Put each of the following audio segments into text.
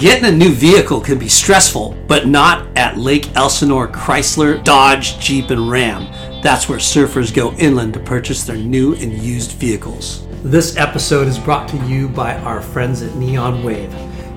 Getting a new vehicle can be stressful, but not at Lake Elsinore Chrysler, Dodge, Jeep, and Ram. That's where surfers go inland to purchase their new and used vehicles. This episode is brought to you by our friends at Neon Wave.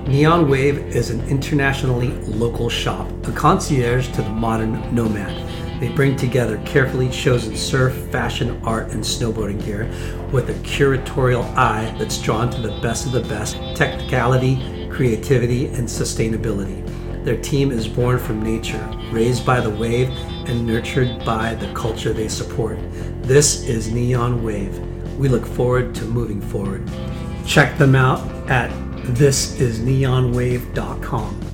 Neon Wave is an internationally local shop, a concierge to the modern nomad. They bring together carefully chosen surf, fashion, art, and snowboarding gear with a curatorial eye that's drawn to the best of the best technicality, creativity, and sustainability. Their team is born from nature, raised by the wave, and nurtured by the culture they support. This is Neon Wave. We look forward to moving forward. Check them out at thisisneonwave.com.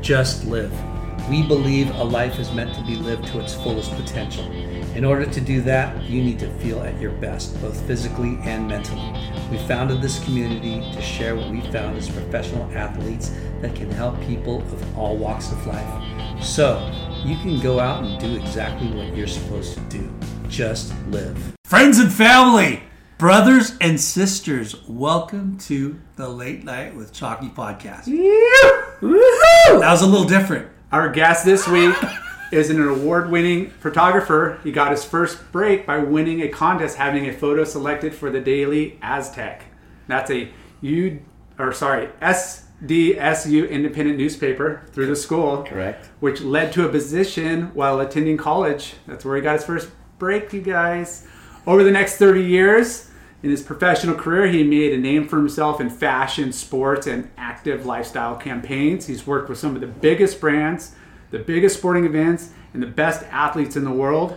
Just live. We believe a life is meant to be lived to its fullest potential. In order to do that, you need to feel at your best, both physically and mentally. We founded this community to share what we found as professional athletes that can help people of all walks of life. So, you can go out and do exactly what you're supposed to do. Just live. Friends and family, brothers and sisters, welcome to the Late Night with Chalky podcast. That was a little different. Our guest this week is an award-winning photographer. He got his first break by winning a contest, having a photo selected for the Daily Aztec. That's a U, or sorry, SDSU independent newspaper through the school. Correct. Which led to a position while attending college. That's where he got his first break, you guys. Over the next 30 years, in his professional career, he made a name for himself in fashion, sports, and active lifestyle campaigns. He's worked with some of the biggest brands, the biggest sporting events, and the best athletes in the world.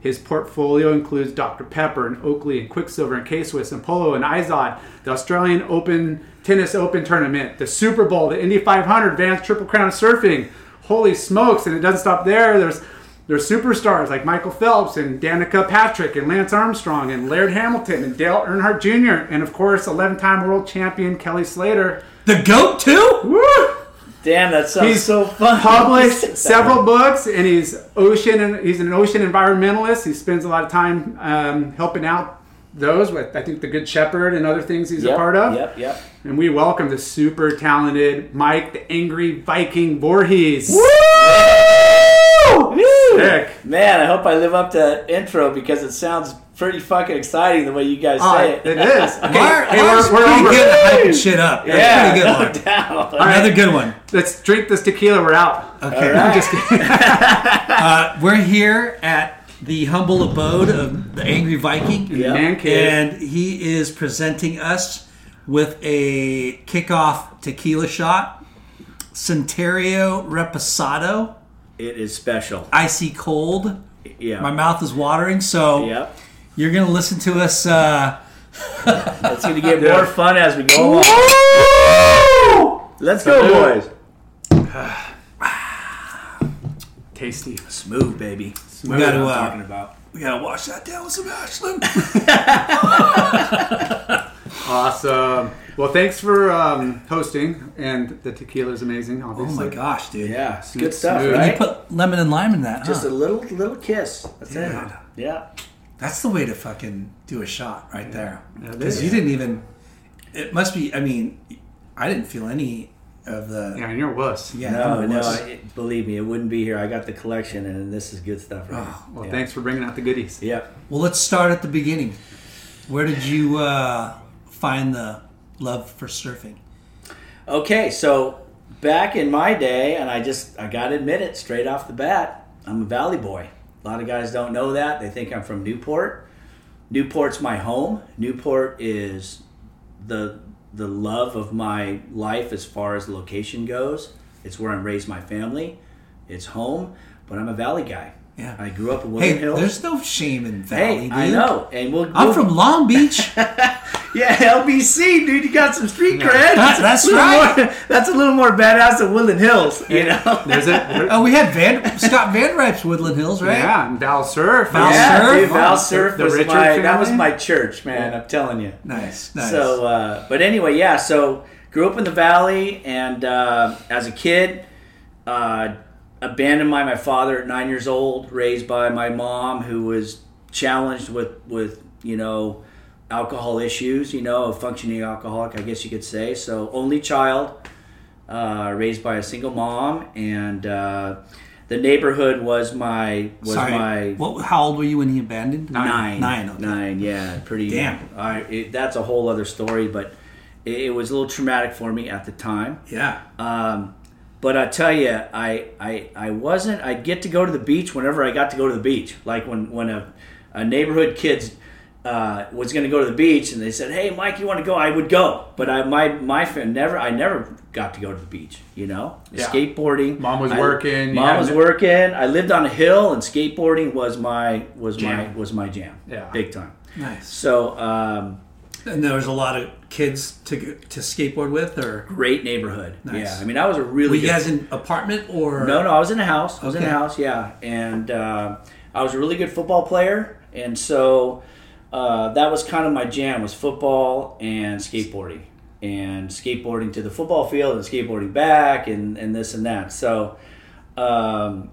His portfolio includes Dr. Pepper and Oakley and Quiksilver and K-Swiss and Polo and Izod, the Australian Open Tennis Open Tournament, the Super Bowl, the Indy 500, Vans Triple Crown Surfing. Holy smokes! And it doesn't stop there. There's there's superstars like Michael Phelps and Danica Patrick and Lance Armstrong and Laird Hamilton and Dale Earnhardt Jr. and of course 11-time world champion Kelly Slater. The GOAT, too? Woo! Damn, that sounds He's so fun. published several books and he's ocean and he's an ocean environmentalist. He spends a lot of time um, helping out those with I think the Good Shepherd and other things he's Yep, a part of. Yep, yep. And we welcome the super talented Mike the Angry Viking Voorhees. Sick. Man, I hope I live up to that intro because it sounds pretty fucking exciting the way you guys Oh, say it it. is. Okay, Mark, hey, Mark's we're, we're pretty over. good at hyping shit up. That's Yeah, pretty good no one. doubt. Another good one. Let's drink this tequila. We're out. Okay. All right. I'm just kidding. Uh, we're here at the humble abode of the Angry Viking. Yeah. Man cave. And he is presenting us with a kickoff tequila shot, Centerio Reposado, It is special. icy cold. Yeah. My mouth is watering, so Yep. you're going to listen to us. Uh, It's going to get Yeah. more fun as we go along. Let's go, Salute. boys. Tasty. Smooth, baby. Smooth. gotta, what uh, I'm talking about. we got to wash that down with some Ashland. Awesome. Well, thanks for um, hosting, and the tequila is amazing. oh my gosh, dude. Yeah, it's Smooth, good stuff, smooth. right? You put lemon and lime in that, Just huh? a little little kiss. That's Dude. it. Yeah. That's the way to fucking do a shot right there. Yeah, it Because is. you didn't even. It must be. I mean, I didn't feel any of the. Yeah, and you're a wuss. Yeah, no, no, was- I, believe me, it wouldn't be here. I got the collection, and this is good stuff, right? Oh, Well, yeah. thanks for bringing out the goodies. Yep. Well, let's start at the beginning. Where did you uh, find the love for surfing? Okay, so back in my day, and I just I gotta admit it straight off the bat, I'm a Valley boy. A lot of guys don't know that. They think I'm from Newport. Newport's my home. Newport is the the love of my life as far as location goes. It's where I raised my family. It's home, but I'm a Valley guy. Yeah. I grew up in Woodland Hey, Hills. there's no shame in Valley, Hey, dude. I know, and we'll. I'm from Long Beach. yeah, LBC, dude. You got some street cred. That- that's a little right. More, that's a little more badass than Woodland Hills. You know. There's a oh, we had Van Scott Van Ripe's Woodland Hills, right? yeah, and Val Surf. Val yeah, Surf? dude, Val The- Surf the was Richard my that was my church, man. I'm telling you. Nice, nice. So, uh, but anyway, yeah. So, grew up in the valley, and uh, as a kid, uh, abandoned by my father at nine years old, raised by my mom, who was challenged with with you know alcohol issues. You know, a functioning alcoholic, I guess you could say. So, only child, uh, raised by a single mom, and uh, the neighborhood was my was Sorry. my What, how old were you when he abandoned? Nine. Nine, okay. Nine, yeah. Pretty. Damn. I, it, that's a whole other story, but it, it was a little traumatic for me at the time. Yeah. Um, but I tell you, I, I I wasn't. I'd get to go to the beach whenever I got to go to the beach. Like when when a, a neighborhood kid's uh, was going to go to the beach, and they said, "Hey, Mike, you want to go?" I would go, but I my my friend never. I never got to go to the beach. You know, Yeah. skateboarding. Mom was I- working, Mom yeah. was working. I lived on a hill, and skateboarding was my was my was my jam. Yeah. big time. Nice. So um, And there was a lot of kids to to skateboard with, or great neighborhood. Nice. Yeah, I mean, I was a really were you guys in apartment or No, no, I was in a house. I was in a house, yeah, and uh, I was a really good football player, and so uh, that was kind of my jam was football and skateboarding, and skateboarding to the football field and skateboarding back, and and this and that. So, um,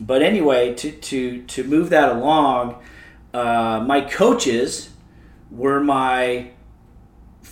but anyway, to to to move that along, uh, my coaches were my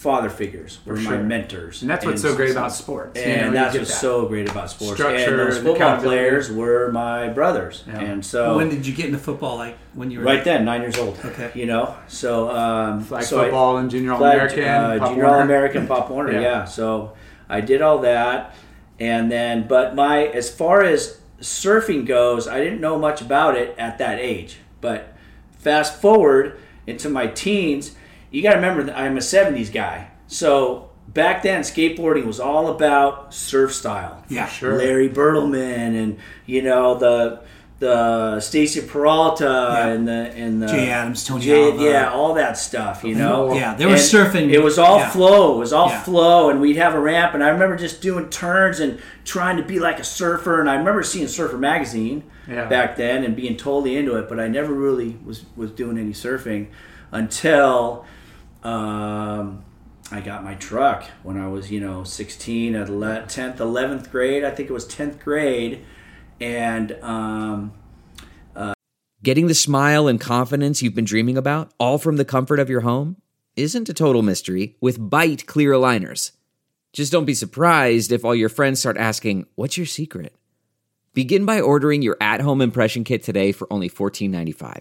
father figures, were my mentors, And that's what's so great about sports. you know, and that's what's that. so great about sports. Structure and those football players were my brothers, Yeah. and so when did you get into football? Like when you were right then, nine years old. Okay. you know, so um, Flag so I- football and junior all American, uh, junior all American, Pop Warner. Yeah. yeah. so I did all that, and then but my as far as surfing goes, I didn't know much about it at that age. But fast forward into my teens, you got to remember that I'm a '70s guy, so. Back then, skateboarding was all about surf style. Yeah. Sure. Larry Bertlemann and you know the the Stacy Peralta Yeah. and the and the Jay Adams, Tony Jay- yeah, all that stuff. You know, Yeah, they were And surfing- It was all yeah. flow. It was all Yeah. flow, and we'd have a ramp. And I remember just doing turns and trying to be like a surfer. And I remember seeing Surfer magazine Yeah. back then and being totally into it. But I never really was was doing any surfing until. Um, I got my truck when I was, you know, 16 at 11th, 10th, 11th grade. I think it was 10th grade. And um, uh, Getting the smile and confidence you've been dreaming about, all from the comfort of your home, isn't a total mystery with Byte Clear Aligners. Just don't be surprised if all your friends start asking, What's your secret? Begin by ordering your at home impression kit today for only $14.95.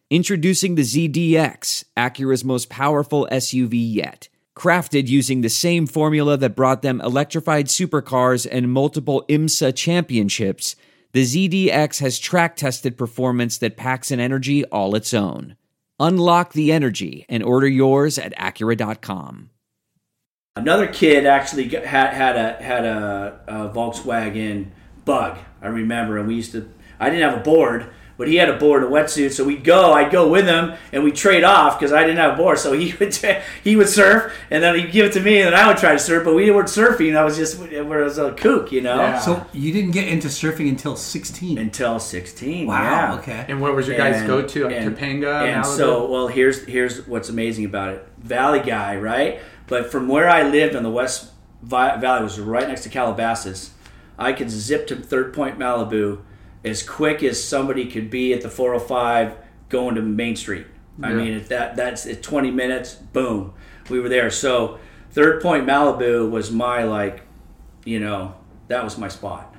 Introducing the ZDX, Acura's most powerful SUV yet. Crafted using the same formula that brought them electrified supercars and multiple IMSA championships, the ZDX has track tested performance that packs an energy all its own. Unlock the energy and order yours at Acura.com. Another kid actually had had a had a, a Volkswagen Bug. I remember, and we used to. I didn't have a board, but he had a board, and a wetsuit. So we'd go. I'd go with him, and we'd trade off because I didn't have a board. So he would he would surf, and then he'd give it to me, and then I would try to surf. But we weren't surfing. I was just where I was a kook, you know. Yeah. So you didn't get into surfing until 16. Until sixteen. wow. yeah. Okay. And what was your guys' And- go to? Like and- Topanga? And Malibu? so, well, here's here's what's amazing about it. Valley guy, right? But from where I lived on the West Vi- Valley was right next to Calabasas. I could zip to Third Point, Malibu, as quick as somebody could be at the 405 going to Main Street. I mean, if that that's at 20 minutes, boom, we were there. So Third Point, Malibu was my like, you know, that was my spot.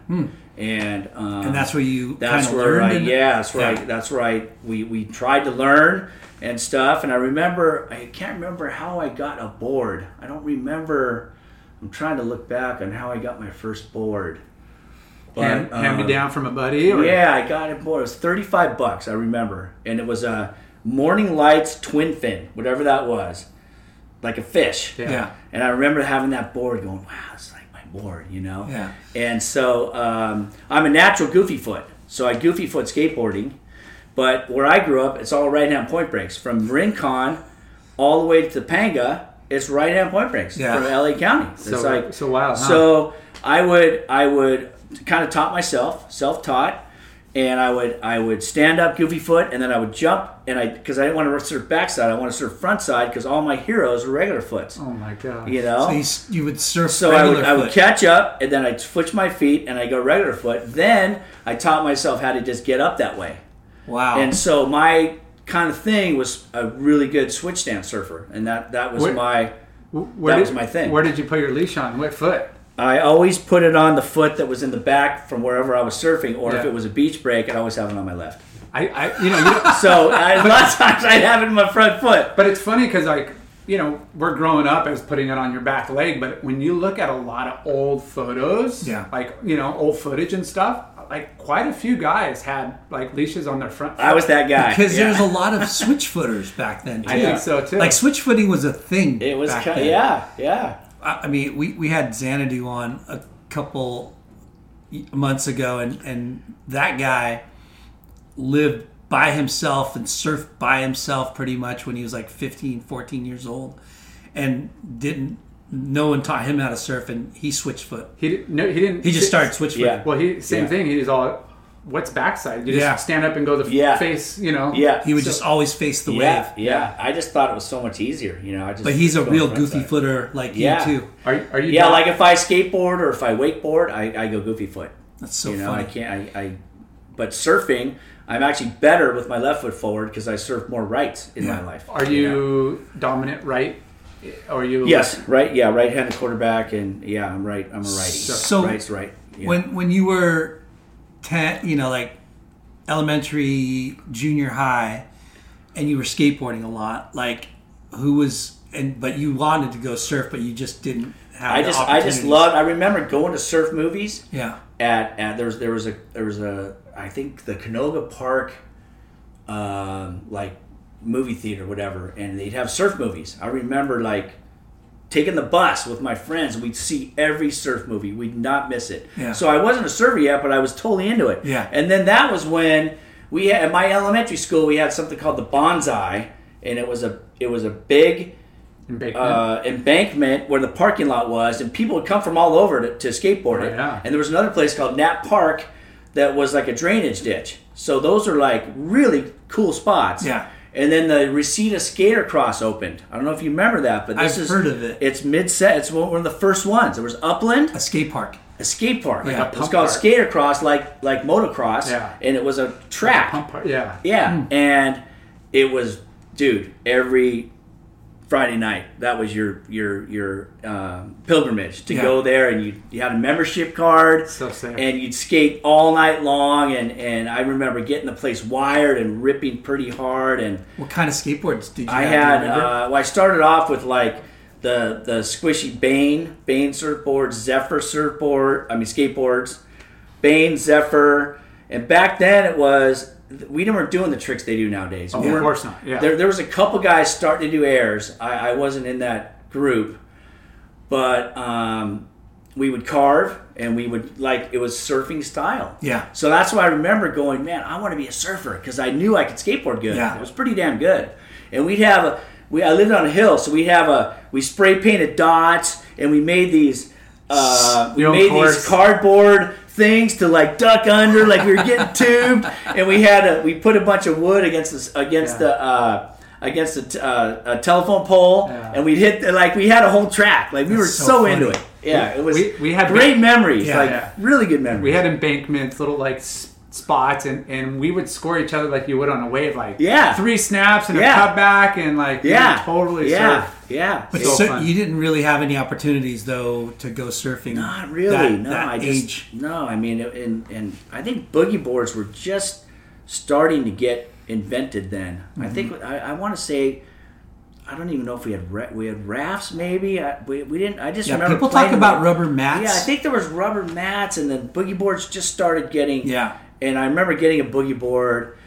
and um, And that's where you that's where I, yeah, that's where I, Yeah. that's where I we we tried to learn and stuff. And I remember I can't remember how I got a board. I don't remember. I'm trying to look back on how I got my first board. But, hand, hand me um, down from a buddy. Or, yeah, I got it. Boy, it was thirty-five bucks. I remember, and it was a Morning Lights twin fin, whatever that was, like a fish. Yeah. Yeah. And I remember having that board, going, "Wow, it's like my board," you know. Yeah. And so um, I'm a natural goofy foot, so I goofy foot skateboarding. But where I grew up, it's all right-hand point breaks from Rincon all the way to Topanga. It's right-hand point breaks Yeah. from LA County. It's So- like so wild, huh? So I would I would kind of taught myself, self-taught, and I would I would stand up goofy foot, and then I would jump, and I because I didn't want to surf backside, I want to surf front side because all my heroes were regular foots. Oh my god. You know. So you, you would surf So I would, regular I would catch up, and then I'd switch my feet, and I go regular foot. Then I taught myself how to just get up that way. Wow. And so my kind of thing was a really good switch stance surfer, and that that was Where- my. Where That did, was my thing. Where did you put your leash on? What foot? I always put it on the foot that was in the back from wherever I was surfing, or if it was a beach break, I'd always have it on my left. I, I you know, you don't, So I, a lot of times I'd have it in my front foot. but it's funny because like you know we're growing up as putting it on your back leg, but when you look at a lot of old photos, Yeah. like you know old footage and stuff, like quite a few guys had like leashes on their front. Foot. I was that guy because Yeah. there's a lot of switch footers back then. Too. I think so too. Like switch footing was a thing. It was back kind then. yeah, yeah. I mean, we, we had Xanadu on a couple months ago, and, and that guy lived by himself and surfed by himself pretty much when he was like 15, 14 years old, and didn't. No one taught him how to surf, and he switched foot. he. No, he didn't. He just started switch footing. Yeah. Well, he same Yeah. thing. He was all. What's backside? You just Yeah. stand up and go the Yeah. face. You know. Yeah. He would So- just always face the yeah, wave. yeah. I just thought it was so much easier, you know. I just But he's a real goofy side. footer like Yeah. you too. Are are you? Yeah, done? like if I skateboard or if I wakeboard, I, I go goofy foot. That's so you know, funny. I can't. I, I but surfing, I'm actually better with my left foot forward because I surf more right in Yeah. my life. Are know? you dominant right? Or are you? Yes, right. Yeah, right-handed quarterback, and yeah, I'm right. I'm a righty. So- right's right. Yeah. When when you were ten, you know, like elementary, junior high, and you were skateboarding a lot, like who was and but you wanted to go surf, but you just didn't have. I just, I just opportunities. love. I remember going to surf movies. Yeah, at, at there was there was a there was a I think the Canoga Park um, like movie theater whatever and they'd have surf movies. I remember like taking the bus with my friends we'd see every surf movie we'd not miss it Yeah. so i wasn't a surfer yet but i was totally into it Yeah. and then that was when we had at my elementary school we had something called the bonsai and it was a it was a big Embankment. uh, embankment where the parking lot was, and people would come from all over to, to skateboard it. Oh, yeah. And there was another place called Nat Park that was like a drainage ditch. So those are like really cool spots. Yeah. And then the Reseda Skater Cross opened. I don't know if you remember that, but this I've is heard of it. It's mid set. It's one of the first ones. There was Upland, a skate park. a skate park. Yeah. it was called park. Skater Cross, like like motocross. Yeah. And it was a track. Pump part, yeah. Yeah, hmm. and it was, dude, every Friday night that was your your your um, pilgrimage to Yeah. go there, and you you had a membership card, So and you'd skate all night long, and and I remember getting the place wired and ripping pretty hard, and What kind of skateboards did you I have? Do you had uh, well, I started off with like the the squishy Bahne Bahne surfboards, Zephyr surfboard, I mean skateboards, Bahne Zephyr, and back then it was we weren't doing the tricks they do nowadays. Oh, of course not. Yeah. There, there was a couple guys starting to do airs. I, I wasn't in that group, but um, we would carve and we would like it was surfing style. Yeah. So that's why I remember going, man, I want to be a surfer because I knew I could skateboard good. Yeah. It was pretty damn good. And we'd have a we I lived on a hill, so we have a we spray painted dots and we made these uh, we made course. these cardboard things to like duck under like we were getting tubed and we had a we put a bunch of wood against this against Yeah. the uh, against a, t- uh, a telephone pole Yeah. and we'd hit the, like we had a whole track like we were so so, into it yeah it was We- we had- great memories Yeah. like really good memories we had embankments, little like spots, and, and we would score each other like you would on a wave, like Yeah. three snaps and Yeah. a cutback, and like we would Yeah, totally Yeah, surf. yeah. But So so you didn't really have any opportunities though to go surfing. Not really. That, no, that I age. just no. I mean, and and I think boogie boards were just starting to get invented then. I Mm-hmm. think I, I want to say. I don't even know if we had ra- we had rafts. Maybe I, we, we didn't. I just Yeah, remember people playing talk about with- rubber mats. Yeah, I think there was rubber mats, and then boogie boards just started getting. Yeah. And I remember getting a boogie board,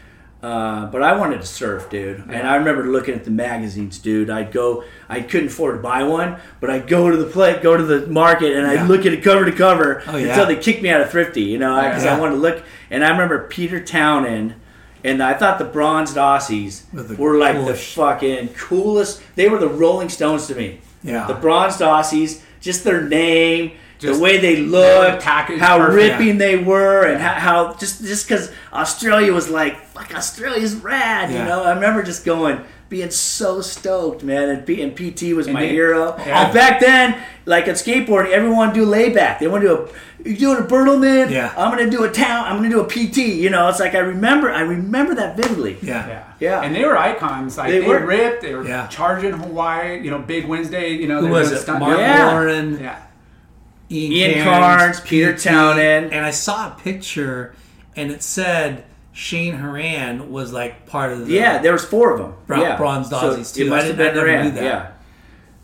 uh, but I wanted to surf, dude. And I remember looking at the magazines, dude. I'd go. I couldn't afford to buy one, but I'd go to the play, go to the market, and I'd look at it cover to cover Oh, yeah. until they kicked me out of thrifty. You know, because Yeah. I wanted to look. And I remember Peter Townend. And I thought the bronzed Aussies were like coolest. the fucking coolest. They were the Rolling Stones to me. Yeah. The bronzed Aussies, just their name, Just- the way they they looked, were how perfect. ripping they were, and how, how just just because Australia was like, fuck, Australia's rad, you know. I remember just going, being so stoked, man. And, P, and PT was my they- hero. Yeah. Oh, and back then, like at skateboarding, everyone do layback. They want to do a, you doing a Bertlemann? Yeah. I'm gonna do a town. I'm gonna do a PT. You know, it's like I remember, I remember that vividly. Yeah. Yeah. Yeah. And they were icons. Like They they, were. ripped. They were Yeah. charging Hawaii. You know, Big Wednesday. You know, Who they was were it? stunt- Mark Yeah. Warren, Yeah. Ian, Ian Cairns, Peter Townend. and I saw a picture, and it said Cheyne Horan was like part of the Yeah, there was four of them. Bron- yeah. bronze Aussies, too. It must I have been I never Moran, knew that. Yeah.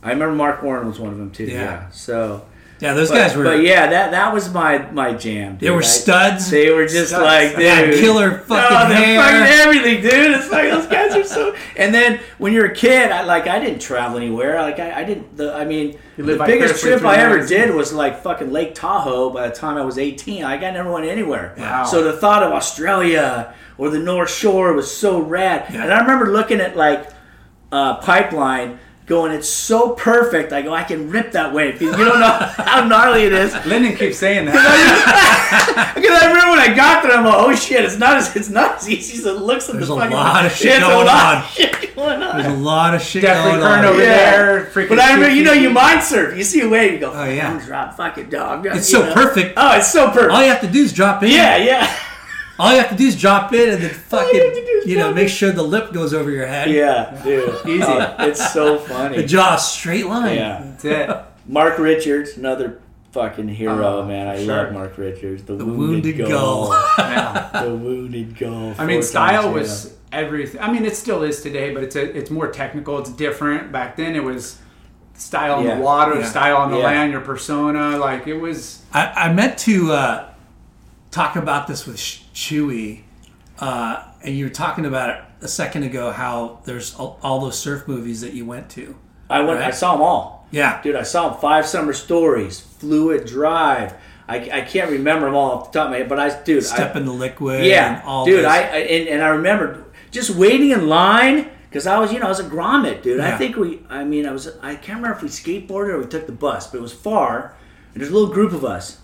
I remember Mark Warren was one of them too. Yeah. Yeah. So yeah. Those but, guys were but yeah, that that was my my jam. Dude. they were I- studs. They were just Studs. like They had dude, killer fucking oh, they're hair. fucking everything, dude. It's like those guys are so. And then when you're a kid, I like I didn't travel anywhere. Like I, I didn't. The I mean, the biggest trip I ever magazines. did was like fucking Lake Tahoe. By the time I was 18, like I never went anywhere. Wow. So the thought of Australia or the North Shore was so rad. Yeah. And I remember looking at like uh, Pipeline. Going, it's so perfect. I go, I can rip that wave. You don't know how gnarly it is. Lyndon keeps saying that. Because I remember when I got there, I'm like, oh shit, it's not as it's not as easy as it looks at There's the a fucking. lot of shit It's a going lot on. of shit going on. There's a lot of shit Definitely going on. Kern over Yeah. there. Freaking But I remember, you know, you CC. mind surf. You see a wave, you go, Oh, yeah. "Fucking drop, fuck it, dog. It's You so know? perfect. Oh, it's so perfect. All you have to do is drop in. yeah, yeah, All you have to do is drop in and then fucking, have to do is you know, make sure the lip goes over your head. yeah, dude, easy. it's so funny. The jaw straight line. Yeah, That's it. Mark Richards, another fucking hero, Oh, man. I sure. love Mark Richards. The, The wounded, wounded gull. gull. Yeah. the wounded gull. I mean, style times, was everything. I mean, it still is today, but it's a, it's more technical. It's different. Back then, it was style on Yeah. the water, Yeah. style on the Yeah. land, your persona. Like it was. I, I meant to uh, talk about this with Chewy, uh, and you were talking about it a second ago how there's all, all those surf movies that you went to. I went. I saw them all. Yeah. Dude, I saw them. Five Summer Stories, Fluid Drive. I, I can't remember them all off the top of my head, but I, dude, Step I, in the liquid. yeah, And all dude. I, I and, and I remember just waiting in line because I was, you know, I was a grommet, dude. I think we, I mean, I was, I can't remember if we skateboarded or we took the bus, but it was far, and there's a little group of us.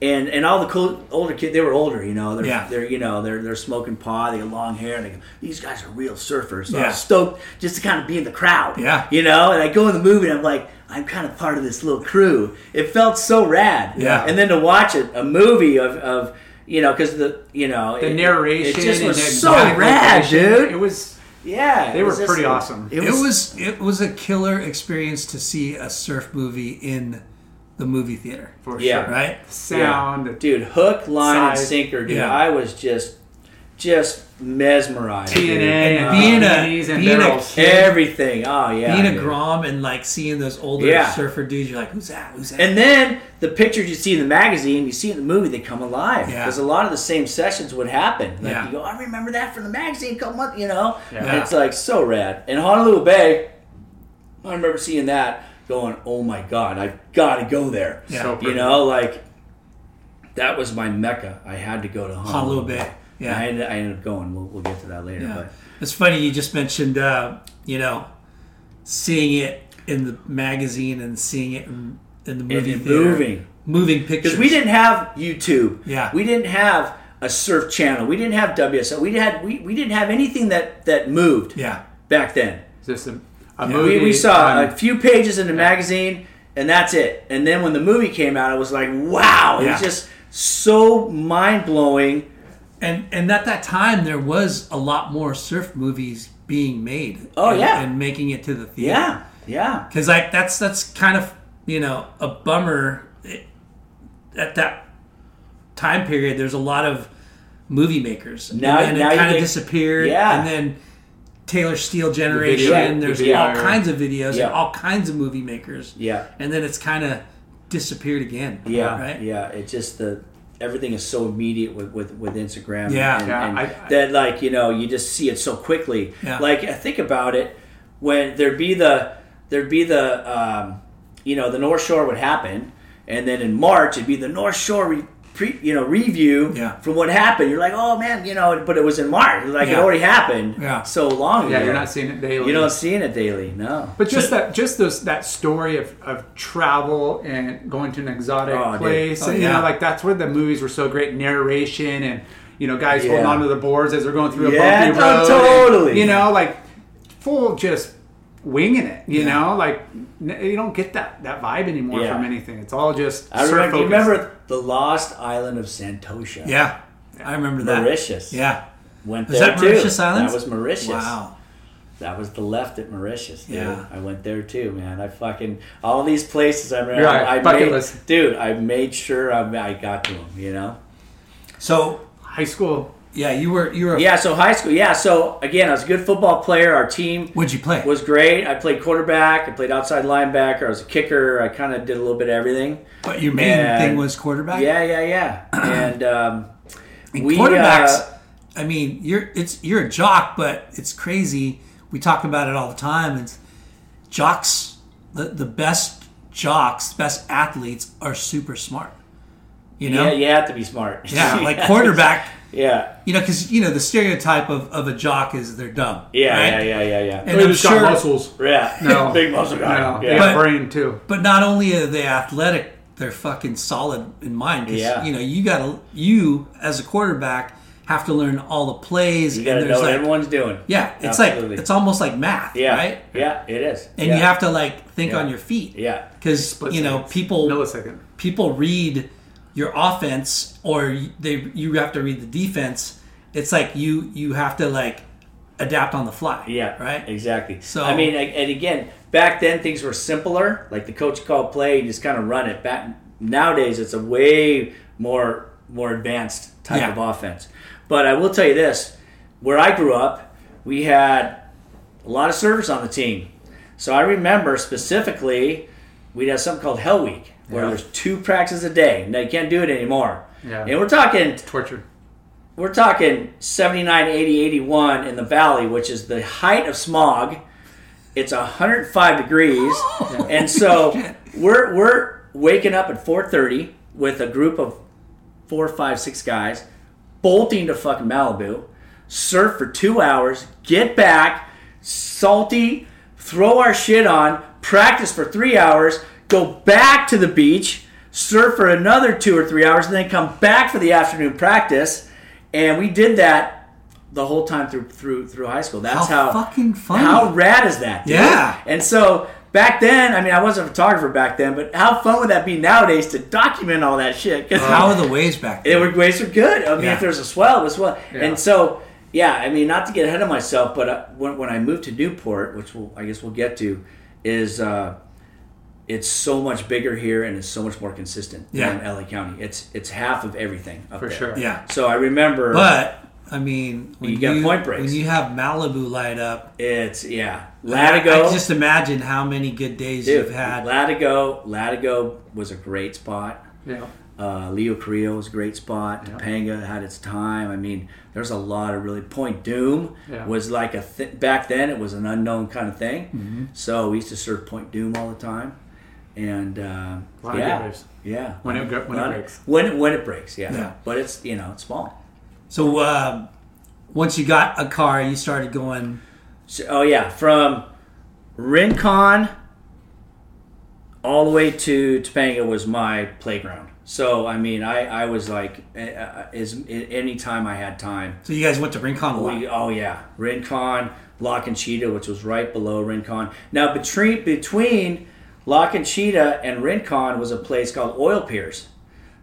And, and all the cool, older kids, they were older, you know. They're, Yeah. they're you know they're they're smoking pot. They got long hair. And they go, these guys are real surfers. So I Yeah. was stoked just to kind of be in the crowd. Yeah. You know, and I go in the movie and I'm like, I'm kind of part of this little crew. It felt so rad. Yeah. And then to watch it, a movie of, of you know, because the, you know, The it- narration It just was the so rad, dude. It was. yeah. They were was just- pretty awesome. It It was, was it was a killer experience to see a surf movie in the movie theater, For Yeah. sure. right? Sound. dude, hook, line, and sinker, dude. Yeah. I was just, just mesmerized. dude. TNA And uh, and being a- and being a kid- Everything. Oh yeah. Being a. Grom and like seeing those older Yeah. surfer dudes, you're like, who's that? Who's that? And then the pictures you see in the magazine, you see in the movie, they come alive Yeah. because a lot of the same sessions would happen. Like Yeah. you go, I remember that from the magazine a couple months, you know. Yeah. And it's like so rad. And Honolulu Bay, I remember seeing that, going, oh my god, I've got to go there. Yeah. So You know, like that was my mecca. I had to go to Honolulu, Honolulu Bay. Yeah. I ended, I ended up going. We'll, we'll get to that later. Yeah. But It's funny you just mentioned, uh, you know, seeing it in the magazine and seeing it in, in the movie and theater. moving. moving pictures. because we didn't have YouTube. Yeah. we didn't have a surf channel. We didn't have WSL. We had we, we didn't have anything that that moved Yeah, back then. Just a, a We, movie. we saw on- a few pages in the magazine, and that's it. And then when the movie came out, it was like wow! It was just so mind blowing and and at that time there was a lot more surf movies being made. Oh, and, yeah. and making it to the theater. Yeah, yeah. because like that's that's kind of you know a bummer It- at that time period. There's a lot of movie makers, Now- and then now it you kind of disappeared. Yeah. and then Taylor Steele generation. video- there's the all kinds of videos Yeah. and all kinds of movie makers. Yeah. and then it's kind of disappeared again. Yeah, right. yeah. It's just the everything is so immediate with with, with Instagram. Yeah. and, Yeah, and I- I- that like you know you just see it so quickly. Yeah. Like I think about it when there'd be the there'd be the um, you know the North Shore would happen, and then in March it'd be the North Shore. Re- Pre, you know, review Yeah. from what happened. You're like, oh man, you know, but it was in March. Like it already happened. Yeah. so long ago. Yeah, you're not seeing it daily. You don't seeing it daily. No. But just that, just those that story of, of travel and going to an exotic Oh, place, Oh, and, you know, like that's where the movies were so great. Narration and you know, guys Yeah. holding onto the boards as they're going through a Yeah, bumpy road. and, totally. you know, like full just winging it. You Yeah. know, like n- you don't get that that vibe anymore Yeah. from anything. It's all just. I remember, remember the lost island of Santosha. Yeah, I remember that. Mauritius. Yeah. Went Was there that too. Mauritius Islands? That was Mauritius. Wow. That was the left at Mauritius. Dude. Yeah. I went there too, man. I fucking all these places I remember. Right, I, I bucket made, list. dude. I made sure I, I got to them. You know. So high school. Yeah, you were you were. Yeah. So high school. Yeah. So again, I was a good football player. Our team What'd you play? was great. I played quarterback. I played outside linebacker. I was a kicker. I kind of did a little bit of everything. But your main And- thing was quarterback. Yeah, yeah, yeah. and um, And we quarterbacks. uh, I mean, you're it's you're a jock, but it's crazy. We talk about it all the time. It's jocks. The the best jocks, best athletes are super smart. You know. yeah, you have to be smart. Yeah, like quarterback. Yeah. You know, because you know the stereotype of, of a jock is they're dumb. Yeah, right? yeah, yeah, yeah, yeah. And They I'm just sure, got muscles. Yeah. No. Big muscle guy. No, Yeah. But- brain too. but not only are they athletic, they're fucking solid in mind. 'cause, Yeah. You know, you got to you as a quarterback have to learn all the plays. you got to know what like, everyone's doing. Yeah, it's Absolutely. like it's almost like math, yeah. right? Yeah, it is. And yeah. you have to like think Yeah. on your feet. Yeah. because you know people millisecond. people read your offense or you- they you have to read the defense. It's like you you have to like adapt on the fly. Yeah, right. Exactly. So- I mean, and again, back then things were simpler. Like the coach called play, you just kind of run it. Back nowadays, it's a way more more advanced type Yeah. of offense. But I will tell you this: where I grew up, we had a lot of service on the team. So I remember specifically, we'd have something called Hell Week, where Yeah. there's two practices a day. Now you can't do it anymore. Yeah. And we're talking Torture. we're talking 79, 80, 81 in the valley, which is the height of smog. It's 105 degrees. and so we're, we're waking up at 4.30 with a group of four, five, six guys, bolting to fucking Malibu, surf for two hours, get back, salty, throw our shit on, practice for three hours, go back to the beach, surf for another two or three hours, and then come back for the afternoon practice. And we did that the whole time through through through high school. That's How how, fucking funny. How rad is that? dude? Yeah. And so back then, I mean, I wasn't a photographer back then, but how fun would that be nowadays to document all that shit? 'Cause How are the waves back it there? would waves are good. I mean, Yeah. if there's a swell, it was swell. Yeah. And so, yeah, I mean, not to get ahead of myself, but uh, when, when I moved to Newport, which we'll, I guess we'll get to, is uh, it's so much bigger here and it's so much more consistent Yeah. than LA County. It's it's half of everything up For there. sure. Yeah. So I remember, But I mean, when You got point breaks. When you have Malibu light up, it's yeah, I Latigo. can just imagine how many good days dude, you've had. Latigo, Latigo was a great spot. Yeah. Uh, Leo Carrillo was a great spot. Topanga had its time. I mean, there's a lot of really. Point Dume Yeah. was like a th- back then. It was an unknown kind of thing. Mm-hmm. So we used to serve Point Dume all the time, and uh, lot yeah, good waves. yeah. When it when it Lot- breaks. When it, when it breaks, yeah. Yeah. But it's you know it's small. So um, once you got a car, you started going. So, oh yeah, from Rincon all the way to Topanga was my playground. So I mean, I, I was like, uh, uh, is any time I had time. So you guys went to Rincon a lot. We, oh yeah, Rincon, La Conchita, which was right below Rincon. Now between between La Conchita and Rincon was a place called Oil Piers.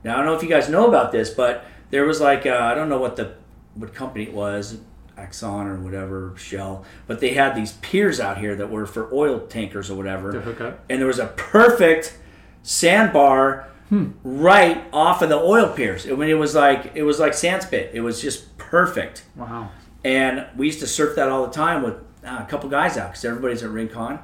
Now I don't know if you guys know about this, but there was like uh, I don't know what the what company it was, Exxon or whatever, Shell, but they had these piers out here that were for oil tankers or whatever. To hook up. And there was a perfect sandbar right off of the oil piers. I mean, it was like it was like sand spit. It was just perfect. Wow. And we used to surf that all the time with uh, a couple guys out because everybody's at Rincon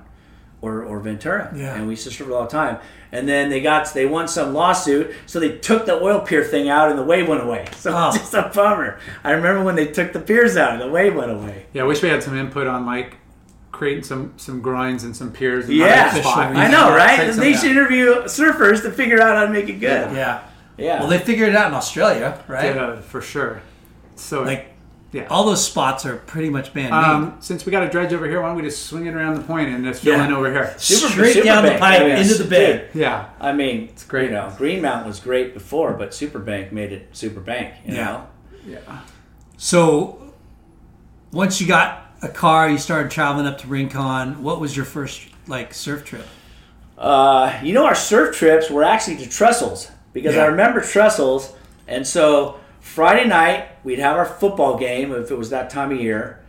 or, or Ventura. Yeah. And we used to surf it all the time. And then they got they won some lawsuit, so they took the oil pier thing out and the wave went away. So Oh. it's just a bummer. I remember when they took the piers out and the wave went away. Yeah, I wish we had some input on like creating some some grinds and some piers. And Yeah. I know, right? They yeah. should interview surfers to figure out how to make it good. Yeah. Yeah. Well, they figured it out in Australia, right? Yeah, for sure. So Like yeah. all those spots are pretty much man-made. Um, since we got a dredge over here, why don't we just swing it around the point and just fill Yeah. in over here? Super- Straight super down the pipe I mean, into the bed. Yeah. I mean, it's great. You know, Greenmount was great before, but Superbank made it Superbank. You Yeah. know. Yeah. So once you got a car, you started traveling up to Rincon. What was your first like surf trip? Uh, you know, our surf trips were actually to Trestles because I remember Trestles, and so Friday night we'd have our football game if it was that time of year,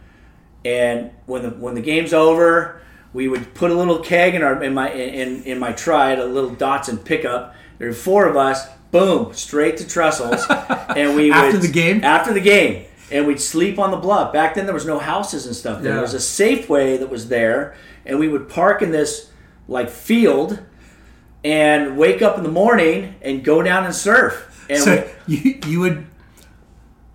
and when the when the game's over, we would put a little keg in our in my in in my Triad, a little Datsun pickup. There were four of us. Boom, straight to Trestles, and we After would the game? after the game, and we'd sleep on the bluff. Back then, there was no houses and stuff. There Yeah. was a Safeway that was there, and we would park in this like field, and wake up in the morning and go down and surf. And So you you would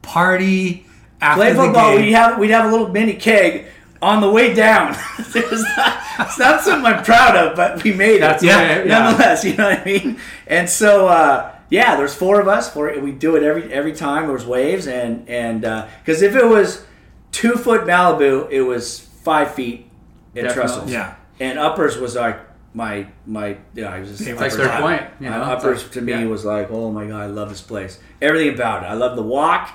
party after play the football. game. We'd have we'd have a little mini keg on the way down. it was not, it's not something I'm proud of, but we made it. That's Yeah, way- yeah. nonetheless, you know what I mean. And so, uh, yeah, there's four of us. Four, we do it every every time. There's waves, and and because if it was two foot Malibu, it was five feet in Definitely. Trestles. Yeah. and uppers was like my my yeah. I was just Favorite Like uppers- their point. You know? uh, uppers to me Yeah. was like, oh my god, I love this place. Everything about it. I love the walk.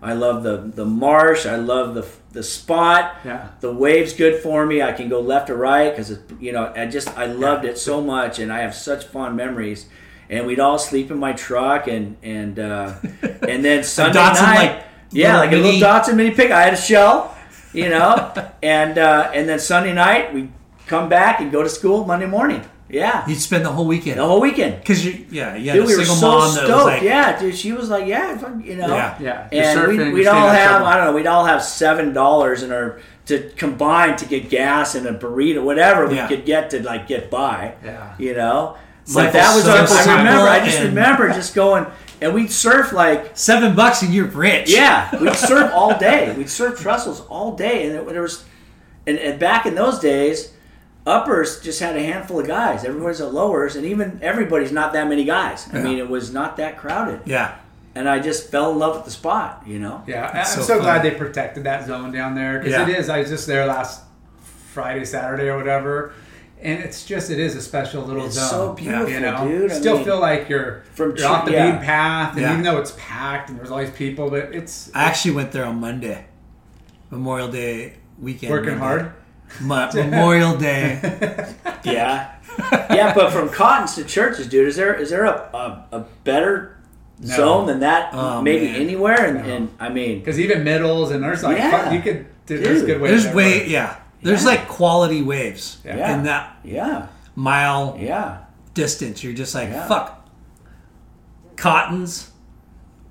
I love the the marsh. I love the the spot. Yeah. The waves good for me. I can go left or right because you know I just I loved it so much, and I have such fond memories. And we'd all sleep in my truck, and and uh, and then Sunday Datsun, night, like, yeah, like a mini- little Datsun mini pick. I had a shell, you know, and uh, and then Sunday night we come back and go to school Monday morning. Yeah, You'd spend the whole weekend the whole weekend. because you yeah you had Dude, a we were so mom that stoked. was like yeah, dude, she was like, yeah, you know, Yeah. Yeah, And surfing, we'd, you're we'd all have, trouble. I don't know, we'd all have seven dollars in our to combine to get gas and a burrito, whatever we Yeah. could get to like get by. Yeah. you know. Simple- But that was so our, I simple remember. I just remember just going and we'd surf like seven bucks and you're rich. yeah, we'd surf all day. We'd surf trestles all day, and there, there was, and, and back in those days, uppers just had a handful of guys. Everybody's at lowers, and even everybody's not that many guys. I Yeah. mean, it was not that crowded, yeah. and I just fell in love with the spot. You know, Yeah, It's I'm so so, glad they protected that zone down there because Yeah. it is. I was just there last Friday, Saturday, or whatever, and it's just it is a special little zone. It's zone. so beautiful, you know, dude. I Still mean, feel like you're from you're off the Ch- yeah. beaten path, and Yeah. even though it's packed and there's all these people, but it's I actually went there on Monday, Memorial Day weekend. working Monday. hard. Mo- Memorial Day. yeah, yeah. But from Cottons to churches, dude, is there is there a a, a better No. zone than that? Oh, maybe man. anywhere, and, No. and I mean, Because even middles and there's like Yeah. you could dude, there's good ways. There's way yeah. There's Yeah. like quality waves Yeah. in that yeah, mile yeah. distance. You're just like Yeah. fuck. Cottons.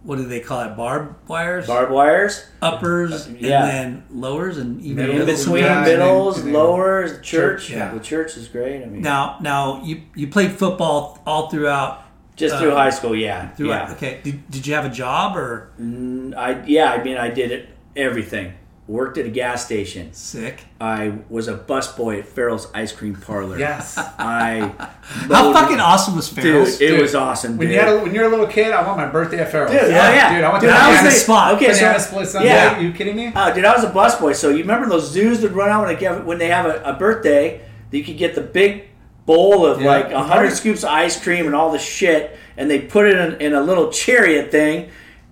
What do they call it? Barbed wires, Barbed wires. uppers, yeah. and then lowers, and even Middles. In between Yeah, and middles, then- and then lowers, church. church, yeah. The church is great. I mean, Now, now you you played football all throughout. just uh, through high school, yeah, Throughout. yeah. Okay. Did, did you have a job or Mm, I yeah, I mean, I did it everything. Worked at a gas station. sick? I was a busboy at Farrell's Ice Cream Parlor. Yes. I How fucking awesome was dude, Farrell's? it Dude, was awesome. When dude. you had a, when you're a little kid, I want my birthday at Farrell's. Dude, oh, Yeah. oh yeah, Dude, I want Dude, the I was the- spot. Okay, so split Sunday. yeah. You kidding me? Oh, dude, I was a busboy. So you remember those zoos that run out when they get, when they have a, a birthday? You could get the big bowl of Yeah. like a hundred scoops of ice cream and all the shit, and they put it in, in a little chariot thing,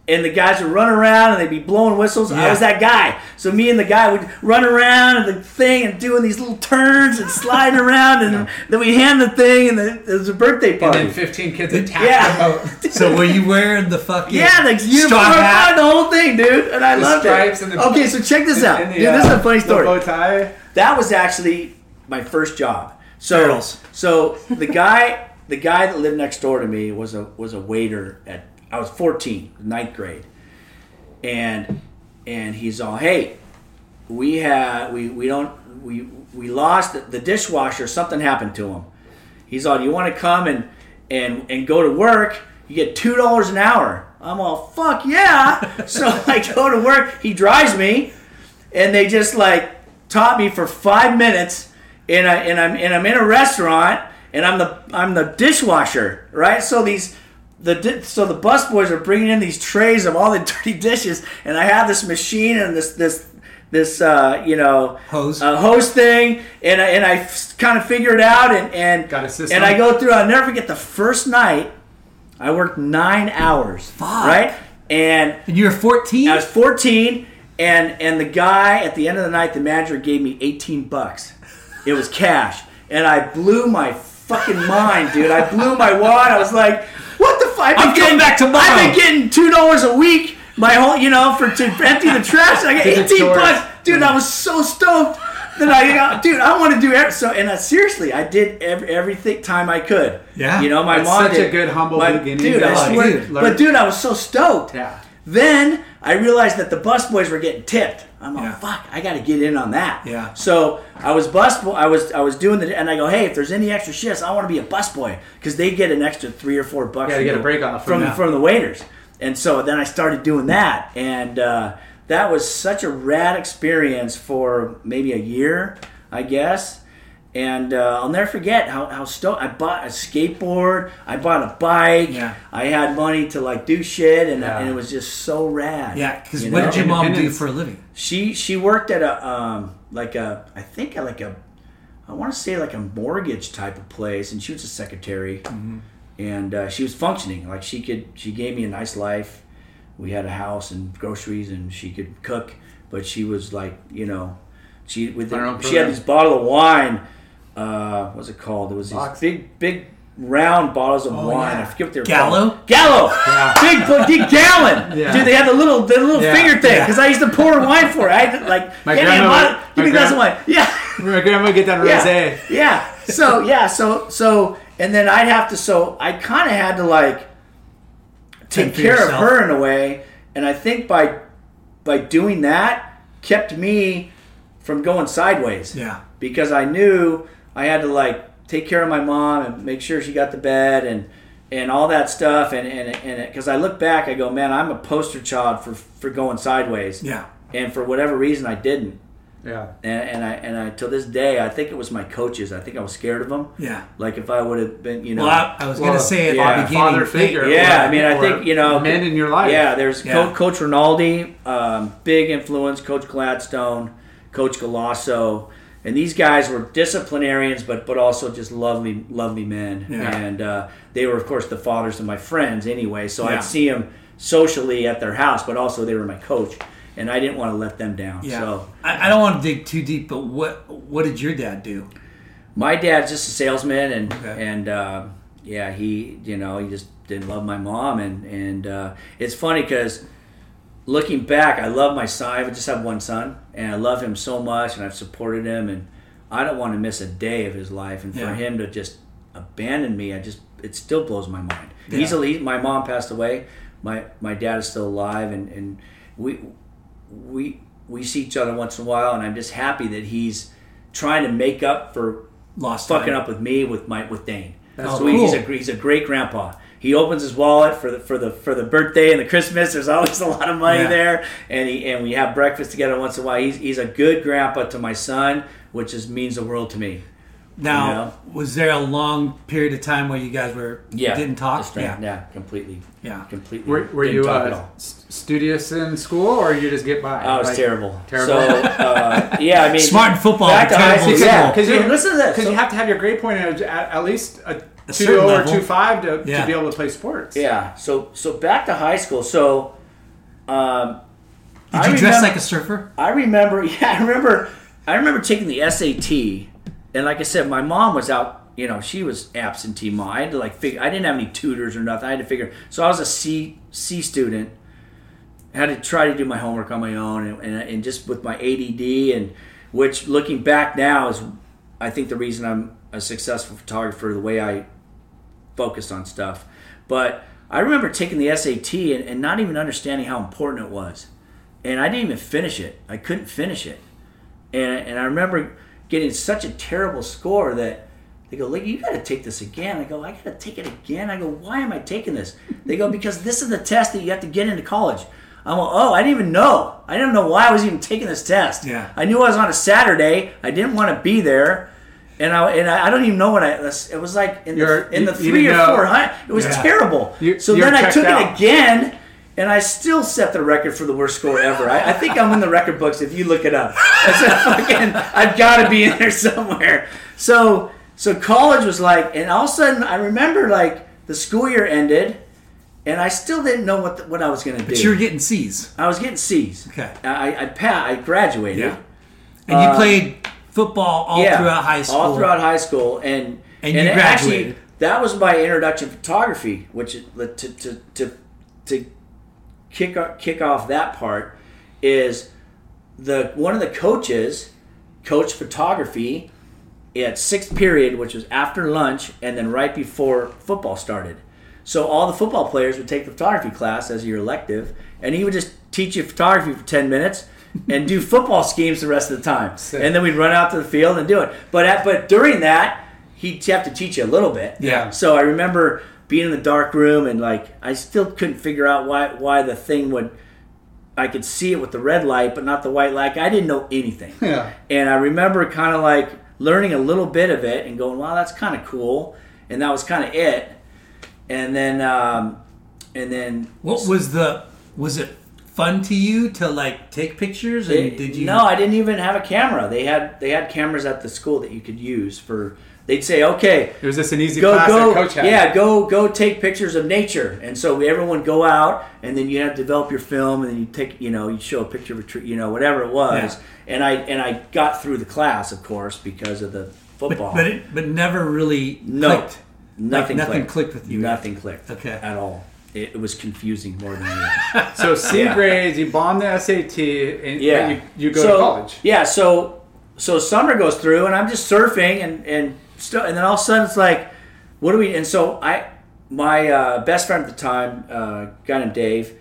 and the guys would run around and they'd be blowing whistles. I was that guy. So me and the guy would run around and the thing and doing these little turns and sliding around, and then we hand the thing, and then it was a birthday party. And then 15 kids attack Yeah. the boat. So were you wearing the fucking yeah, the uniform, straw hat? the whole thing, dude, and I The loved stripes it. and the- okay, so check this out, the, dude. This is a uh, funny the story. bow tie. That was actually my first job. So, Turtles. so the guy, the guy that lived next door to me was a was a waiter at. I was 14, ninth grade, and and he's all, hey, we had we we don't we we lost the, dishwasher. Something happened to him. He's all, you want to come and and and go to work? You get two dollars an hour. I'm all, fuck yeah. so I go to work. He drives me and they just like taught me for five minutes and, I, and I'm and I'm in a restaurant and I'm the I'm the dishwasher right so these the di- so the bus boys are bringing in these trays of all the dirty dishes and I have this machine and this this this uh, you know Hose. uh, hose thing and I, and I kind of figure it out and and Got a system. and I go through I'll never forget the first night I worked nine hours right and And you were 14? I was 14, and and the guy at the end of the night, the manager gave me 18 bucks. It was cash, and I blew my fucking mind, dude. I blew my wad. I was like, "What the fuck?" I'm getting, back tomorrow. I've been getting two dollars a week, my whole, you know, for to empty the trash. I got 18 bucks, dude. I mm. was so stoked. That I, got, dude, I want to do every, so. And I, seriously, I did every, everything time I could. Yeah. you know, my That's mom such did. a good, humble my, beginning. Dude, I swear, dude. but dude, I was so stoked. Yeah. Then I realized that the bus boys were getting tipped. I'm like, Yeah. fuck, I got to get in on that. Yeah. So I was bus boy. I was I was doing the and I go, hey, if there's any extra shifts, I want to be a bus boy because they get an extra three or four bucks. Yeah, to get a break off from from that. from the waiters. And so then I started doing that, and uh, that was such a rad experience for maybe a year, I guess. And uh, I'll never forget how, how stoked I bought a skateboard, I bought a bike, Yeah. I had money to like do shit, and, Yeah. and it was just so rad. yeah, because you what know? did your mom do for a living? She she worked at a um like a I think like a I want to say like a mortgage type of place, and she was a secretary, mm-hmm. and uh, she was functioning like she could. She gave me a nice life. We had a house and groceries, and she could cook. But she was like you know, she with On her own the, she had this bottle of wine. Uh, what's it called? It was these Box? big big round bottles of wine. yeah. I forget what they were Gallo? called. Gallo. Big bu- big gallon. Yeah. Dude, they had the little the little Yeah. finger thing Yeah. because I used to pour wine for it. I had to, like My "Give me a grandma bottle- would- give me a glass of gran- wine. Yeah. My grandma would get that Yeah. rosé. Yeah. So yeah. So so and then I'd have to. So I kind of had to like take Fend for care of her in a way, and I think by by doing that kept me from going sideways. Yeah. Because I knew I had to like take care of my mom and make sure she got to bed and and all that stuff and and and because I look back, I go, man, I'm a poster child for for going sideways. Yeah. And for whatever reason, I didn't Yeah. and, and I and I till this day I think it was my coaches. I think I was scared of them. Yeah. Like if I would have been, you know, Well, I, I was Well, going to say at yeah, the beginning. father figure. yeah. or- I mean, I think you know, men in your life. yeah. There's Yeah. Co- Coach Rinaldi, um, big influence. Coach Gladstone, Coach Galasso, and these guys were disciplinarians, but but also just lovely, lovely men. Yeah. And uh, they were, of course, the fathers of my friends anyway. So Yeah. I'd see them socially at their house, but also they were my coach, and I didn't want to let them down. Yeah. So I, I don't want to dig too deep, but what what did your dad do? my dad's just a salesman and Okay. and uh, yeah he you know he just didn't love my mom and and uh, it's funny because looking back i love my son i just have one son and i love him so much and i've supported him and i don't want to miss a day of his life and for Yeah. him to just abandon me i just it still blows my mind Yeah. he, my mom passed away my my dad is still alive and and we we we see each other once in a while and i'm just happy that he's trying to make up for Lost fucking time. up with me with my with Dane. That's so he's a he's a great grandpa. He opens his wallet for the for the for the birthday and the Christmas. There's always a lot of money Yeah. there, and he and we have breakfast together once in a while. He's he's a good grandpa to my son, which is means the world to me. Now, You know? was there a long period of time where you guys were Yeah, didn't talk? Just right- yeah, completely, Yeah. completely. Were, were you uh, studious in school, or you just get by? I was Like- terrible. terrible? So uh, yeah, I mean, Smart in football, Back to high terrible school. in Yeah, school. because Dude, listen to this. Because So- you have to have your grade point at, at, at least a, two certain or level. two five to, Yeah. to be able to play sports. Yeah. So so back to high school. So Um, Did I you dress remember- like a surfer? I remember, yeah, I remember, I remember taking the SAT, and like I said, my mom was out. You know, she was absentee mom. I had to like figure. I didn't have any tutors or nothing. I had to figure. So I was a C C student. I had to try to do my homework on my own, and, and, and just with my ADD, and which looking back now is, I think the reason I'm a successful photographer. The way I focused on stuff, but I remember taking the SAT and, and not even understanding how important it was and I didn't even finish it. I couldn't finish it, and and I remember getting such a terrible score that they go, "Look, you got to take this again." I go, "I got to take it again." I go, "Why am I taking this?" They go, "Because this is the test that you have to get into college." I'm like, "Oh, I didn't even know. I didn't know why I was even taking this test. Yeah. I knew I was on a Saturday. I didn't want to be there." And I, and I I don't even know what I it was like in the, You're- in the you- you three or know. four hundred. It was Yeah. terrible. You- so then I took out. it again, and I still set the record for the worst score ever. I, I think I'm in the record books if you look it up. It's a fucking, I've got to be in there somewhere. So so college was like, and all of a sudden I remember like the school year ended, and I still didn't know what the, what I was going to do. But you were getting C's. I was getting C's. Okay. I I, I graduated. Yeah. And you uh, played football all Yeah, throughout high school. All throughout high school, and And you. Actually, that was my introduction to photography, which to to to to kick o- kick off that part is the one of the coaches coached photography at sixth period, which was after lunch, and then right before football started. So all the football players would take the photography class as your elective, and he would just teach you photography for ten minutes and do football schemes the rest of the time. And then we'd run out to the field and do it. But at, but during that, he'd have to teach you a little bit. Yeah. So I remember being in the dark room and like I still couldn't figure out why why the thing would. I could see it with the red light, but not the white light. I didn't know anything. Yeah. And I remember kind of like learning a little bit of it and going, "Wow, that's kind of cool." And that was kind of it. And then, um, and then What was the? Was it fun to you to like take pictures? And They- did you? No, I didn't even have a camera. They had they had cameras at the school that you could use for. They'd say, "Okay, It was just an easy go class go coach had. yeah go go take pictures of nature." And so everyone go out, and then you had to develop your film, and then you take you know you show a picture of a tree, you know whatever it was. And I and I got through the class, of course, because of the But football. but, it, but never really no, clicked. nothing Like, nothing clicked. clicked with you. Nothing clicked. Okay. at all. It, it was confusing more than anything. So C Yeah. grades, you bomb the SAT, and yeah, you, you go so, to college. Yeah, so so summer goes through, and I'm just surfing, and and still, and then all of a sudden it's like, what do we? And so I, my uh, best friend at the time, uh, guy named Dave,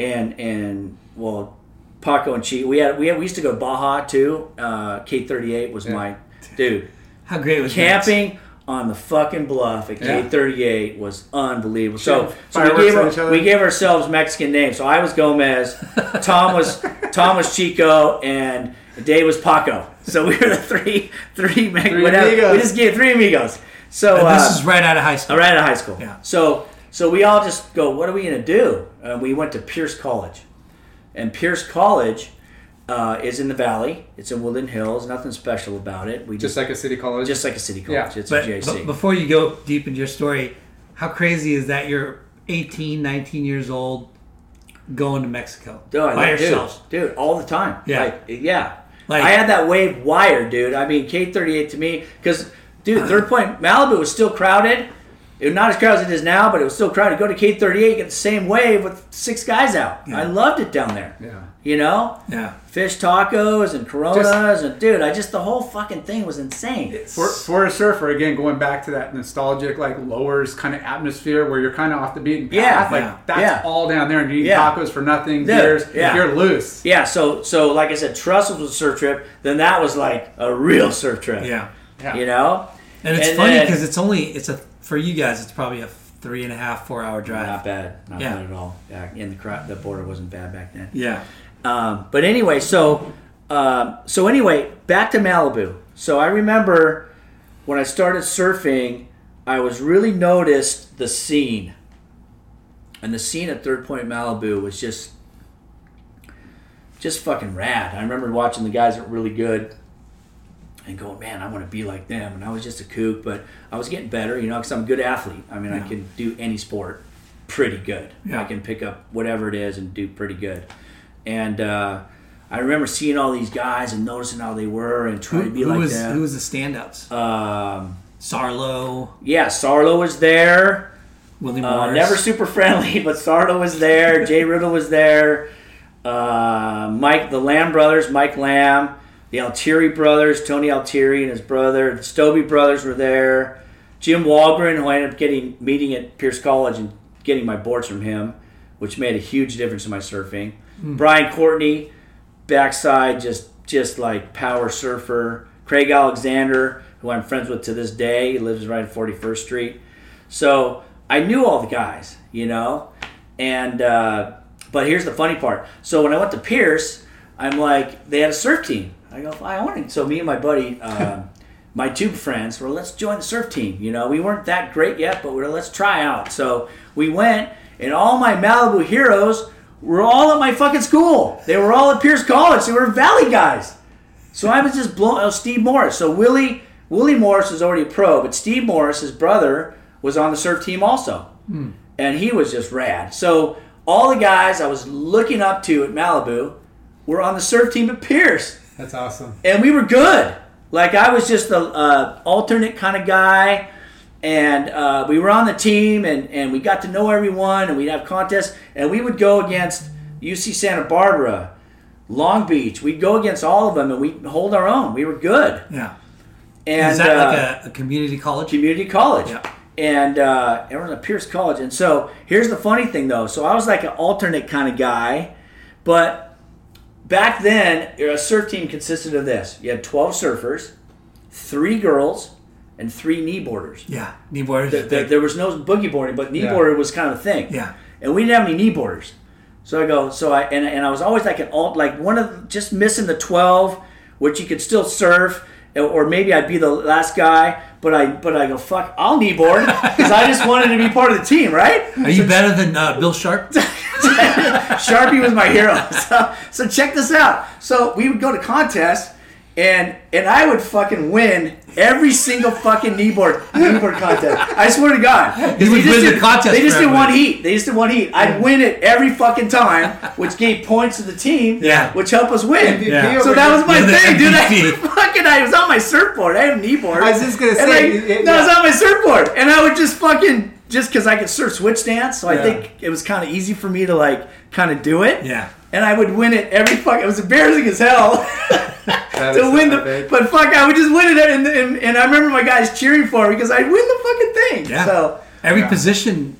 and and well, Paco and Chi, we had we had, we used to go to Baja too. Uh, K38 was my dude. How great was Camping on the fucking bluff at Yeah. K38 was unbelievable. So, so we gave, our- we gave ourselves Mexican names. So I was Gomez, Tom was Tom was Chico, and Dave was Paco. So we were the three three, me- Three whatever. amigos. We just gave three amigos. So And uh, this is right out of high school. right out of high school. Yeah. So so we all just go, what are we gonna do? And we went to Pierce College, and Pierce College uh, is in the valley. It's in Woodland Hills. Nothing special about it. We Just just like a city college. just like a city college. Yeah. It's But, a JC. but before you go deep into your story, how crazy is that you're 18, 19 years old going to Mexico Dude, by love- yourself? dude, dude, all the time. Yeah. like, yeah. Like- I had that wave wired, dude. I mean, K thirty eight to me, because dude, Third Point Malibu was still crowded. It was not as crowded as it is now, but it was still crowded. Go to K thirty eight, get the same wave with six guys out. I loved it down there. Yeah. You know, Yeah. fish tacos and Coronas and dude, I just the whole fucking thing was insane. For, for a surfer, again, going back to that nostalgic, like lowers kind of atmosphere where you're kind of off the beaten path. Yeah. like Yeah. that's Yeah. all down there, and you eat Yeah. tacos for nothing, Dude, beers. yeah. You're loose. Yeah, so so like I said, Trestles was a surf trip. Then that was like a real surf trip. Yeah. Yeah. you know. And it's And funny because it's only, it's a, for you guys, it's probably a three and a half, four hour drive. Not bad, not Yeah. bad at all. Yeah, and the crowd, the border wasn't bad back then. Yeah. Um, but anyway, so um, so anyway, back to Malibu. So I remember when I started surfing, I was really noticed the scene, and the scene at Third Point Malibu was just just fucking rad. I remember watching the guys that were really good. And going, man, I want to be like them. And I was just a kook, but I was getting better, you know, because I'm a good athlete. I mean, I can do any sport. pretty good. Yeah. I can pick up whatever it is and do pretty good. And uh, I remember seeing all these guys and noticing how they were and trying Who, to be who like was them. who was the standouts? um, Sarlo, yeah, Sarlo was there. Willie Uh, never super friendly, but Sarlo was there. Jay Riddle was there. Uh, Mike, the Lamb brothers, Mike Lamb, the Altieri brothers, Tony Altieri and his brother, the Stobie brothers were there. Jim Walgren, who I ended up getting meeting at Pierce College and getting my boards from him, which made a huge difference in my surfing. Brian Courtney, backside, just just like power surfer. Craig Alexander, who I'm friends with to this day, he lives right at 41st Street. So I knew all the guys, you know, and uh, but here's the funny part. So when I went to Pierce, I'm like, they had a surf team. I go, I want to. So me and my buddy, um, my tube friends, were let's join the surf team. You know, we weren't that great yet, but we are let's try out. So we went, and all my Malibu heroes were all at my fucking school. They were all at Pierce College. They were Valley guys. So I was just blown. Oh, Steve Morris. So Willie Willie Morris was already a pro, but Steve Morris, his brother, was on the surf team also, and he was just rad. So all the guys I was looking up to at Malibu were on the surf team at Pierce, That's awesome. and we were good. Like I was just a uh, alternate kind of guy, and uh, we were on the team, and and we got to know everyone, and we'd have contests, and we would go against UC Santa Barbara. Long Beach, we'd go against all of them and we'd hold our own. We were good. Yeah. And Is that uh, like a, a community college? community college. Yeah. And uh, everyone's at Pierce College. And so here's the funny thing, though. So I was like an alternate kind of guy, but back then, a surf team consisted of this: you had 12 surfers, three girls, and three knee boarders. Yeah. Kneeboarders. There, there, there was no boogie boarding, but knee boarder was kind of a thing. Yeah. And we didn't have any knee boarders. So I go, so I and, and I was always like an alt, like one of just missing the 12, which you could still surf, or maybe I'd be the last guy. But I, but I go, fuck, I'll knee board, because I just wanted to be part of the team, right? Are you better than uh, Bill Sharp? Sharpie was my hero. So, so check this out. So we would go to contests, and and I would fucking win every single fucking kneeboard kneeboard contest. I swear to God, You would they just win the did- contest They just did one heat. They just did one heat. I'd win it every fucking time, which gave points to the team. Yeah. which helped us win. Yeah. So that was my thing, dude. I fucking I was on my surfboard. I had a kneeboard. I was just gonna say, I, it- no, I was on my surfboard, and I would just fucking just because I could surf switch dance, so I think it was kind of easy for me to like kind of do it. Yeah. And I would win it every fuck. It was embarrassing as hell to win the. big. But fuck, I would just win it, and, and, and I remember my guys cheering for me because I'd win the fucking thing. Yeah. So Every Yeah. position.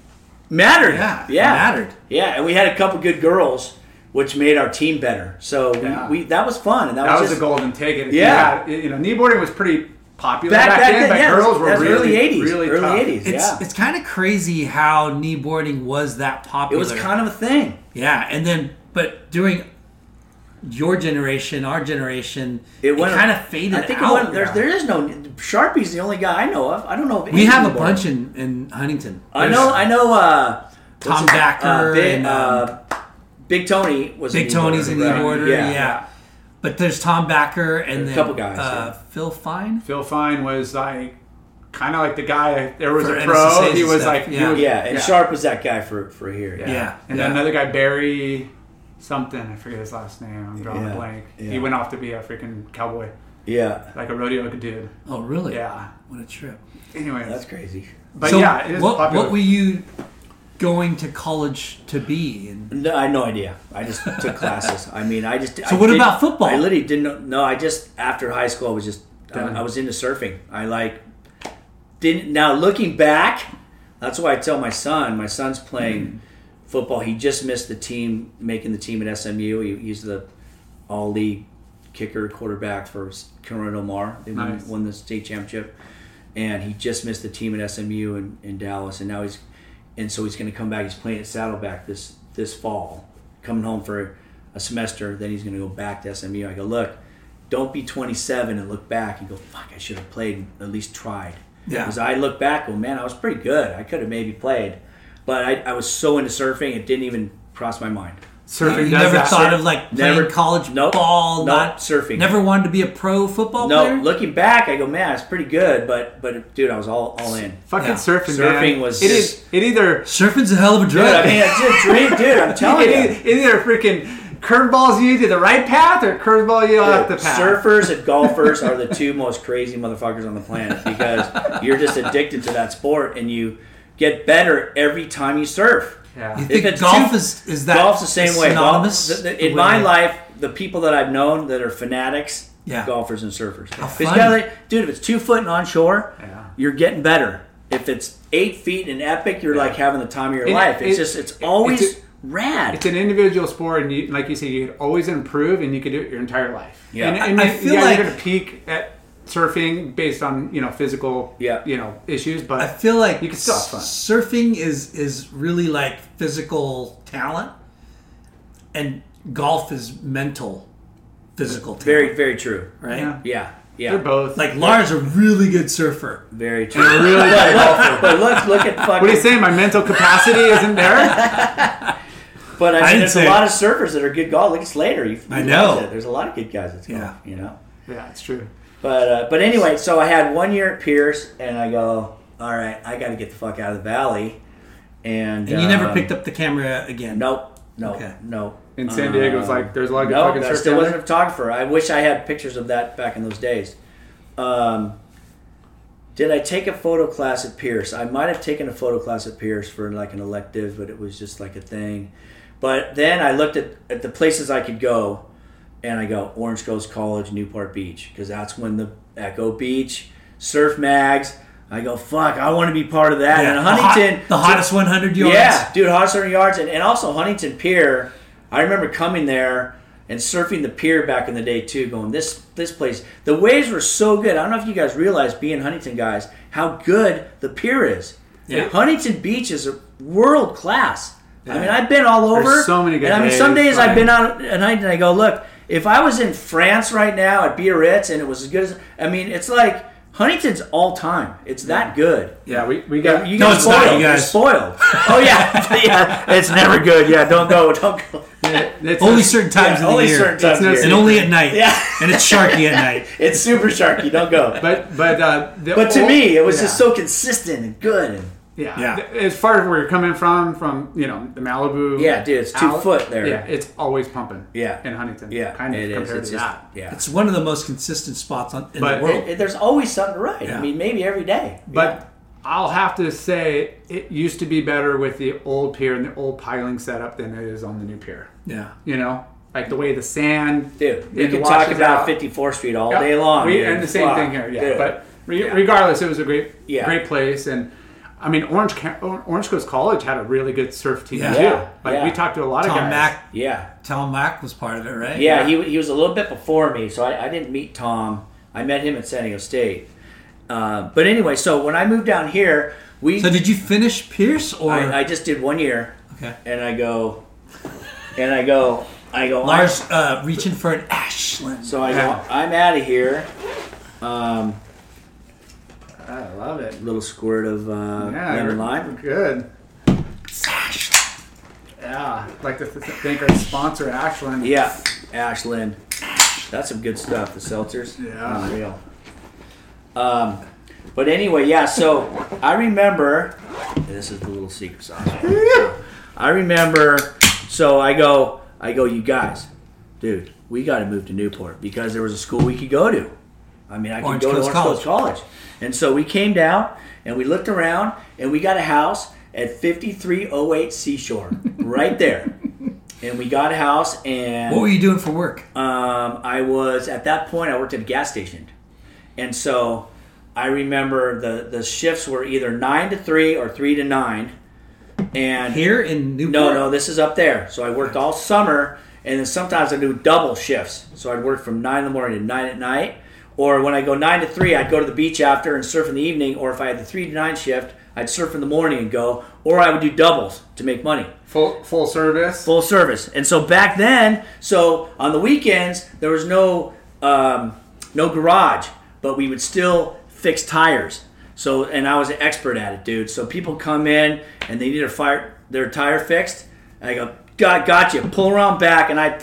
mattered. Yeah, yeah, mattered. Yeah, and we had a couple good girls, which made our team better. So Yeah. we, we that was fun, and that, That was just a golden ticket. Yeah. You, had, you know, kneeboarding was pretty popular back back, back then, then. but yeah, girls were really, early '80s, really early tough. '80s. It's yeah, it's kind of crazy how kneeboarding was that popular. it was kind of a thing. yeah, and then but during your generation, our generation, It went kind of faded I think out. it went, there's, there is no Sharpie's the only guy I know of. I don't know if we have a anymore. bunch in, in Huntington. I know. I know. Uh, Tom Backer uh, Big, and, um, uh, Big Tony was. a Big Tony's a kneeboarder, right? kneeboarder. Yeah. Yeah. But there's Tom Backer and There's a couple guys, uh, yeah. Phil Fine. Phil Fine was like kind of like the guy. There was For a pro. NSSAs He was stuff, like, yeah. was- Yeah, and Sharp was that guy for for here. Yeah. Yeah, And yeah. another guy, Barry something. I forget his last name. I'm drawing Yeah, a blank. yeah. He went off to be a freaking cowboy, Yeah, like a rodeo dude. Oh, really? Yeah. What a trip. Anyway, that's crazy. but so yeah, it is what, popular. what were you going to college to be? And No, I had no idea. I just took classes. I mean, I just. So what about football? I literally didn't. know No, I just after high school, I was just. I, I was into surfing. I like. Didn't now looking back, that's why I tell my son. My son's playing mm-hmm. football. He just missed the team, making the team at SMU. He, he's the all league kicker quarterback for Corona Del Mar. They won, won the state championship, and he just missed the team at SMU in, in Dallas, and now he's and so he's going to come back. He's playing at Saddleback this this fall, coming home for a semester. Then he's going to go back to SMU. I go, look, don't be 27 and look back and go, fuck, I should have played, at least tried. Yeah. Because I look back, well, man, I was pretty good. I could have maybe played, but I, I was so into surfing, it didn't even cross my mind. Surfing you does never that. thought of like playing Never- college nope, ball, nope, not surfing. Never wanted to be a pro football No, player. No, looking back, I go, man, it's pretty good, but but dude, I was all all in. fucking Yeah. surfing. Surfing man. was it. It either Surfing's a hell of a Dude, drug. I mean, it's a dream, dude. I'm telling it, you. either- it either freaking curveballs you to the right path or curveball you off the path. surfers and golfers are the two most crazy motherfuckers on the planet because you're just addicted to that sport and you get better every time you surf. Yeah. you think golf too- is is that Golf's the same way. Golf, synonymous? the- the- The in my life, the people that I've known that are fanatics, Yeah. golfers and surfers. you funny. gotta, like- dude, if it's two foot and on shore, Yeah. you're getting better. If it's eight feet and epic, you're like having the time of your It- life. It's it- just, it's always it's rad. It's an individual sport, and you, like you say, you could always improve, and you could do it your entire life. Yeah. and, and I- I feel yeah, like- you're to peak at surfing based on you know physical, Yeah. you know issues. But I feel like you can still have fun. surfing is is really like physical talent, and golf is mental physical talent. very, very true. right. Yeah. Yeah, yeah. they're both Like Lars, a really good surfer. Very true. They're really good golfer. but look, look at fucking. What are you saying? My mental capacity isn't there. But I I mean, didn't there's say a it. lot of surfers that are good golf. Look at Slater. You, I know. it. There's a lot of good guys that's golf. Yeah. You know. yeah, it's true. But uh, but anyway, so I had one year at Pierce, and I go, all right, I got to get the fuck out of the valley. And, And you never um, picked up the camera again. Nope. No. Okay. No. In San Diego, it's like there's a lot of good no, fucking I still wasn't a photographer. I wish I had pictures of that back in those days. Um, did I take a photo class at Pierce? I might have taken a photo class at Pierce for like an elective, but it was just like a thing. But then I looked at, at the places I could go, and I go Orange Coast College, Newport Beach, because that's when the Echo Beach, Surf Mags. I go, fuck, I want to be part of that. Yeah, and the hot- Huntington, the hottest 100 yards. yeah, dude, hottest 100 yards, and, and also Huntington Pier. I remember coming there and surfing the pier back in the day too. Going this this place, the waves were so good. I don't know if you guys realize, being Huntington guys, how good the pier is. Yeah. Huntington Beach is a world class. I mean, I've been all over. There's so many good And I mean, some days, days I've right. been out at night and I go, look, if I was in France right now at Biarritz and it was as good as, I mean, it's like Huntington's all time. It's that good. Yeah, we, we got You No, get it's not, spoiled. you You're guys. spoiled. Oh yeah, yeah. It's never good. Yeah, don't go. Don't go. it's Only a- certain times Yeah, of only the year. Only certain times of year. and only at night. Yeah. and it's sharky at night. It's super sharky. Don't go. But but uh, the But to old- me, it was yeah. just so consistent and good. And yeah. Yeah. As far as where you're coming from, from you know the Malibu. Yeah, dude, it's two out- foot there. Yeah, it's always pumping. Yeah. in Huntington. yeah, kind of it is. compared It's to just that. yeah. It's one of the most consistent spots on, in But the world. It- it- there's always something to write. Yeah. I mean, maybe every day. But I'll have to say it used to be better with the old pier and the old piling setup than it is on the new pier. yeah. You know, like the way the sand. dude, we could talk about out. 54th Street all Yeah, day long. We, dude. and the same Fuck, thing here, yeah. dude. But re- Yeah. regardless, it was a great, Yeah. great place, and I mean, Orange Orange Coast College had a really good surf team Yeah. too. Yeah, Like yeah. we talked to a lot of Tom guys. Mack. yeah, Tom Mack was part of it, right? yeah, He, he was a little bit before me, so I, I didn't meet Tom. I met him at San Diego State. Uh, but anyway, so when I moved down here, we So did you finish Pierce or I, I just did one year, okay? and I go, and I go, I go. Lars uh, reaching for an Ashland. So I go, I'm out of here. Um, I love it. little squirt of uh, Yeah, lemon lime. Good. Yeah, I'd like to th- thank our sponsor Ashland. Yeah, Ashland. That's some good stuff. The seltzers. Yeah. Unreal. Um, but anyway, yeah. So I remember. This is the little secret sauce. I remember. So I go. I go. You guys, dude, we got to move to Newport because there was a school we could go to. I mean, I could go Coast to Orange Coast College. And so we came down and we looked around and we got a house at 5308 Seashore, right there. And we got a house and What were you doing for work? um, I was at that point. I worked at a gas station, and so I remember the the shifts were either nine to three or three to nine. And Here in Newport. no, no, this is up there. So I worked all summer, and then sometimes I do double shifts. So I'd work from nine in the morning to nine at night, or when I go nine to three, I'd go to the beach after and surf in the evening. Or if I had the three to nine shift, I'd surf in the morning and go, or I would do doubles to make money Full full service. full service. And so back then, so on the weekends there was no um, no garage, but we would still fix tires. So and I was an expert at it, dude. So people come in and they need their fire their tire fixed. I go, got got you. Pull around back, and I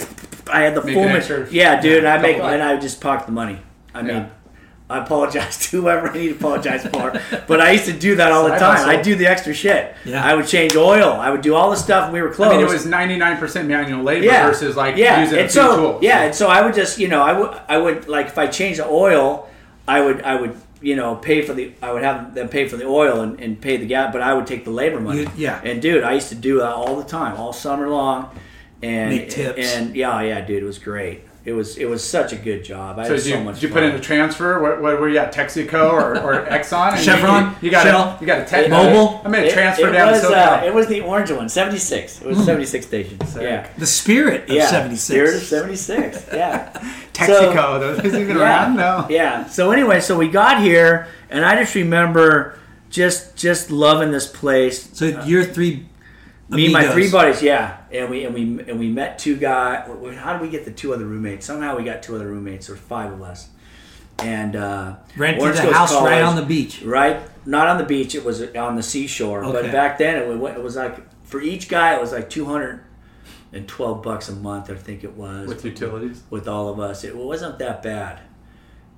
I had the Make full an ma- Yeah, dude, and I make and I just pocket the money. I mean. Yeah. I apologize to whoever I need to apologize for, but I used to do that all the Side time. hustle. I do the extra shit. Yeah. I would change oil. I would do all the stuff. We were I mean, it was 99% manual labor yeah. versus like yeah. using a and few so, tools. Yeah, and so I would just you know I would I would like if I changed the oil, I would I would you know pay for the I would have them pay for the oil and, and pay the gas, but I would take the labor money. You- yeah. And dude, I used to do that all the time, all summer long, and Make tips. And yeah, yeah, dude, it was great. It was it was such a good job. I So had did so you, much did you fun. put in a transfer? What, what were you at Texaco or, or Exxon? And Chevron? You, you got Shell? a, you got a tech Mobil? I made a transfer it down was, to uh, it was the orange one, 76. It was 76 stations. Yeah. The spirit of Yeah. 76. Spirit of 76. Yeah. Texaco. Those is even around? No. Yeah. So anyway, so we got here, and I just remember just just loving this place. So your three Me and my three buddies, yeah, and we and we and we met two guys. How did we get the two other roommates? Somehow we got two other roommates. There were five of us, and uh, rented Orange the Coast house right on the beach. Right, not on the beach. It was on the seashore. Okay. But back then, it was, it was like for each guy, it was like two hundred and twelve bucks a month. I think it was With utilities. with all of us. It wasn't that bad.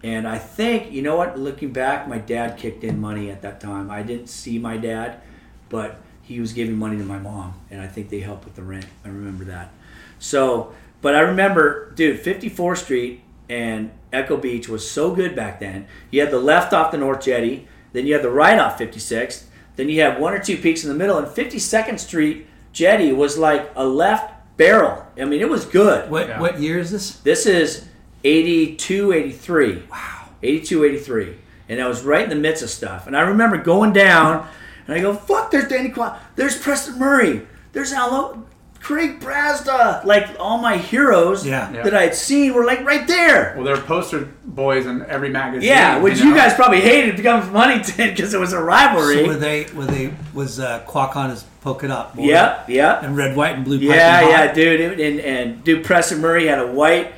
And I think, you know what, looking back, my dad kicked in money at that time. I didn't see my dad, but he was giving money to my mom, and I think they helped with the rent. I remember that. So, but I remember, dude, 54th Street and Echo Beach was so good back then. You had the left off the North Jetty, then you had the right off 56th, then you had one or two peaks in the middle, and 52nd Street Jetty was like a left barrel. I mean, it was good. What Yeah. what year is this? This is 82, 83. Wow. 82, 83. And I was right in the midst of stuff. And I remember going down, and I go, fuck, there's Danny Kwock. There's Preston Murray. There's Allo. Craig Brazda. Like, all my heroes Yeah. Yeah. that I had seen were, like, right there. Well, there were poster boys in every magazine. Yeah, which you know? guys probably hated to come from Huntington because it was a rivalry. So were they were they was uh, Quack on his polka dot board? yeah, yeah. And red, white, and blue. Yeah, piping yeah, dude, It- and and dude, Preston Murray had a white,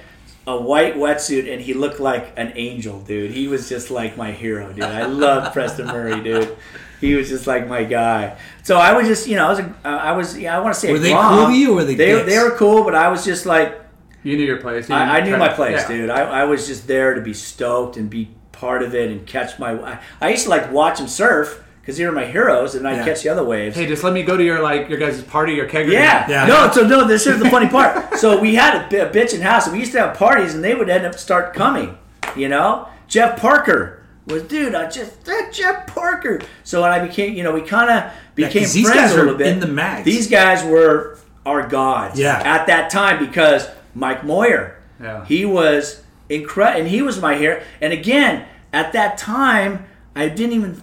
a white wetsuit, and he looked like an angel, dude. He was just like my hero, dude. I love Preston Murray, dude. He was just like my guy. So I was just, you know, I was, a, uh, I was, yeah, I want to say, Were a they grom. cool to you or were they They, they were cool, but I was just like, You knew your place. You I, I knew tried- my place, yeah. dude. I, I was just there to be stoked and be part of it and catch my. I, I used to like watch them surf because they were my heroes, and I'd Yeah. catch the other waves. Hey, just let me go to your like your guys' party, your kegger. Yeah. Yeah. No, so no, this is the funny part. So we had a, bi- a bitchin' house, and we used to have parties, and they would end up start coming. You know, Jeff Parker was, dude, I just that Jeff Parker. So when I became, you know, we kind of became these friends guys a little bit. in the mags. These guys were our gods. Yeah. At that time, because Mike Moir, Yeah. he was incredible, and he was my hero. And again, at that time, I didn't even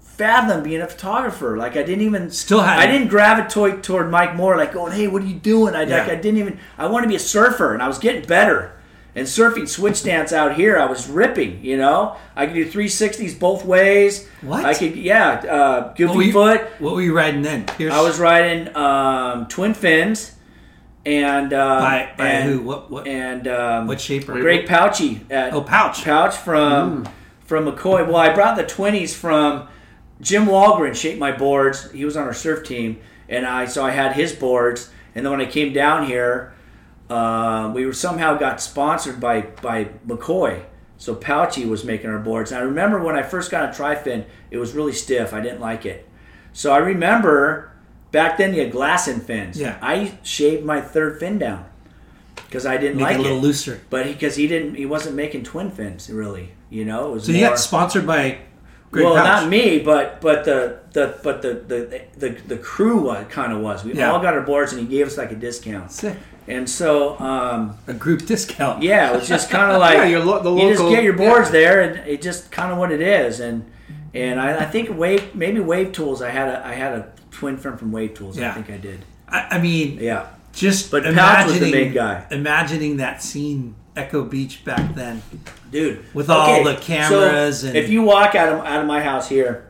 fathom being a photographer. Like I didn't even Still had- I didn't gravitate toward Mike Moir like going, "Hey, what are you doing?" I like I didn't even I wanted to be a surfer, and I was getting better. And surfing switch stance out here, I was ripping. You know, I could do 360s both ways. What? I could, yeah, uh, What goofy were you, foot. What were you riding then? Pierce? I was riding um, twin fins, and uh, by, by and, who? What what And um, what shaper? Greg Pouchy at Oh, Pouch. Pouch from from McCoy. Well, I brought the twenties from Jim Walgren. Shaped my boards. He was on our surf team, and I so I had his boards. And then when I came down here, uh, we were somehow got sponsored by by McCoy. So Pouchy was making our boards. And I remember when I first got a tri-fin, it was really stiff. I didn't like it. So I remember back then you had glass in fins. Yeah. I shaved my third fin down because I didn't Make like it a little it. looser. But because he, didn't, he wasn't making twin fins really. You know, it was So you more, got sponsored by Greg well, Pouch. not me, but but the the but the the the, the crew kind of was. We Yeah. all got our boards, and he gave us like a discount. Sick. And so, um, A group discount. yeah, it was just kind of like Yeah, your lo- the you just get your boards yeah. there, and it just kind of what it is. And and I, I think wave maybe Wave Tools. I had a I had a twin fin from Wave Tools. Yeah. I think I did. I, I mean, Yeah. just But Pouch imagining was the main guy. imagining that scene, Echo Beach back then. dude. With all the cameras so and- if you walk out of out of my house here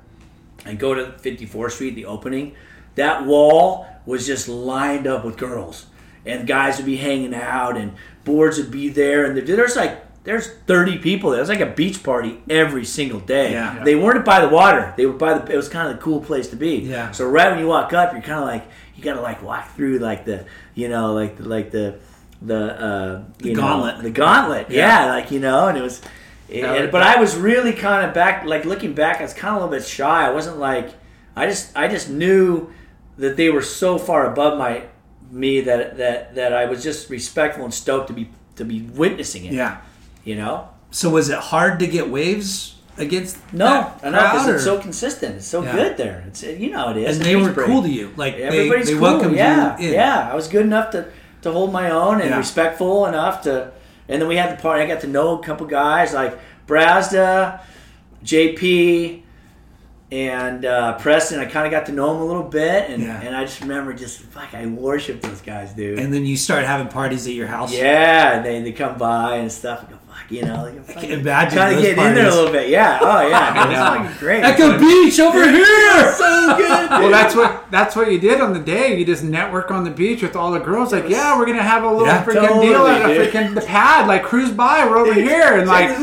and go to 54th Street, the opening, that wall was just lined up with girls, and guys would be hanging out, and boards would be there, and there's like there's 30 people there. It was like a beach party every single day. Yeah. They weren't by the water. They were by the. It was kind of the cool place to be. Yeah. So right when you walk up, you're kind of like you got to like walk through like the you know like the, like the the uh, you know, gauntlet. the gauntlet. Yeah. like you know, and it was. it- Yeah. but I was really kind of back, like looking back, I was kind of a little bit shy. I wasn't like, I just, I just knew that they were so far above my me that that that I was just respectful and stoked to be to be witnessing it. Yeah. You know? So was it hard to get waves against No, know because it's so consistent. It's so Yeah. good there. It's you know it is. and they were cool to you. Like they, Everybody's they cool. welcomed yeah, you in. yeah. I was good enough to to hold my own and Yeah. respectful enough to. And then we had the party. I got to know a couple guys like Brazda, JP, and uh, Preston. I kind of got to know him a little bit, and, Yeah. and I just remember just fuck. I worship those guys, dude. And then you start having parties at your house. yeah, and they, they come by and stuff. I go fuck, you know. Like, I can imagine Trying to get in there a little bit. Yeah. Oh yeah. Dude, it's great. Echo Beach over here. so good. Well, that's what that's what you did on the day. You just network on the beach with all the girls. Like, yeah, we're gonna have a little Yeah, freaking deal at a freaking the pad. Like, cruise by. We're over here, and like.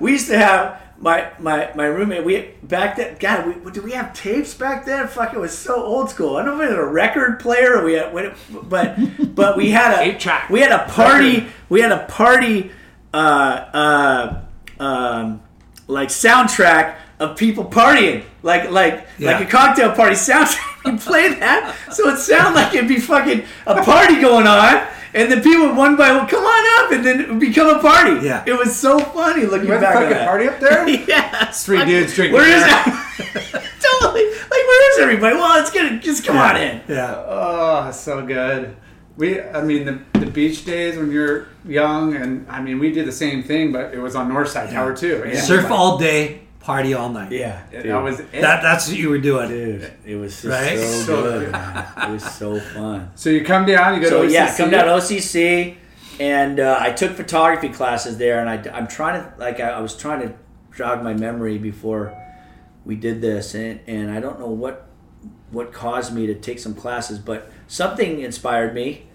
We used to have my my my roommate. We back then. God, we, did we have tapes back then? Fuck, it was so old school. I don't know if we had a record player. Or we had, but but we had a Tape track. We had a party. Record. We had a party. Uh, uh, um, like soundtrack of people partying, like like Yeah. like a cocktail party soundtrack. We play that, so it sounded like it'd be fucking a party going on, and then people would one by one come on up, and then it would become a party. Yeah. it was so funny looking you back on fucking that. party up there. yeah, Three dudes drinking Where is that? totally. Like, where is everybody? Well, it's gonna just come on in. Yeah. Oh, so good. We, I mean, the, the beach days when you're young, and I mean, we did the same thing, but it was on Northside Tower too. And Surf like, all day, party all night. Yeah, That was it. That that's what you were doing. dude. It was just Right? so, So good. good. It was so fun. so you come down, you go So to OCC. yeah, come down to OCC, and uh, I took photography classes there, and I, I'm trying to like I, I was trying to jog my memory before we did this, and, and I don't know what what caused me to take some classes, but something inspired me.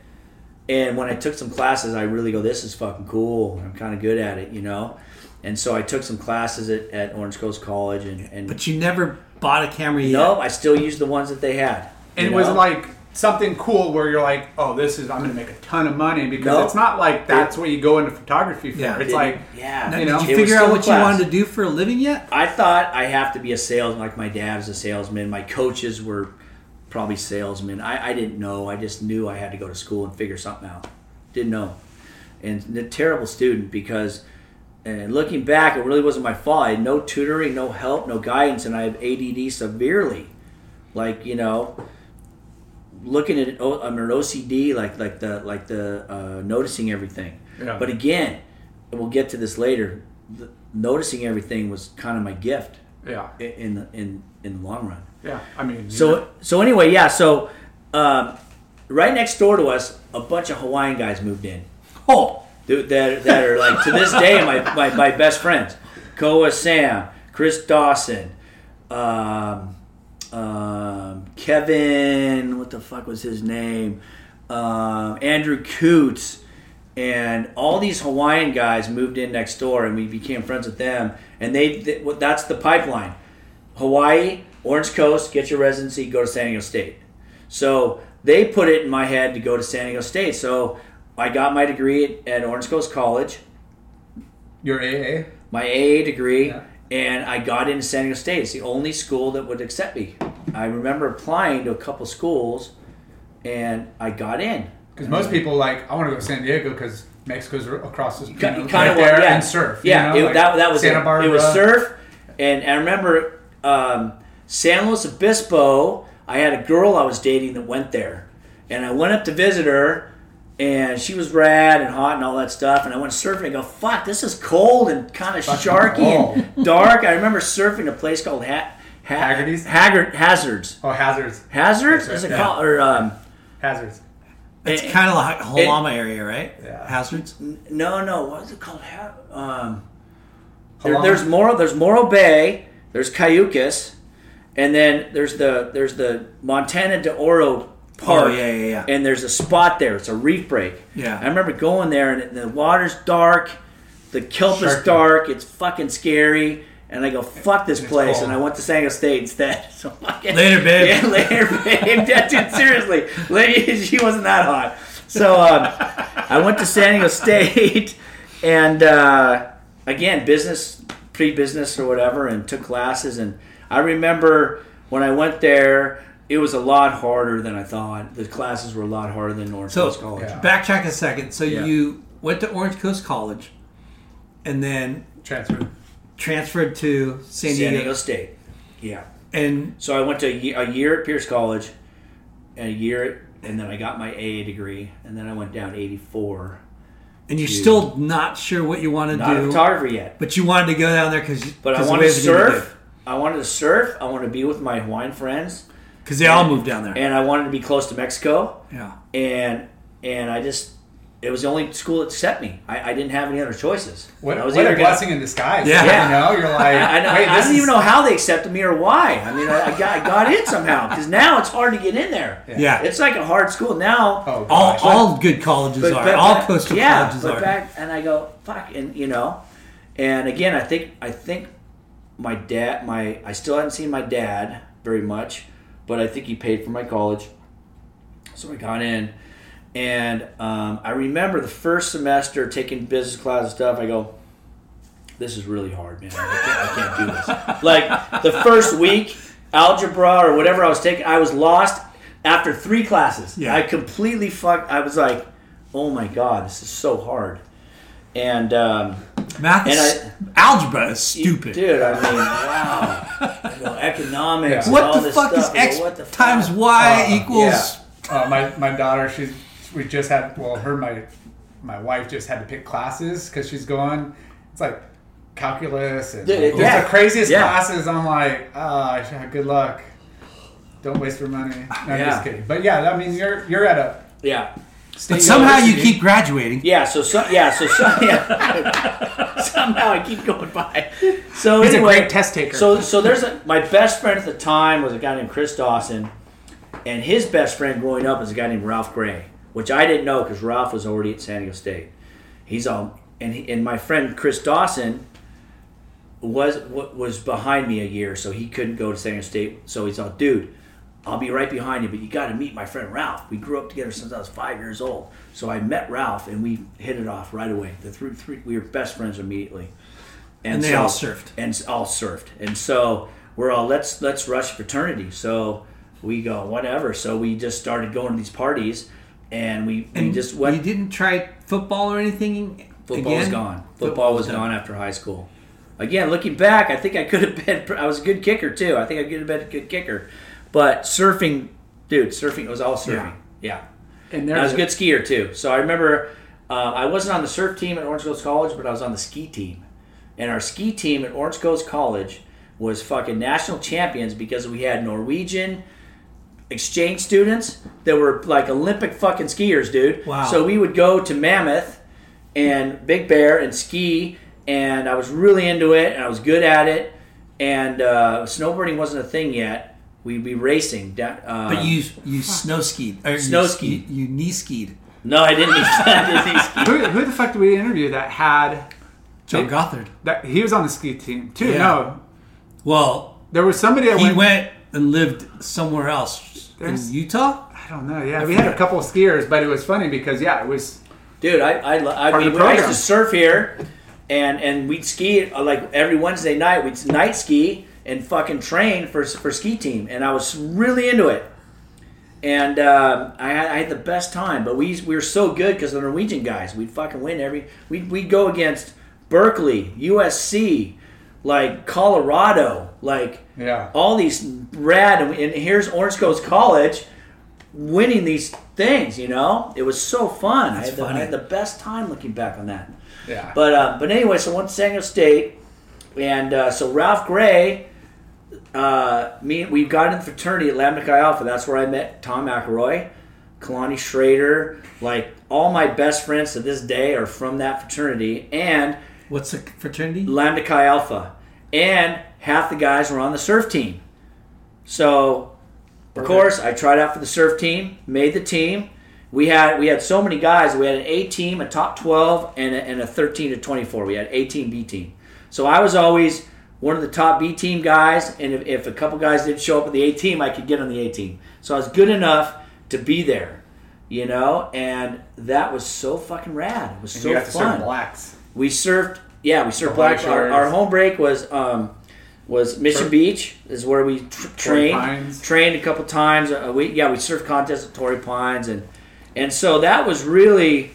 And when I took some classes, I really go, "This is fucking cool. I'm kind of good at it," you know. And so I took some classes at, at Orange Coast College, and, and But you never bought a camera yet. no, I still used the ones that they had. and you it was like something cool where you're like, oh, this is I'm going to make a ton of money because No. it's not like that's what you go into photography for. Yeah. it's like yeah, you know, did you figure out still a what you class. wanted to do for a living yet? I thought I have to be a salesman, like my dad was a salesman. My coaches were probably salesmen. I, I didn't know. I just knew I had to go to school and figure something out. Didn't know. And a terrible student because, and looking back, it really wasn't my fault. I had no tutoring, no help, no guidance, and I have ADD severely. Like you know, looking at oh, I'm an OCD, like like the like the uh, noticing everything. Yeah. But again, we'll get to this later. The, noticing everything was kind of my gift yeah, in the, in in the long run. yeah. I mean, So so anyway, yeah. So um, right next door to us, a bunch of Hawaiian guys moved in. Oh, That, that are like to this day my, my, my best friends. Koa Sam, Chris Dawson, um, um, Kevin, what the fuck was his name? Um, Andrew Coots, and all these Hawaiian guys moved in next door, and we became friends with them. And they, they that's the pipeline: Hawaii, Orange Coast, get your residency, go to San Diego State. So they put it in my head to go to San Diego State. So I got my degree at, Orange Coast College, your AA. my AA degree, Yeah. and I got into San Diego State. It's the only school that would accept me. I remember applying to a couple schools, and I got in. Because most people like, I want to go to San Diego because Mexico's across the you know, kind right of there yeah. and surf. you Yeah, know, it- like that, that was Santa it. Barbara. It was surf, and I remember um, San Luis Obispo. I had a girl I was dating that went there, and I went up to visit her, and she was rad and hot and all that stuff. And I went surfing. I go, "Fuck, this is cold and kind of sharky and dark." I remember surfing a place called ha- ha- Haggerty's? Haggard Hazards. Oh, hazards. Hazards is it Yeah. called or um, Hazards. it's eh, kind of like Halama area, right? Yeah. Hazards. no no what is it called? Ha- um, There, there's Morro. There's Morro Bay. There's Cayucos, and then there's the there's the Montana de Oro Park. Oh, yeah, yeah, yeah. And there's a spot there. It's a reef break. Yeah. I remember going there, and the water's dark, the kelp is dark. It's fucking scary. And I go, fuck this place. cold. And I went to San Diego State instead. So fucking, Later, babe. Yeah, later, babe. Yeah, dude, seriously. La- She wasn't that hot. So um, I went to San Diego State and uh, again, business, pre business or whatever, and took classes. And I remember when I went there, it was a lot harder than I thought. The classes were a lot harder than Orange So Coast College. Yeah. backtrack a second. So Yeah. you went to Orange Coast College, and then transferred transferred to San San Diego, Diego State. Yeah. and So I went to a year, a year at Pierce College, and a year, and then I got my AA degree, and then I went down 84. and you're Dude. still not sure what you want to do? Not a do, photographer yet, but you wanted to go down there because but I wanted to surf. I wanted to surf. I wanted to be with my Hawaiian friends, because they all moved down there. and I wanted to be close to Mexico. yeah, And and I just, it was the only school that accept me. I, I didn't have any other choices. What, I was what a gonna- blessing in disguise. Yeah. You know, you're like, I, I, wait, I this don't is, even know how they accepted me or why. I mean, I, I, got, I got in somehow because now it's hard to get in there. yeah. It's like a hard school now. Oh, all gosh. all good colleges But- are. but all back- coastal yeah, colleges but are. back and I go fuck, and you know, and again, I think I think my dad, my I still hadn't seen my dad very much, but I think he paid for my college, so I got in, and um, I remember the first semester taking business class and stuff. I go, this is really hard, man. I can't, I can't do this. like the first week, algebra or whatever I was taking, I was lost after three classes. Yeah. I completely fucked. I was like, oh my god, this is so hard. And um, Math, and is, algebra is stupid. dude. I mean, wow. You know, economics. Yeah. and what all the this fuck stuff. is x what the times y Uh, equals? Uh, my my daughter, she's we just had well, her my my wife just had to pick classes because she's going. It's like calculus and Dude, it- there's yeah. the craziest Yeah. classes. I'm like, ah, good luck. Don't waste your money. No, I'm just kidding. But yeah, I mean, you're you're at a Yeah. But somehow you keep graduating. Yeah, so, so yeah, so, so yeah. somehow I keep going by. So He's a great test taker. So so there's a my best friend at the time was a guy named Chris Dawson, and his best friend growing up was a guy named Ralph Gray, which I didn't know because Ralph was already at San Diego State. He's all and he, and my friend Chris Dawson was was behind me a year, so he couldn't go to San Diego State. So he's all, dude, I'll be right behind you, but you got to meet my friend Ralph. We grew up together since I was five years old. So I met Ralph, and we hit it off right away. The three, three we were best friends immediately. And they all surfed. and all surfed, and so we're all let's let's rush fraternity. So we go whatever. So we just started going to these parties, and we, we just went. You didn't try football or anything. Football was again? gone. Football was done. gone after high school. Again, looking back, I think I could have been. I was a good kicker too. I think I could have been a good kicker, but surfing, dude, surfing it was all surfing. Yeah, and I was a good skier too. So I remember uh, I wasn't on the surf team at Orange Coast College, but I was on the ski team, and our ski team at Orange Coast College was fucking national champions because we had Norwegian exchange students that were like Olympic fucking skiers, dude. Wow. So we would go to Mammoth and Big Bear and ski, and I was really into it, and I was good at it. And uh, snowboarding wasn't a thing yet. We'd be racing. da- Uh, But you you snow skied Snow skied. You, knee skied. no, I didn't. I didn't ski. who, who the fuck did we interview that had John They- Gothard. that he was on the ski team too? Yeah. No, Well, there was somebody that he went, went and lived somewhere else in Utah. I don't know. Yeah, we had a couple of skiers, but it was funny because yeah, it was Dude, I I, lo- I Part mean, the I used to surf here, and and we'd ski uh, like every Wednesday night. We'd night ski and fucking train for for ski team, and I was really into it. And um, I, had, I had the best time, but we we were so good because the Norwegian guys. We'd fucking win every. We'd we'd go against Berkeley, USC, like Colorado, like yeah. all these rad and, and here's Orange Coast College winning these things. You know, it was so fun. I had, the, I had the best time looking back on that. Yeah. But uh, but anyway, so I went to San Diego State, and uh, so Ralph Gray, uh, me we got in the fraternity at Lambda Chi Alpha. That's where I met Tom McElroy, Kalani Schrader. Like all my best friends to this day are from that fraternity, and What's the fraternity? Lambda Chi Alpha, and half the guys were on the surf team. So, of course, I tried out for the surf team, made the team, we had we had so many guys. We had an A team, a top twelve, and a, and a thirteen to twenty four. We had A team, B team. So I was always one of the top B team guys, and if, if a couple guys didn't show up at the A team, I could get on the A team. So I was good enough to be there, you know, and that was so fucking rad. It was And so you got to fun. serve blacks. We surfed, yeah, we surfed The black. Hawaii Our, our home break was um, was Mission Tor- Beach, is where we tr- trained. Pines. Trained a couple times. Uh, we yeah, we surfed contests at Torrey Pines, and and so that was really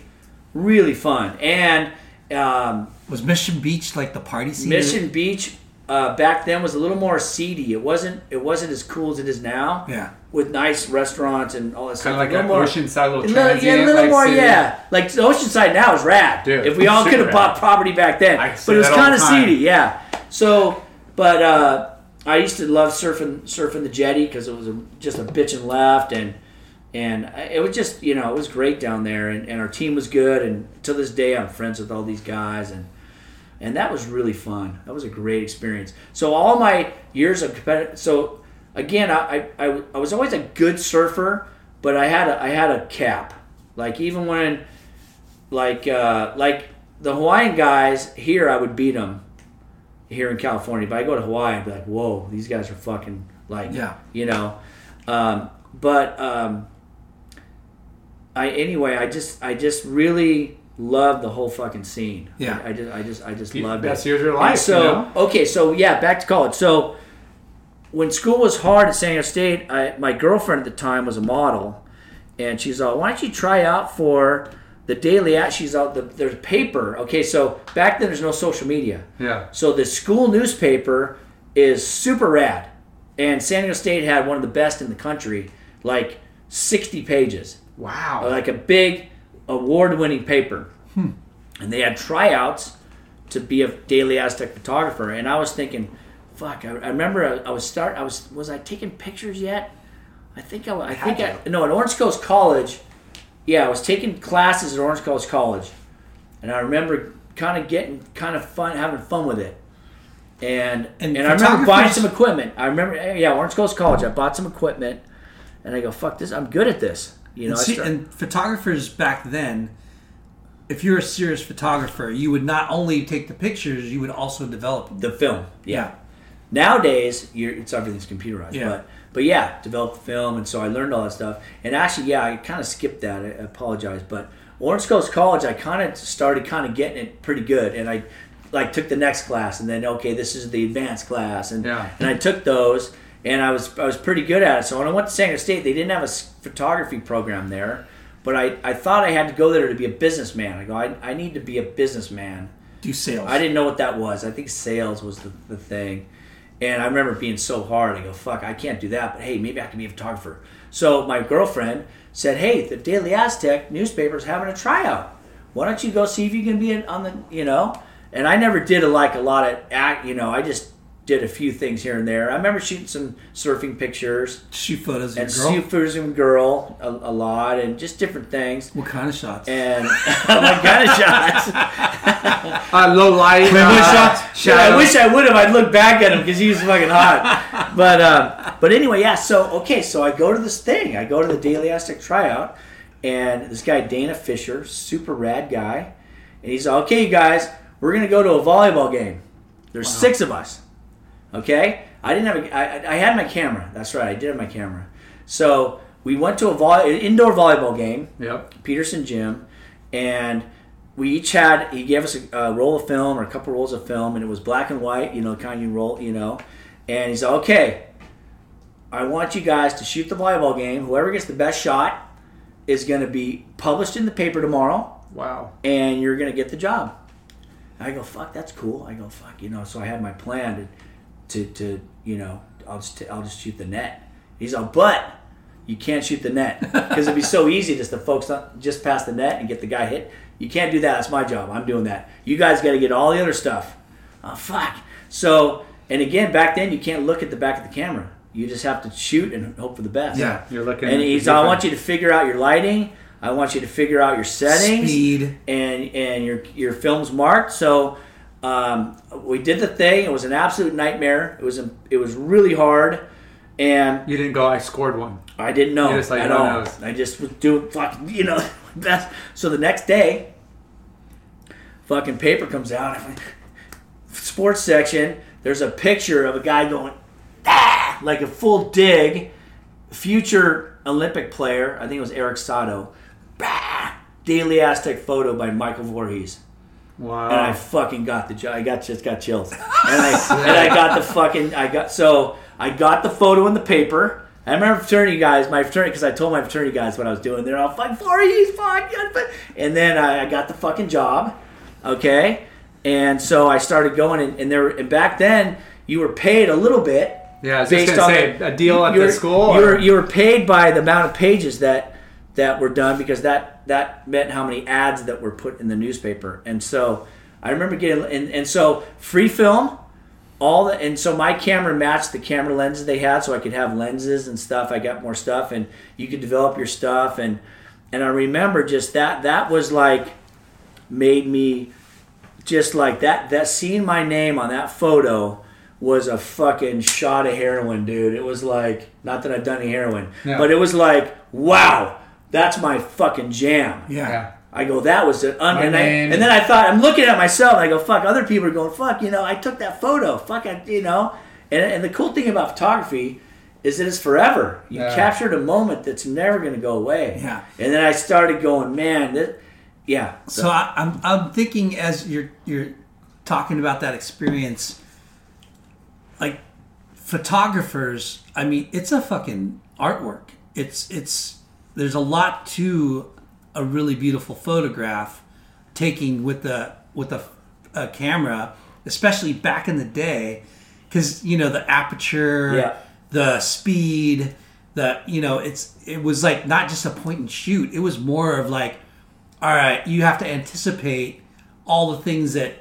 really fun. And um, Was Mission Beach like the party scene? Mission Beach uh, back then was a little more seedy. It wasn't it wasn't as cool as it is now. Yeah. with nice restaurants and all that stuff. Kind of like A an more- oceanside little little, yeah, a little like, more, city. yeah. Like the Oceanside now is rad. Dude, if we all could have bought property back then, I but it was kind of seedy, yeah. So, but uh, I used to love surfing surfing the jetty because it was a, just a bitch and left and. And it was just, you know, it was great down there, and, and our team was good. And to this day, I'm friends with all these guys, and and that was really fun. That was a great experience. So all my years of competitive, so again, I, I, I, was always a good surfer, but I had a, I had a cap. Like even when, like uh, like the Hawaiian guys here, I would beat them here in California. But I go to Hawaii, I'd be like, whoa, these guys are fucking like, Yeah. you know. Um, but um, I anyway, I just I just really loved the whole fucking scene. Yeah. I, I just I just I just loved best it. years of your And life, so you know? okay, so yeah, back to college. So when school was hard at San Diego State, I, my girlfriend at the time was a model, and she's all, "Why don't you try out for the Daily At?" She's out the there's paper. Okay, so back then there's no social media. Yeah. So the school newspaper is super rad, and San Diego State had one of the best in the country, like 60 pages, Wow. like a big award-winning paper, hmm. and they had tryouts to be a Daily Aztec photographer, and I was thinking, fuck, I, I remember I, I was start, I was was I taking pictures yet? I think I, I think I, no at Orange Coast College, yeah, I was taking classes at Orange Coast College, and I remember kind of getting kind of fun, having fun with it. And And and, I remember buying some equipment. I remember, yeah, Orange Coast College. I bought some equipment, and I go, "Fuck this! I'm good at this." You know, And, see, and photographers back then, if you're a serious photographer, you would not only take the pictures, you would also develop them. the film. Yeah. Nowadays, you're, it's everything's computerized. Yeah. But but yeah, develop the film, and so I learned all that stuff. And actually, yeah, I kind of skipped that. I, apologize, but Orange Coast College, I kind of started kind of getting it pretty good, and I like took the next class, and then okay, this is the advanced class, and Yeah. and I took those, and I was I was pretty good at it. So when I went to San Diego State, they didn't have a photography program there. But I, I thought I had to go there to be a businessman. I go, I, I need to be a businessman. Do sales. I didn't know what that was. I think sales was the, the thing. And I remember being so hard. I go, fuck, I can't do that. But hey, maybe I can be a photographer. So my girlfriend said, hey, the Daily Aztec newspaper's having a tryout. Why don't you go see if you can be in, on the, you know? And I never did a, like a lot of act, you know. I just did a few things here and there. I remember shooting some surfing pictures shoot photos of your and girl. shoot photos of girl a, a lot and just different things. what kind of shots? And my kind of shots. Uh, low light. Playboy uh, shots? Yeah, I wish I would have. I'd look back at him because he was fucking hot. But uh, but anyway, yeah. So okay, so I go to this thing. I go to the Daily Aztec tryout, and this guy Dana Fisher, super rad guy, and he's like, okay, you guys, we're gonna go to a volleyball game. There's six of us. Okay, I didn't have. A, I, I had my camera. That's right, I did have my camera. So we went to a indoor volleyball game. Yep. Peterson Gym, and we each had he gave us a, a roll of film or a couple rolls of film, and it was black and white, you know, kind of you roll, you know. And he said, "Okay, I want you guys to shoot the volleyball game. Whoever gets the best shot is going to be published in the paper tomorrow, Wow. and you're going to get the job." I go, "Fuck, that's cool." I go, "Fuck," you know. So I had my plan to, to, to you know, I'll just I'll just shoot the net. He's like, but you can't shoot the net because it'd be so easy just to focus on just past the net and get the guy hit. You can't do that. That's my job. I'm doing that. You guys got to get all the other stuff. Oh fuck. So and again, back then you can't look at the back of the camera. You just have to shoot and hope for the best. Yeah. You're looking. And he's, I want you to figure out your lighting. I want you to figure out your settings Speed. and and your your film's marked. So um, we did the thing. It was an absolute nightmare. It was it was really hard, and You didn't go. I scored one. I didn't know like, at all. knows. I just was doing fucking, you know, best. So the next day, fucking paper comes out. Sports section. There's a picture of a guy going, ah, like a full dig. Future Olympic player. I think it was Eric Sato. Bah, Daily Aztec photo by Michael Voorhees Wow. and I fucking got the job. I got just got chills, and I and I got the fucking I got so I got the photo in the paper. I remember fraternity guys, my fraternity, because I told my fraternity guys what I was doing. They're all fuck Voorhees, fuck, yeah, fuck." and then I, I got the fucking job, okay, and so I started going, and, and there and back then you were paid a little bit. Yeah, I was just gonna say, a deal at the school, You were you were paid by the amount of pages that that were done because that that meant how many ads that were put in the newspaper. And so I remember getting and, and so free film, all the and so my camera matched the camera lenses they had, so I could have lenses and stuff. I got more stuff, and you could develop your stuff. And and I remember just that that was like made me just like that that seeing my name on that photo was a fucking shot of heroin dude it was like not that i've done any heroin Yeah. but it was like wow that's my fucking jam Yeah. yeah. i go that was an un- My and, I, and then i thought i'm looking at myself and i go fuck other people are going fuck you know i took that photo fuck I, you know and, and the cool thing about photography is that it's forever you Yeah. captured a moment that's never going to go away Yeah. and then i started going man this, yeah So I, I'm I'm thinking as you're you're talking about that experience, like photographers. I mean, it's a fucking artwork. It's it's there's a lot to a really beautiful photograph taking with the with a, a camera, especially back in the day, because you know the aperture, Yeah. the speed, the you know it's it was like not just a point and shoot. It was more of like, all right, you have to anticipate all the things that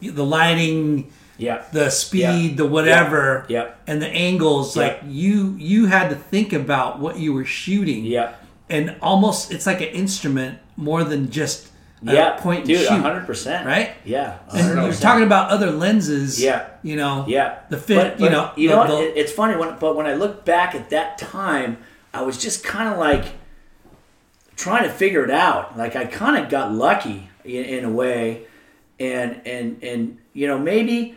the lighting, yeah the speed, Yeah. the whatever, Yeah. Yeah. and the angles. Yeah. Like you you had to think about what you were shooting, yeah and almost it's like an instrument more than just yeah point and dude shoot, 100% right? yeah And you're talking about other lenses, Yeah. You know, Yeah, the fit, But- you know, you know the- it's funny when, but when I look back at that time, I was just kind of like trying to figure it out. Like I kind of got lucky in, in a way, and and and you know maybe.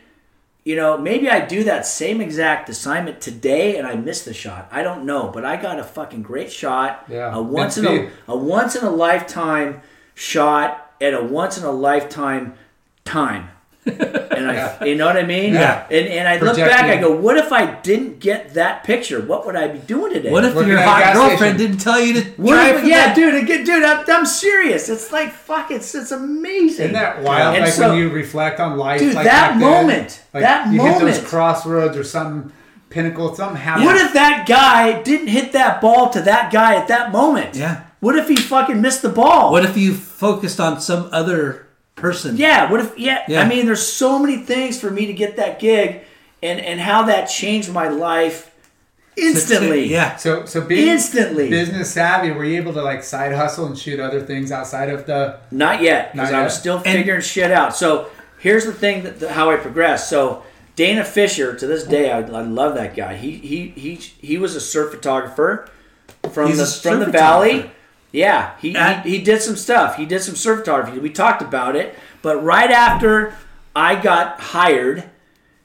You know, maybe I do that same exact assignment today and I miss the shot. I don't know, but I got a fucking great shot. Yeah. A once in a a once in a lifetime shot at a once in a lifetime time. And I, you know what I mean? Yeah. And and I look back, I go, what if I didn't get that picture? What would I be doing today? what if Working your hot girlfriend station. didn't tell you to What drive if- yeah, that? dude, again, dude, I'm, I'm serious. It's like fuck, it's it's amazing. Isn't that wild? And like so- when you reflect on life, Dude, like that back then, moment, like that you hit those crossroads or some pinnacle, something happened. What if that guy didn't hit that ball to that guy at that moment? Yeah. What if he fucking missed the ball? What if you focused on some other person? Yeah, what if yeah, Yeah. I mean there's so many things for me to get that gig and and how that changed my life instantly. Yeah. So, so being Instantly. business savvy, were you able to like side hustle and shoot other things outside of the? Not yet, because I was still figuring shit out. So here's the thing that, that- how I progressed. So Dana Fisher, to this day, I, I love that guy. He he he he was a surf photographer from He's the from the valley. Yeah, he, he he did some stuff. He did some surf photography. We talked about it. But right after I got hired,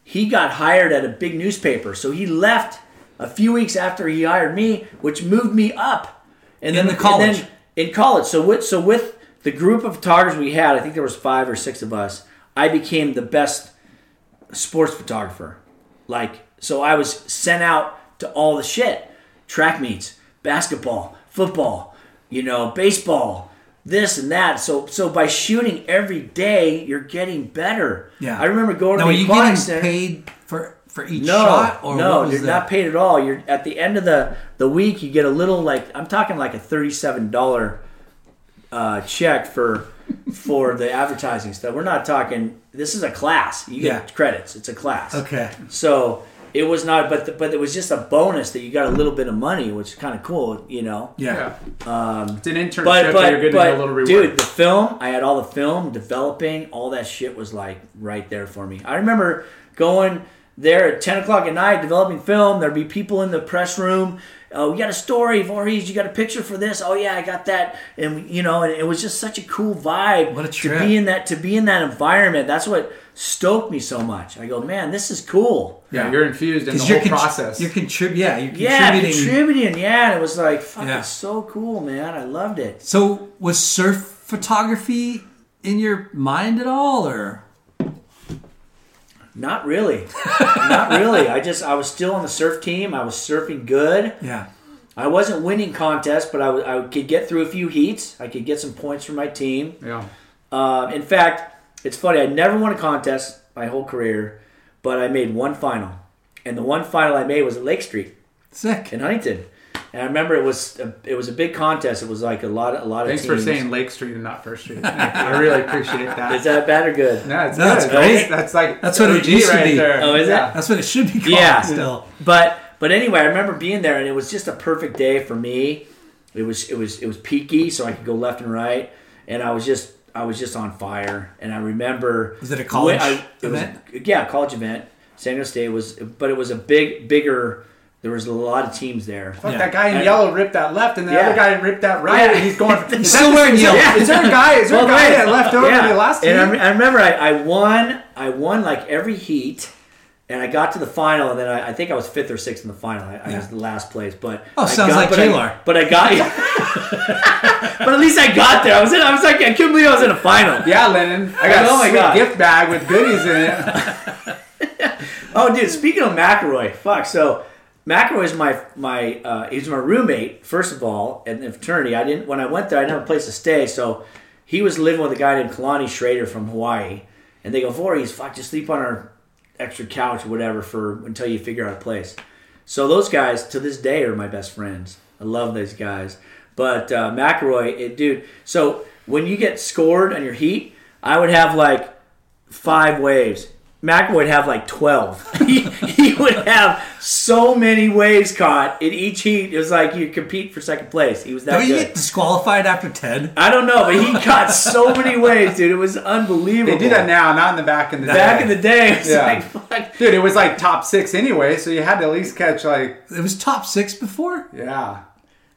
he got hired at a big newspaper. So he left a few weeks after he hired me, which moved me up. And In then the college. and then in college. So with so with the group of photographers we had, I think there was five or six of us. I became the best sports photographer. Like so, I was sent out to all the shit, track meets, basketball, football, you know, baseball, this and that. So so by shooting every day, you're getting better. Yeah. I remember going Now, to the you aquatic getting center. paid for for each No, shot, or no, you're the- not paid at all. You're at the end of the the week. You get a little like I'm talking like a thirty seven dollar uh, check for for the advertising stuff. We're not talking. This is a class. You get Yeah. credits. It's a class. Okay. So it was not, but the, but it was just a bonus that you got a little bit of money, which is kind of cool, you know. Yeah. Um, it's an internship. But that but you're getting but a little reward. dude, the film I had all the film developing, all that shit was like right there for me. I remember going there at 10 o'clock at night developing film. There'd be people in the press room. Oh, we got a story, Voorhees. You got a picture for this? Oh yeah, I got that. And you know, and it was just such a cool vibe. What a trip. to be in that to be in that environment. That's what stoked me so much. I go, man, this is cool. Yeah, you're infused in the 'Cause whole you're contr- process. You're contrib- Yeah, you're Yeah, contributing. contributing. Yeah, and it was like, fucking Yeah. so cool, man. I loved it. so was surf photography in your mind at all, or Not really. Not really. I just I was still on the surf team. I was surfing good. yeah? I wasn't winning contests, but I, w- I could get through a few heats. I could get some points for my team. yeah. Uh, in fact, it's funny. I never won a contest my whole career, but I made one final, and the one final I made was at Lake Street Sick. in Huntington. And I remember it was a, it was a big contest. It was like a lot of a lot Thanks of for teams. saying Lake Street and not First Street. I really appreciate that. Is that bad or good? no, it's No, good. That's- great. That's, like That's what it OG used to be. there. Oh, is it? Yeah. That's what it should be called. Yeah. Still. But but anyway, I remember being there, and it was just a perfect day for me. It was it was it was peaky, so I could go left and right, and I was just I was just on fire. And I remember Was it a college I- it was- event? yeah, college event. San Diego State was, but it was a big bigger. There was a lot of teams there. Fuck, Yeah. that guy in And- yellow ripped that left, and the Yeah. other guy ripped that right, Yeah. and he's going. He's still wearing is there- yellow. Is there a guy? Is there a guy right. that left over Yeah. the last team? And I, re- I remember I, I won. I won like every heat, and I got to the final, and then I, I think I was fifth or sixth in the final. I, I was the last place, but Oh, I sounds got- like but But I got, but at least I got there. I was in. I was like, I couldn't believe I was in a final. yeah, Lennon. I got Oh a my sweet God. gift bag with goodies in it. Oh, dude! Speaking of McElroy, fuck. So McElroy is my my uh, he's my roommate. First of all, in the fraternity, I didn't when I went there. I didn't have a place to stay, so he was living with a guy named Kalani Schrader from Hawaii, and they go, "Voorhees, fuck, just sleep on our extra couch or whatever for until you figure out a place." So those guys to this day are my best friends. I love those guys. But uh, McElroy, it, dude. So when you get scored on your heat, I would have like five waves. Mac would have like 12. he, he would have so many waves caught in each heat. It was like you compete for second place. He was that Don't you get disqualified after ten? I don't know, but he caught so many waves, dude. It was unbelievable. They do that now, not in the back in the Back day. in the day, it was Yeah. like, fuck. Dude, it was like top six anyway, so you had to at least catch like It was top six before. yeah.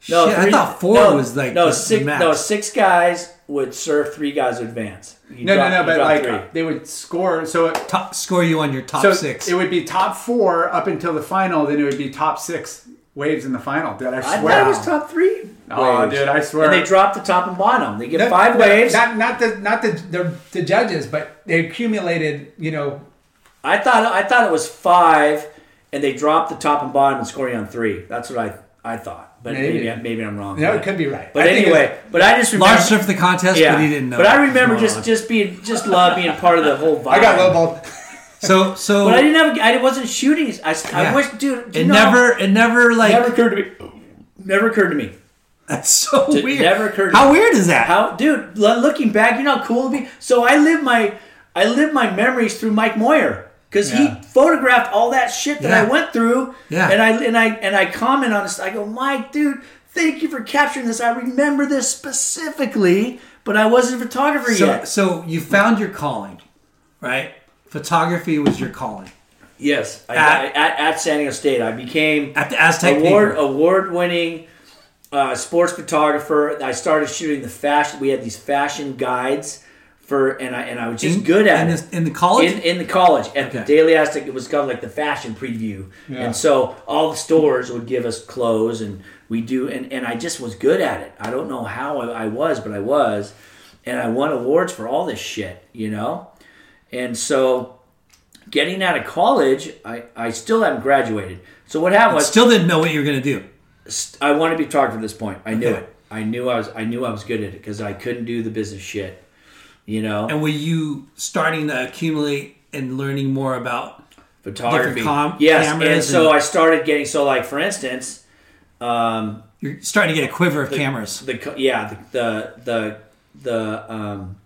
No, Shit, I thought four no, was like no the six. max. No, six guys would serve, three guys advance. You No, drop- no, no, you but like three. they would score. So it, top score you on your top so six. it would be top four up until the final. Then it would be top six waves in the final. Dude, I swear. I thought it was top three. Oh, waves. dude, I swear. And they drop the top and bottom. They get No, five no, waves. Not not the not the, the the judges, but they accumulated. You know, I thought I thought it was five, and they dropped the top and bottom and scoring on three. That's what I I thought. But maybe Maybe. maybe, I'm wrong. no, but, it could be right. But I think anyway, but I just remember. Lars surfed the contest, yeah, but he didn't know. But I remember just on. just being just love being part of the whole vibe. I got lowballed. so so. But I didn't have. I wasn't shooting. I, I Yeah. wish, dude. it know- never it never like never occurred to me. Never occurred to me. that's so It weird. never occurred to How me. weird is that? How, dude? Looking back, you know how cool it'd be. So I live my, I live my memories through Mike Moir because Yeah. he photographed all that shit that I went through. Yeah. And I and I and I comment on this. I go, Mike, dude, thank you for capturing this. I remember this specifically, but I wasn't a photographer so yet. so you found your calling, right? Photography was your calling Yes, I, At- at, at San Diego State, I became at the Aztec award paper. award winning uh, sports photographer. I started shooting the fashion. We had these fashion guides for, and I and I was just In- good at in it. the- in the college? In, in the college at the Daily Aztec, it was called like the fashion preview, and so all the stores would give us clothes, and we do, and and I just was good at it. I don't know how I, I was, but I was, and I won awards for all this shit, you know, and so. Getting out of college, I, I still haven't graduated. So what happened was Still didn't know what you were gonna do. I wanted to be photographer at this point. I knew Okay. it. I knew I was. I knew I was good at it because I couldn't do the business shit. You know, And were you starting to accumulate and learning more about photography. different com- yes, cameras and so I started getting. So, like for instance, um, you're starting to get a quiver of cameras. the yeah the the the, the um,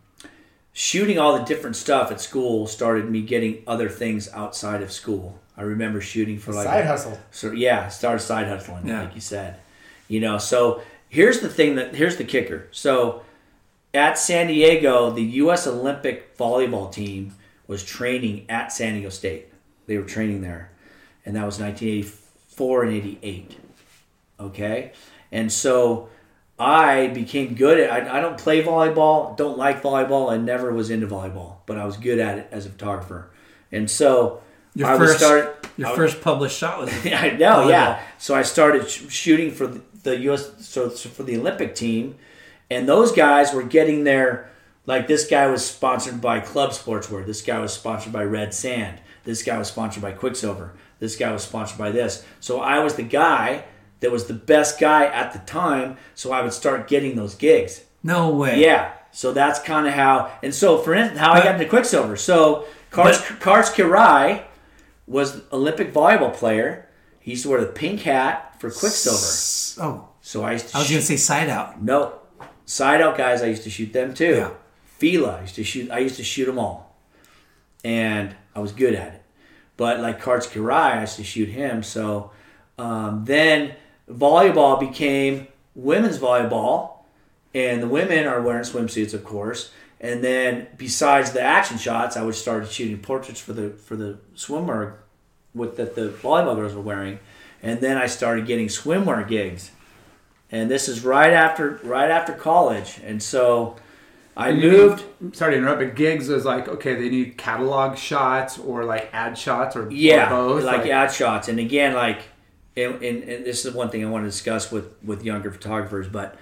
shooting all the different stuff at school started me getting other things outside of school. I remember shooting for like Side hustle. So yeah, start side hustling, Yeah. like you said. You know, so here's the thing that here's the kicker. So at San Diego, the U.S. Olympic volleyball team was training at San Diego State. they were training there, and that was 1984 and 88. Okay, and so I became good at. I, I don't play volleyball, don't like volleyball, I never was into volleyball, but I was good at it as a photographer, and so Your I first, start. your I first published shot was I know, yeah. So I started sh- shooting for the, U.S. So for the Olympic team, and those guys were getting their like this guy was sponsored by Club Sportswear. This guy was sponsored by Red Sand. This guy was sponsored by Quiksilver. This guy was sponsored by this. So I was the guy that was the best guy at the time. So I would start getting those gigs. no way. Yeah. So that's kind of how. And so, for instance, how I got into Quiksilver. So, Karch, Karch Kiraly was Olympic volleyball player. He used to wear the pink hat for Quiksilver. Oh, So I used to I was shoot. gonna say side out. no, side out guys. I used to shoot them too. Yeah. Fila. I used to shoot. I used to shoot them all, and I was good at it. But like Karch Kiraly, I used to shoot him. So um, then volleyball became women's volleyball, and the women are wearing swimsuits, of course. And then besides the action shots, I would start shooting portraits for the for the swimwear with that the volleyball girls were wearing, and then I started getting swimwear gigs. And this is right after right after college, and so I You moved. mean- sorry to interrupt, but gigs is like okay, they need catalog shots or like ad shots or, or yeah, both. like, ad shots. And again, like, and, and, and this is one thing I want to discuss with with younger photographers, but,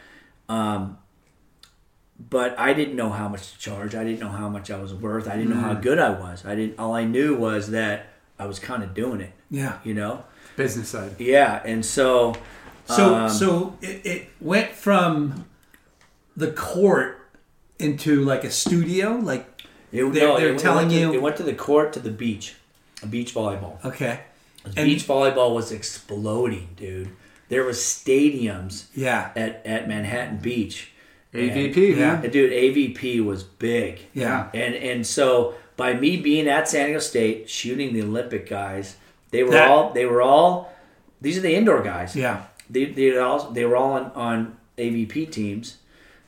um, but I didn't know how much to charge. I didn't know how much I was worth. I didn't know Mm. how good I was. I didn't. All I knew was that I was kind of doing it. Yeah. You know. business side. Yeah, and so. So um, so it, it went from the court into like a studio, like it, they're- no, they're it, it telling went to- you- it went to the court to the beach, a beach volleyball. okay, And- beach volleyball was exploding, dude. There was stadiums yeah, at, at Manhattan Beach. AVP, Yeah. yeah. And dude, AVP was big. yeah, And and so by me being at San Diego State shooting the Olympic guys, they were That- all they were all these are the indoor guys. yeah. They they all they were all on, on AVP teams.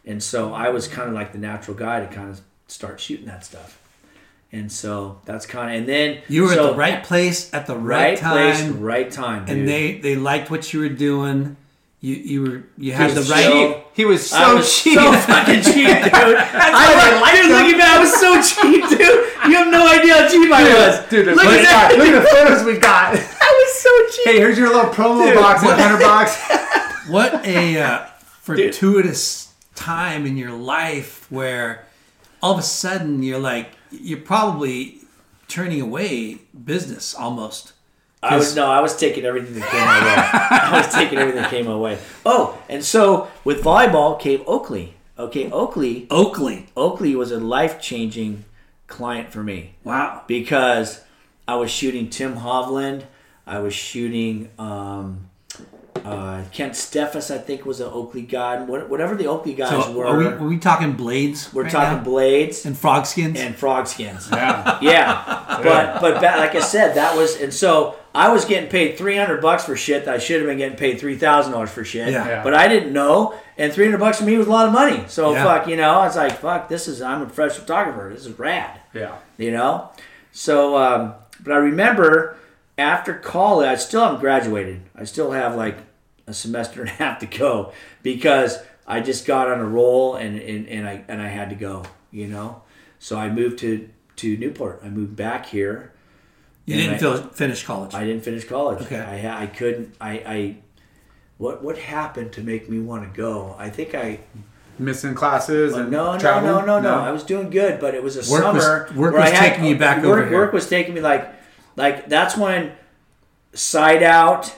And so I was kind of like the natural guy to kind of start shooting that stuff. And so that's kind of and then You were so at the right place at the right, right time, place, right time, dude. and they they liked what you were doing. You you were you had the right. He was so was cheap. so fucking cheap, dude. I was, dude, look at me. I was so cheap, dude. You have no idea how cheap I was. Dude, look at that. look at the photos we got. I was so cheap. Hey, here's your little promo Dude, box what- 100 bucks. What a uh, fortuitous time in your life where all of a sudden you're like you're probably turning away business almost. I was no, I was taking everything that came my way. I was taking everything that came my way. Oh, and so with volleyball came Oakley. Okay, Oakley. Oakley. Oakley was a life changing client for me. Wow. because I was shooting Tim Hovland. I was shooting um, uh, Kent Steffes, I think, was an Oakley guy. What- Whatever the Oakley guys So were, are we, are we talking blades? we're right talking now? blades and frog skins. and frog skins. Yeah. Yeah, but but ba- like I said, that was and so I was getting paid three hundred bucks for shit that I should have been getting paid three thousand dollars for shit. Yeah. Yeah. But I didn't know, and three hundred bucks for me was a lot of money. So Yeah. fuck, you know, I was like, fuck, this is I'm a fresh photographer. This is rad Yeah. you know so um, but i remember after college i still haven't graduated i still have like a semester and a half to go because i just got on a roll and, and, and i and i had to go you know so i moved to to newport i moved back here you didn't I- feel, finish college. i didn't finish college Okay. i i couldn't i i what what happened to make me want to go i think i Missing classes and no, no, travel? no, no, no. I was doing good, but it was a Work was- summer. work where was I had- taking you back work, over here. Work was taking me like, like that's when Side Out,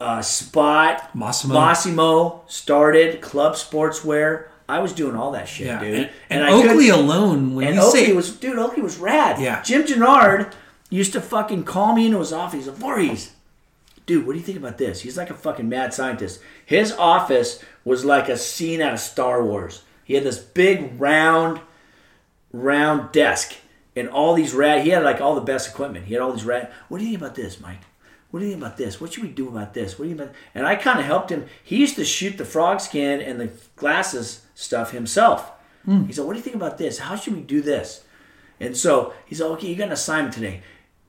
uh, Spot, Massimo. Massimo started. Club Sportswear. I was doing all that shit, yeah. dude. And, and, I Oakley alone, when and you Oakley say was, dude, Oakley was rad. Yeah. Jim Jannard used to fucking call me into his office. He's like, Voorhees, dude, what do you think about this? He's like a fucking mad scientist. His office was like a scene out of Star Wars. He had this big round, round desk and all these rad. He had like all the best equipment. He had all these rad. What do you think about this, Mike? What do you think about this? What should we do about this? What do you about? And I kind of helped him. He used to shoot the frog skin and the glasses stuff himself. He said, "What do you think about this? How should we do this?" And so he said, "Okay, you got an assignment today.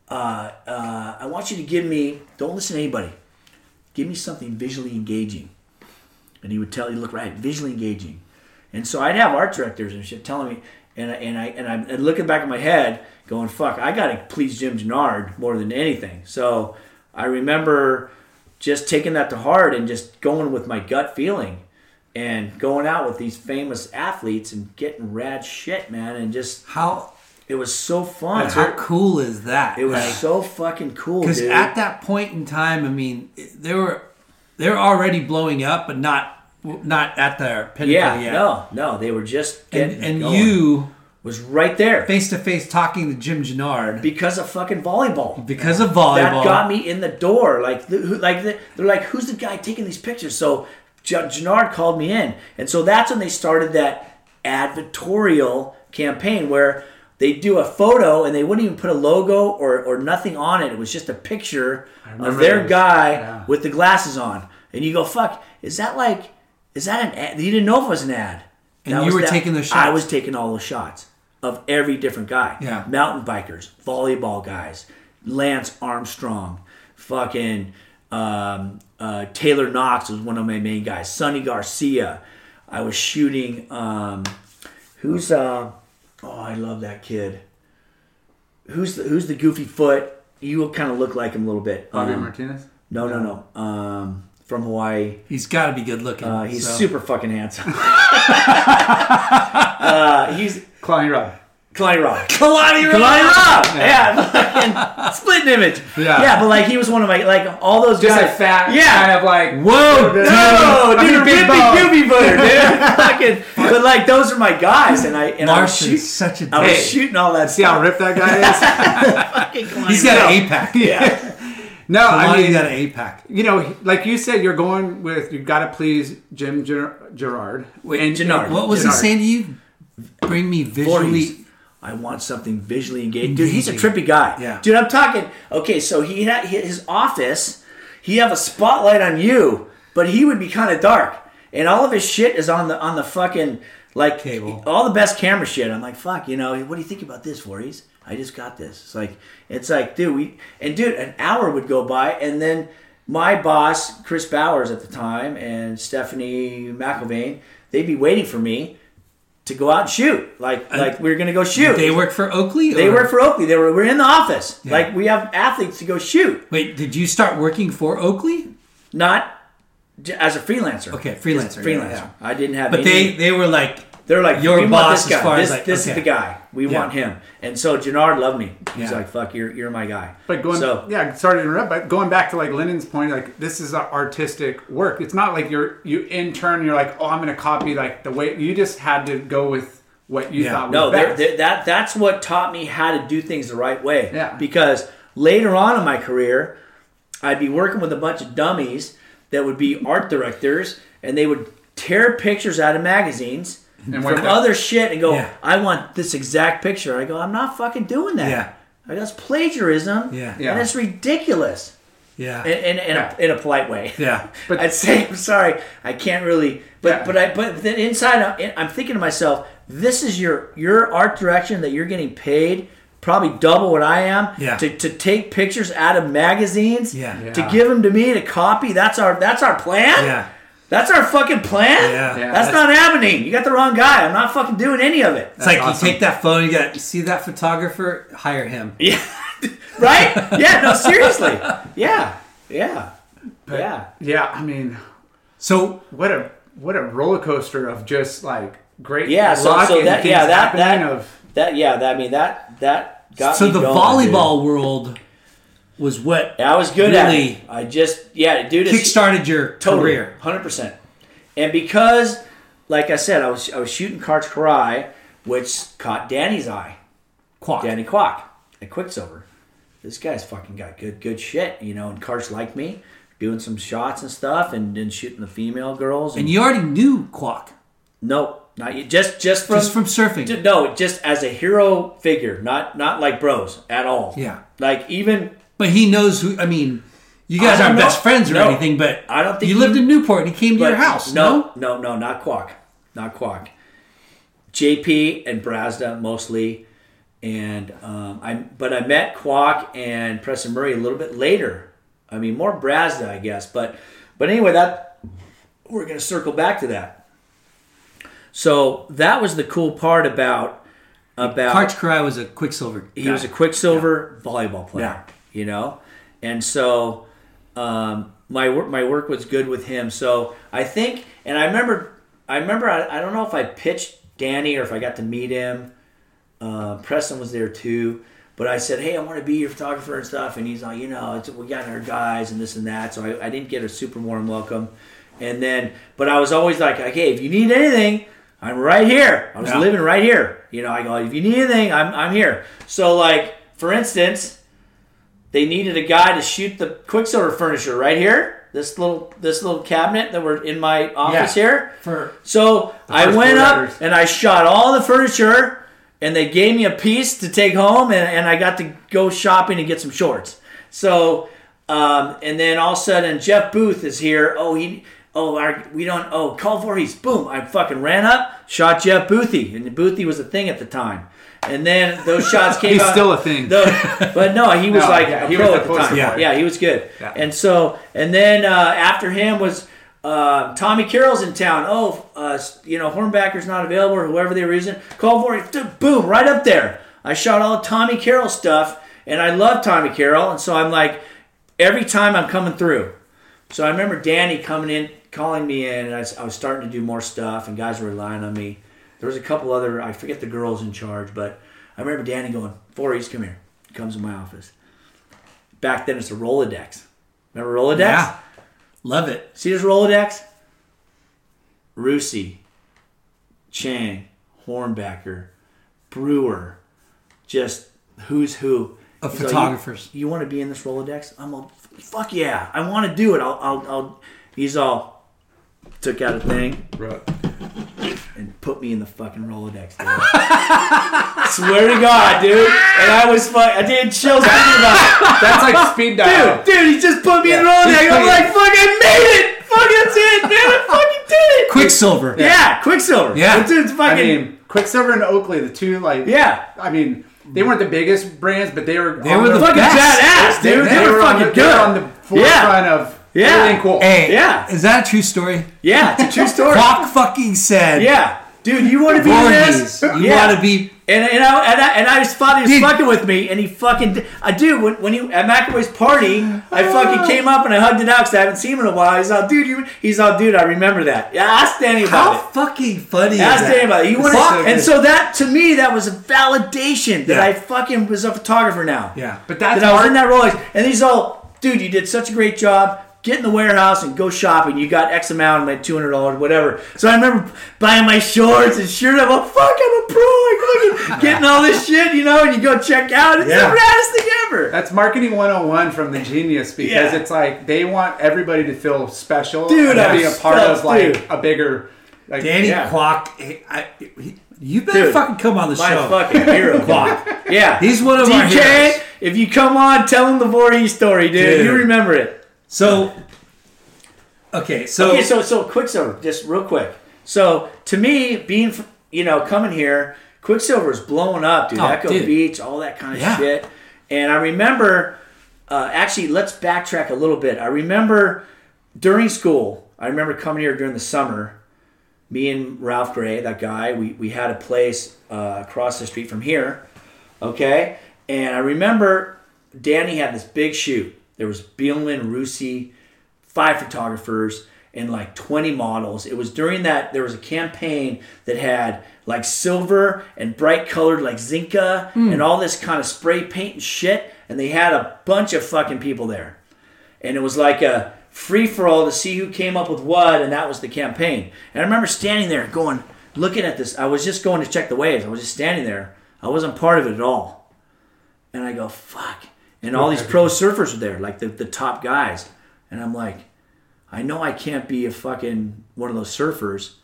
uh, uh, I want you to give me. Don't listen to anybody. Give me something visually engaging. And he would tell you, look right, visually engaging. And so I'd have art directors and shit telling me, and I, and I and I'm and looking back in my head, going, "Fuck, I got to please Jim Jannard more than anything." So I remember just taking that to heart and just going with my gut feeling, and going out with these famous athletes and getting rad shit, man, and just How it was so fun. how cool is that? It was Like, so fucking cool, Because at that point in time, I mean, they were they were already blowing up, but not not at their pinnacle yeah, yet. no, no, they were just and and you was right there face to face talking to Jim Jannard because of fucking volleyball. because of volleyball. That got me in the door. Like, the, like the, they're like, who's the guy taking these pictures? So Jannard called me in, and so that's when they started that advertorial campaign where they do a photo and they wouldn't even put a logo or, or nothing on it. It was just a picture of their those. guy Yeah. with the glasses on, and you go, "Fuck, is that like, is that an ad?" You didn't know if it was an ad. And That you were that- taking the shots. I was taking all the shots of every different guy. Yeah. Mountain bikers, volleyball guys, Lance Armstrong, fucking um, uh, Taylor Knox was one of my main guys. Sunny Garcia. I was shooting. Um, who's uh? Oh, I love that kid. Who's the Who's the goofy foot? You will kind of look like him a little bit. Bobby Um, Martinez. no, no, no. Um, from Hawaii. He's got to be good looking. Uh, he's so. super fucking handsome. uh, he's Kalani Robb. Kalani Robb. Kalani Robb! Kalani Robb. Yeah, fucking splitting image. Yeah. yeah, but like he was one of my like all those Just guys. a fat, Yeah. kind of like Whoa, dude. No, I dude, mean, big Rippy bone. Goofy Footer, dude. Fucking, but like those are my guys, and I and I was, Larson's shoot, such a I was shooting all that See how ripped that guy is? Fucking Kalani He's got Rob. an eight pack. Yeah, no, I Kalani mean, got an eight pack. you know, like you said, you're going with you've got to please Jim Ger- Gerard. Wait, Jannard. What was Jannard. he saying to you? Bring me visually. Voorhees. I want something visually engaged. Dude, he's a trippy guy. Yeah. Dude, I'm talking. Okay, so he had his office. He have a spotlight on you, but he would be kind of dark, and all of his shit is on the on the fucking like Cable. All the best camera shit. I'm like, fuck, you know, what do you think about this, Voorhees? I just got this. It's like, it's like, dude, we and dude, an hour would go by, and then my boss, Chris Bowers at the time, and Stephanie McIlvain, they'd be waiting for me to go out and shoot. Like, uh, like we are gonna go shoot. They work for Oakley. They work for Oakley. They were we're in the office. Yeah. Like we have athletes to go shoot, Wait, did you start working for Oakley? not as a freelancer. Okay, Just freelancer, yeah, freelancer. yeah. I didn't have. But any, they they were like, they're like your we want boss this guy. as far as like, this okay. is the guy. We Yeah. want him. And so Jannard loved me. He's Yeah. like, "Fuck, you're you're my guy." But going, so yeah, sorry to interrupt, but going back to like Lennon's point, like this is an artistic work. It's not like you're you intern. You're like, oh, I'm going to copy like the way you just had to go with what you Yeah. thought was no, they're- best. they're- that that's what taught me how to do things the right way. Yeah. Because later on in my career, I'd be working with a bunch of dummies that would be art directors, and they would tear pictures out of magazines And from other shit and go, Yeah. "I want this exact picture." I go, "I'm not fucking doing that." Yeah. I go, "It's plagiarism, Yeah. Yeah. and it's ridiculous." yeah, In, in, in, Yeah. a, in a polite way. yeah. But- I'd say, I'm sorry, I can't really. But Yeah. but I but then inside, I'm- I'm thinking to myself, this is your your art direction that you're getting paid probably double what I am Yeah. to, to take pictures out of magazines Yeah. to give them to me to copy. That's our that's our plan. Yeah. That's our fucking plan. Yeah. Yeah. That's, not happening. You got the wrong guy. I'm not fucking doing any of it. It's like awesome. you take that phone, you got you see that photographer, hire him. Yeah. right? Yeah. No. Seriously. Yeah. Yeah. Yeah. yeah, I mean, So what a what a roller coaster of just like great Yeah, so- so that- yeah, that- that- of That. Yeah. That. I mean that. That got so me the going, volleyball dude. world was what Yeah, I was good at Really it. I just yeah, dude. kickstarted your totally, career. hundred percent. And because, like I said, I was I was shooting Karch Kiraly, which caught Danny's eye. Kwock. Danny Kwock at Quiksilver. This guy's fucking got good good shit, you know. And Karch liked me doing some shots and stuff, and then shooting the female girls. And, And you already knew Kwock no, not yet. Just just from just from surfing. Ju- no, just as a hero figure, not not like bros at all. Yeah. like even But he knows who. I mean, you guys I aren't know. best friends or No. anything. But I don't think you he- lived in Newport and he came to your house. No, no, no, no, not Kwock, not Kwock. JP and Brazda mostly, and um, I but I met Kwock and Preston Murray a little bit later. I mean, more Brazda, I guess, but but anyway, that we're gonna circle back to that. So that was the cool part about about Karch Kiraly was a Quiksilver. he was a Quiksilver volleyball player. Yeah. You know, and so um, my work my work was good with him. So I think, and I remember, I remember, I, I don't know if I pitched Danny or if I got to meet him. Uh, Preston was there too. But I said, hey, I want to be your photographer and stuff. And he's like, you know, it's, we got our guys and this and that. So I, I didn't get a super warm welcome. And then, but I was always like, okay, if you need anything, I'm right here. I was Yeah. living right here. You know, I go, if you need anything, I'm, I'm here. So, like, for instance, they needed a guy to shoot the Quiksilver furniture right here. This little this little cabinet that were in my office Yeah. here. For So I went up and I shot all the furniture, and they gave me a piece to take home, and, and I got to go shopping and get some shorts. So, um, and then all of a sudden Jeff Booth is here. Oh, he. Oh, our, we don't. Oh, call for he's Boom! I fucking ran up, shot Jeff Boothie, and Boothie was a thing at the time. And then those shots came He's out. still a thing. The- but no, he was No, like yeah, a he pro at the time. Yeah, yeah, he was good. Yeah. And so, and then uh, after him was uh, Tommy Carroll's in town. Oh, uh, you know, Hornbaker's not available or whoever they were using. Call for it. Boom, right up there. I shot all Tommy Carroll stuff, and I love Tommy Carroll. And so I'm like, every time I'm coming through. So I remember Danny coming in, calling me in, and I, I was starting to do more stuff, and guys were relying on me. There was a couple other, I forget the girls in charge, but I remember Danny going, Voorhees, come here. He comes in my office. Back then, it's a Rolodex. Remember Rolodex? Yeah. Love it. See this Rolodex? Rusi, Chang, Hornbaker, Brewer, just who's who. Of He's like, photographers. you, want to be in this Rolodex? I'm all, fuck yeah, I want to do it. I'll, I'll, I'll. He's all, took out a thing and put me in the fucking Rolodex. Dude. Swear to God, dude. And I was fuck. I did chills thinking about it. That's like speed dial. Dude, dude, he just put me in the Rolodex. I'm like, fuck, I made it. Fuck, that's it, man. I fucking did it. Quiksilver. Yeah, Quiksilver. Yeah. The dude's I mean, Quiksilver and Oakley, the two like yeah. I mean, they weren't the biggest brands, but they were They were the Fucking best. badass, dude. They, were, on fucking the, good. They were on the forefront of Yeah. everything cool. Hey, Yeah. Is that a true story? yeah, it's a true story. Kwock fucking said. yeah. Dude, you want to be in Voorhees, this? you yeah. want to be. And, and, I, and, I, and I just thought he was Dude. fucking with me, and he fucking. I do when, when he at McAvoy's party, I oh. fucking came up and I hugged it out because I haven't seen him in a while. He's all, dude, you. He's all, dude, I remember that. Yeah, ask Danny about How it. fucking funny is Ask? Danny about it. You wanna, so and so that to me, that was a validation that Yeah. I fucking was a photographer now. Yeah. But that's that I was in that Rolex, and he's all, dude, you did such a great job. Get in the warehouse and go shopping. You got X amount, like two hundred dollars, whatever. So I remember buying my shorts and shirt. I'm like, fuck, I'm a pro. I'm fucking getting all this shit, you know. And you go check out. It's Yeah. the raddest thing ever. That's marketing 101 from the genius because Yeah. it's like they want everybody to feel special Dude, and I be a part felt- of like dude. a bigger like Danny Yeah. Kwock. hey, I, he- you better Dude, fucking come on the My show. fucking hero, Kwock. Yeah, He's one of our DK. heroes. If you come on, tell him the Voorhees story, dude. Dude. You remember it. So, okay, so, okay, so so Quiksilver, just real quick. So to me, being you know coming here, Quiksilver is blowing up, dude. Oh, Echo dude. Beach, all that kind of Yeah. shit. And I remember, uh, actually, let's backtrack a little bit. I remember during school, I remember coming here during the summer. Me and Ralph Gray, that guy, we, we had a place uh, across the street from here. Okay, and I remember Danny had this big shoot. There was Bielman, Rusi, five photographers and like 20 models. It was during that there was a campaign that had like silver and bright colored like Zinka hmm. and all this kind of spray paint and shit. And they had a bunch of fucking people there. And it was like a free for all to see who came up with what, and that was the campaign. And I remember standing there going, looking at this. I was just going to check the waves. I was just standing there. I wasn't part of it at all. And I go, fuck. And all these pro surfers were there, like the, the top guys. And I'm like, I know I can't be a fucking one of those surfers,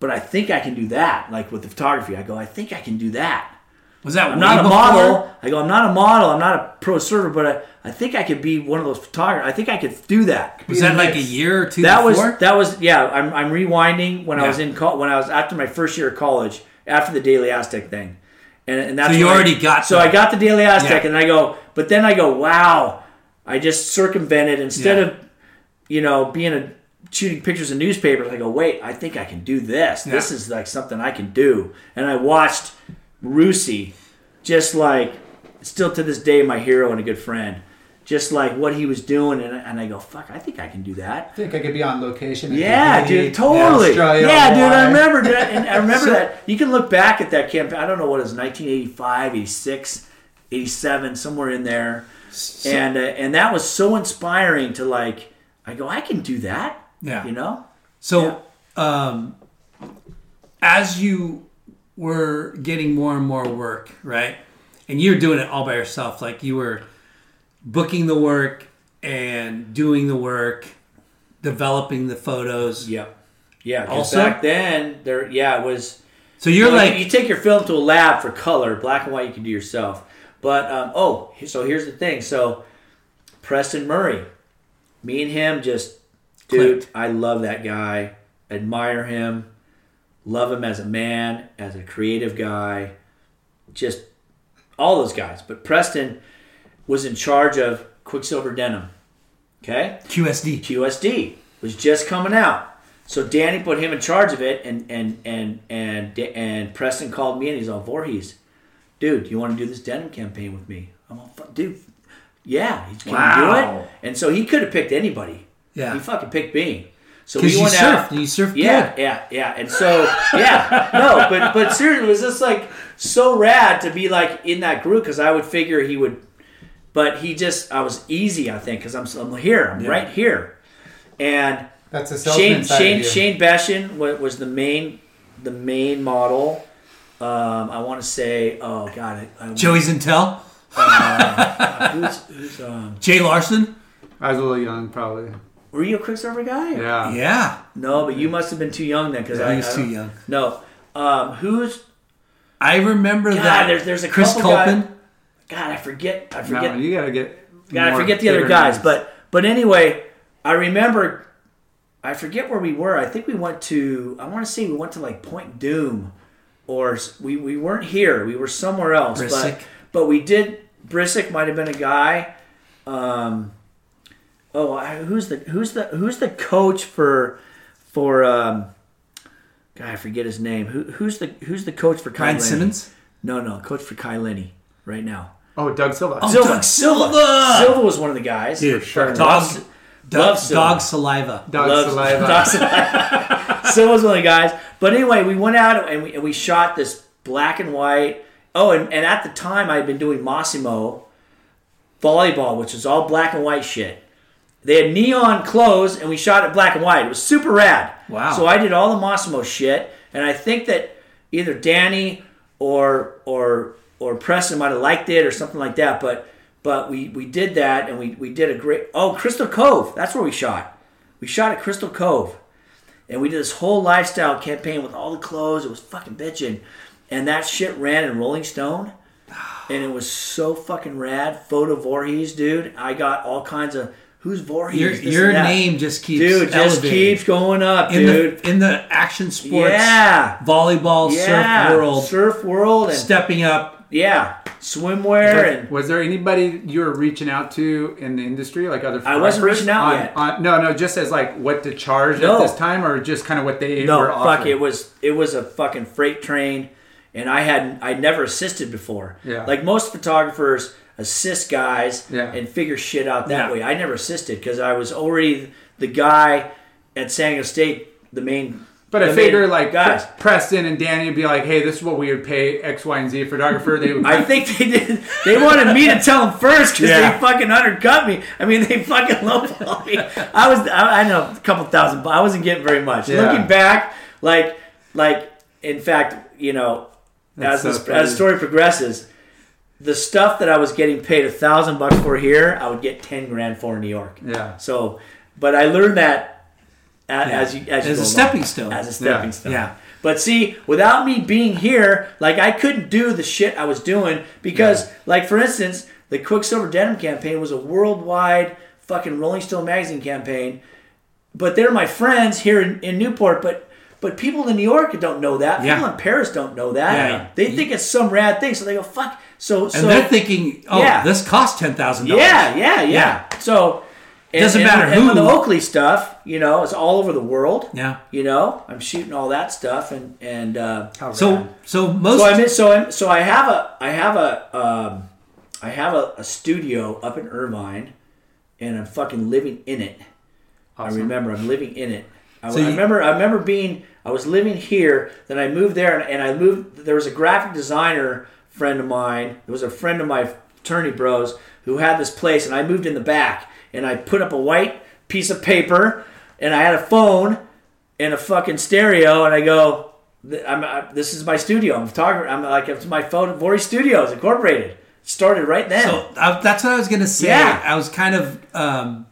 but I think I can do that. Like with the photography, I go, I think I can do that. was that I'm not a before? model. I go, I'm not a model. I'm not a pro surfer, but I, I think I could be one of those photographers. I think I could do that. Was that like a year or two That was that was yeah. I'm, I'm rewinding when I was in col- when I was after my first year of college after the Daily Aztec thing, and, and that's So you when I- already got So I got the Daily Aztec, Yeah. and I go, but then I go, wow, I just circumvented instead Yeah. of you know being a shooting pictures in newspapers. I go, wait, I think I can do this. This is like something I can do. And I watched Rusi, just like still to this day my hero and a good friend. Just like what he was doing, and, and I go, fuck, I think I can do that. I think I could be on location. Yeah, Haiti, dude, totally. Australia, yeah, dude, I remember that. And I remember that. You can look back at that campaign. I don't know what it was, 1985, 86, 87, somewhere in there. and uh, and that was so inspiring to like. I go, I can do that. Yeah. You know. So, um, as you were getting more and more work, right, and you're doing it all by yourself, like you were booking the work and doing the work, developing the photos. Yep. yeah. Also- back then, there. Yeah, it was. So you're you know, like, you take your film to a lab for color, black and white. You can do yourself. But um, oh, so here's the thing. So Preston Murray, me and him just, dude, Clicked. I love that guy. Admire him. Love him as a man, as a creative guy. Just all those guys. But Preston was in charge of Quiksilver Denim. Okay. QSD. QSD was just coming out. So Danny put him in charge of it, and and and and and Preston called me and he's all Voorhees, dude, you want to do this denim campaign with me? I'm all, dude, yeah, he's gonna do it. And so he could have picked anybody. Yeah. he fucking picked me. So we went surf. out. You surf Yeah, good. yeah, yeah. And so, yeah, no, but but seriously, it was just like so rad to be like in that group because I would figure he would, but he just I was easy I think because I'm I'm here I'm right here, and That's a Shane Shane of. Shane Beschen was the main the main model. Um, I want to say oh god I, I, Joey Zintel, who's, who's um, Jay Larson. I was a little young, probably. were you a Quiksilver guy? Yeah. Yeah, No, but you must have been too young then because I I, was I too young. No, um, who's I remember God, that. there's- there's a Chris couple guy- Colpin. God, I forget. I No, forget. you gotta get. God, I forget the other guys. names. But but anyway, I remember. I forget where we were. I think we went to. I want to say we went to like Point Dume, or we we weren't here. We were somewhere else. But Brisick. but we did. Brisick might have been a guy. Um, oh, I- who's the who's the who's the coach for for um. God, I forget his name. Who, who's the who's the coach for Kai Ryan Lenny? Simmons. No, no, coach for Kai Lenny right now. Oh, Doug Silva. Oh, Silva. Doug Silva. Silva! Silva was one of the guys. Dude, sure. dog, Loves- dog, loves Silva. dog saliva. Doug Loves- Saliva. Dog saliva. Silva's one of the guys. But anyway, we went out and we, and we shot this black and white. Oh, and, and at the time I had been doing Mossimo volleyball, which was all black and white shit. They had neon clothes and we shot it black and white. It was super rad. Wow. So I did all the Mossimo shit, and I think that either Danny or or or Preston might have liked it or something like that. But but we we did that and we we did a great oh Crystal Cove. That's where we shot. We shot at Crystal Cove, and we did this whole lifestyle campaign with all the clothes. It was fucking bitching, and that shit ran in Rolling Stone. And it was so fucking rad. Photo Voorhees, dude. I got all kinds of who's Voorhees. Your, your name just keeps dude, just elevating. keeps going up, in dude. the in the action sports, Yeah. volleyball, yeah, surf world, surf world, and stepping up. Yeah, swimwear, and Was there anybody you were reaching out to in the industry, like other? I wasn't reaching out on, yet. On, no, no, just as like what to charge No. at this time, or just kind of what they no, were fuck, offering. it was it was a fucking freight train, and I had I'd never assisted before. Yeah. like most photographers assist guys Yeah. and figure shit out that Yeah. way. I never assisted because I was already the guy at San Diego State, the main. But I the figure main like guys. Preston and Danny would be like, "Hey, this is what we would pay X, Y, and Z photographer." They would. I think they did. They wanted me to tell them first because Yeah. they fucking undercut me. I mean, they fucking lowballed me. I was, I, I know, a couple thousand, but I wasn't getting very much. Yeah. Looking back, like, like, in fact, you know, That's as so the, as the story progresses, the stuff that I was getting paid a thousand bucks for here, I would get ten grand for in New York. yeah. So, but I learned that as you as, you As go a along. stepping stone. As a stepping Yeah. stone. Yeah. But see, without me being here, like I couldn't do the shit I was doing because, like for instance, the Quiksilver Denim campaign was a worldwide fucking Rolling Stone magazine campaign. But they're my friends here in, in Newport. But but people in New York don't know that. Yeah. People in Paris don't know that. Yeah. They think it's some rad thing, so they go fuck. So And so they're thinking, oh, Yeah. this costs ten thousand dollars. yeah, yeah, yeah. So and, Doesn't and- matter and who. with the Oakley stuff, you know, it's all over the world. Yeah. You know, I'm shooting all that stuff, and and uh, So so most so I'm in, so I'm, so I have a I have a um, I have a, a studio up in Irvine, and I'm fucking living in it. I remember I'm living in it. I, So I you- remember I remember being I was living here. Then I moved there, and, and I moved. There was a graphic designer friend of mine. It was a friend of my attorney bros who had this place, and I moved in the back, and I put up a white piece of paper, and I had a phone and a fucking stereo, and I go, I'm, I, "This is my studio. I'm photographer. I'm like it's my phone. Vori Studios Incorporated." Started right then. So that's what I was gonna say. Yeah. I was kind of um,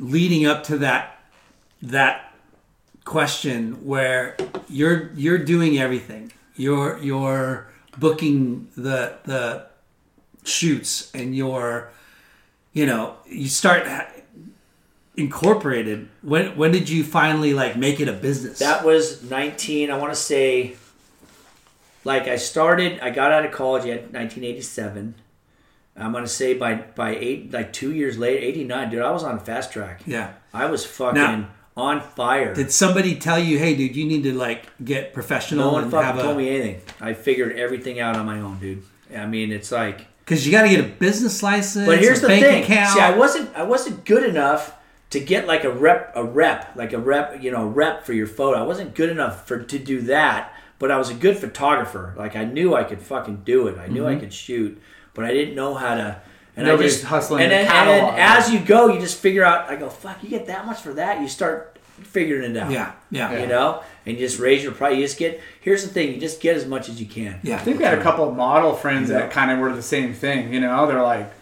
leading up to that that question where you're you're doing everything. You're you're booking the the shoots and you're you know you start incorporated. When when did you finally like make it a business? That was 19, I want to say, like I started, I got out of college in 1987. I'm going to say by, by eight, like two years later, 89, dude, I was on fast track. yeah. I was fucking Now- on fire. Did somebody tell you, hey, dude, you need to like get professional no one fucking have a told me anything. I figured everything out on my own, dude. I mean, it's like, Because you got to get a business license. But here's a the bank thing. Account. See, I wasn't I wasn't good enough to get like a rep a rep like a rep you know rep for your photo. I wasn't good enough for to do that. But I was a good photographer. Like I knew I could fucking do it. I knew Mm-hmm. I could shoot, but I didn't know how to. And Nobody's I just hustling And then, and then as you go, you just figure out. I go, fuck, you get that much for that. You start figuring it out. yeah, yeah, You know, and you just raise your price. You just get. Here's the thing: you just get as much as you can. yeah. I think we had a couple of model friends that kind of were the same thing. You know, they're like,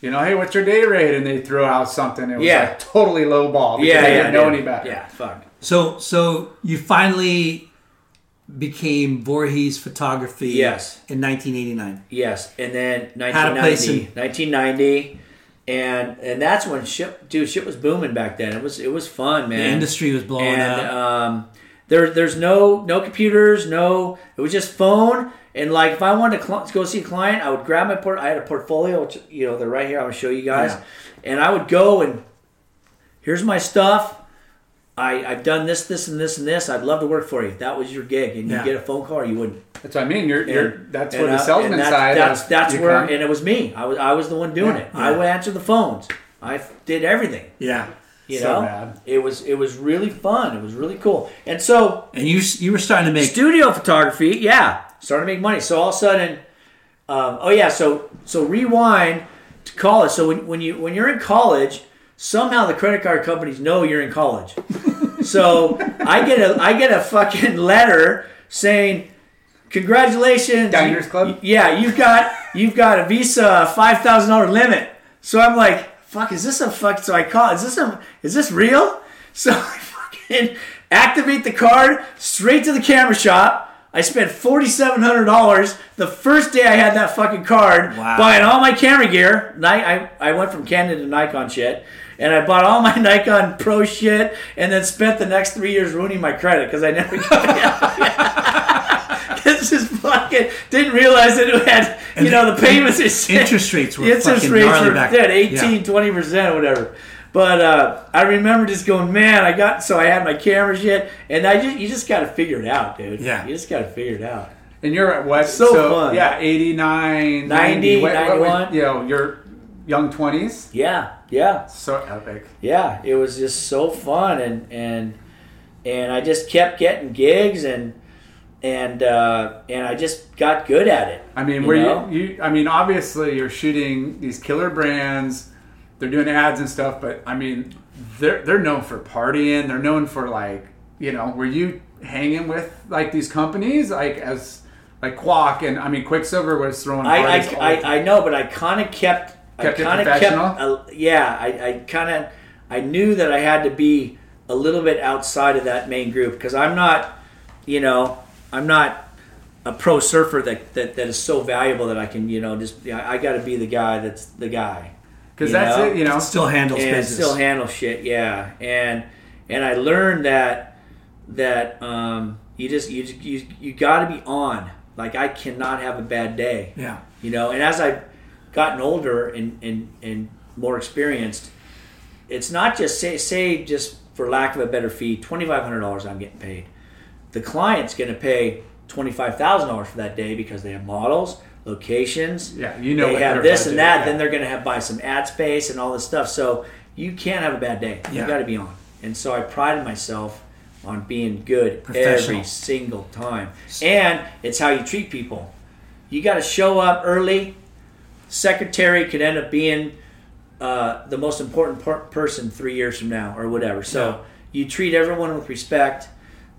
you know, hey, what's your day rate? And they throw out something. It was Yeah. like totally low ball because Yeah, they yeah, didn't know dude. any better. Yeah, fuck. So, so you finally became Voorhees Photography. Yes. In 1989. Yes, and then Had a place 1990, in- 1990, and and that's when shit, dude, shit was booming back then. It was it was fun, man. The industry was blowing and up. um, there there's no no computers, no. It was just phone. And like, if I wanted to, cl- go see a client, I would grab my port. I had a portfolio, which you know they're right here. I'm gonna show you guys, Yeah. and I would go and here's my stuff. I, I've done this, this, and this, and this. I'd love to work for you. That was your gig, and you Yeah. get a phone call, or you wouldn't. That's what I mean. You're, you're that's and, where the salesman and that's, side. That's of that's where, come. and it was me. I was I was the one doing Yeah, it. I would answer the phones. I did everything. yeah. You So know, rad. it was it was really fun. It was really cool. And so And you you were starting to make studio photography, yeah, started to make money. So all of a sudden, um, oh yeah, so so rewind to college. So when, when you when you're in college, somehow the credit card companies know you're in college. so I get a I get a fucking letter saying, "Congratulations, Diners you- Club? Yeah, you've got you've got a Visa five thousand dollar limit." So I'm like, "Fuck, is this a fuck?" So I call, "Is this a is this real?" So I fucking activate the card straight to the camera shop. I spent forty seven hundred dollars the first day I had that fucking card Wow. buying all my camera gear. I I went from Canon to Nikon shit. And I bought all my Nikon Pro shit, and then spent the next three years ruining my credit because I never This is fucking didn't realize that it had you And know the payments is interest rates were interest fucking rates gnarly were back dead, then. 18, Yeah. 20 percent, whatever. But uh, I remember just going, man, I got so I had my camera shit, and I just you just got to figure it out, dude. Yeah. you just got to figure it out. And you're at what? So fun. Yeah, 89, 90, what, what, 91. you know, your young 20s. Yeah, yeah, So epic. yeah. It was just so fun, and and and I just kept getting gigs, and and uh, and I just got good at it. I mean, You were know? you, you? I mean, obviously, you're shooting these killer brands. They're doing ads and stuff, but I mean, they're they're known for partying. They're known for like, you know, were you hanging with like these companies, like as like Kwock and I mean, Quiksilver was throwing. I, parties I. I, I know, but I kind of kept, Kept I kind of kept, uh, yeah, I, I kind of, I knew that I had to be a little bit outside of that main group because I'm not, you know, I'm not a pro surfer that, that, that is so valuable that I can, you know, just I, I got to be the guy that's the guy because that's know? it. You know, still handles and business. still handle shit. Yeah, and and I learned that that um, you just you you you got to be on. Like I cannot have a bad day. Yeah. You know, and as I've gotten older and and and more experienced, it's not just say say just for lack of a better fee, twenty five hundred dollars I'm getting paid. The client's going to pay twenty five thousand dollars for that day because they have models, locations. Yeah, you know they have this and that. is, Then they're going to have buy some ad space and all this stuff. So you can't have a bad day. Yeah. You got to be on. And so I prided myself on being good every single time. And it's how you treat people. You got to show up early. Secretary could end up being uh, the most important per- person three years from now or whatever. So you treat everyone with respect.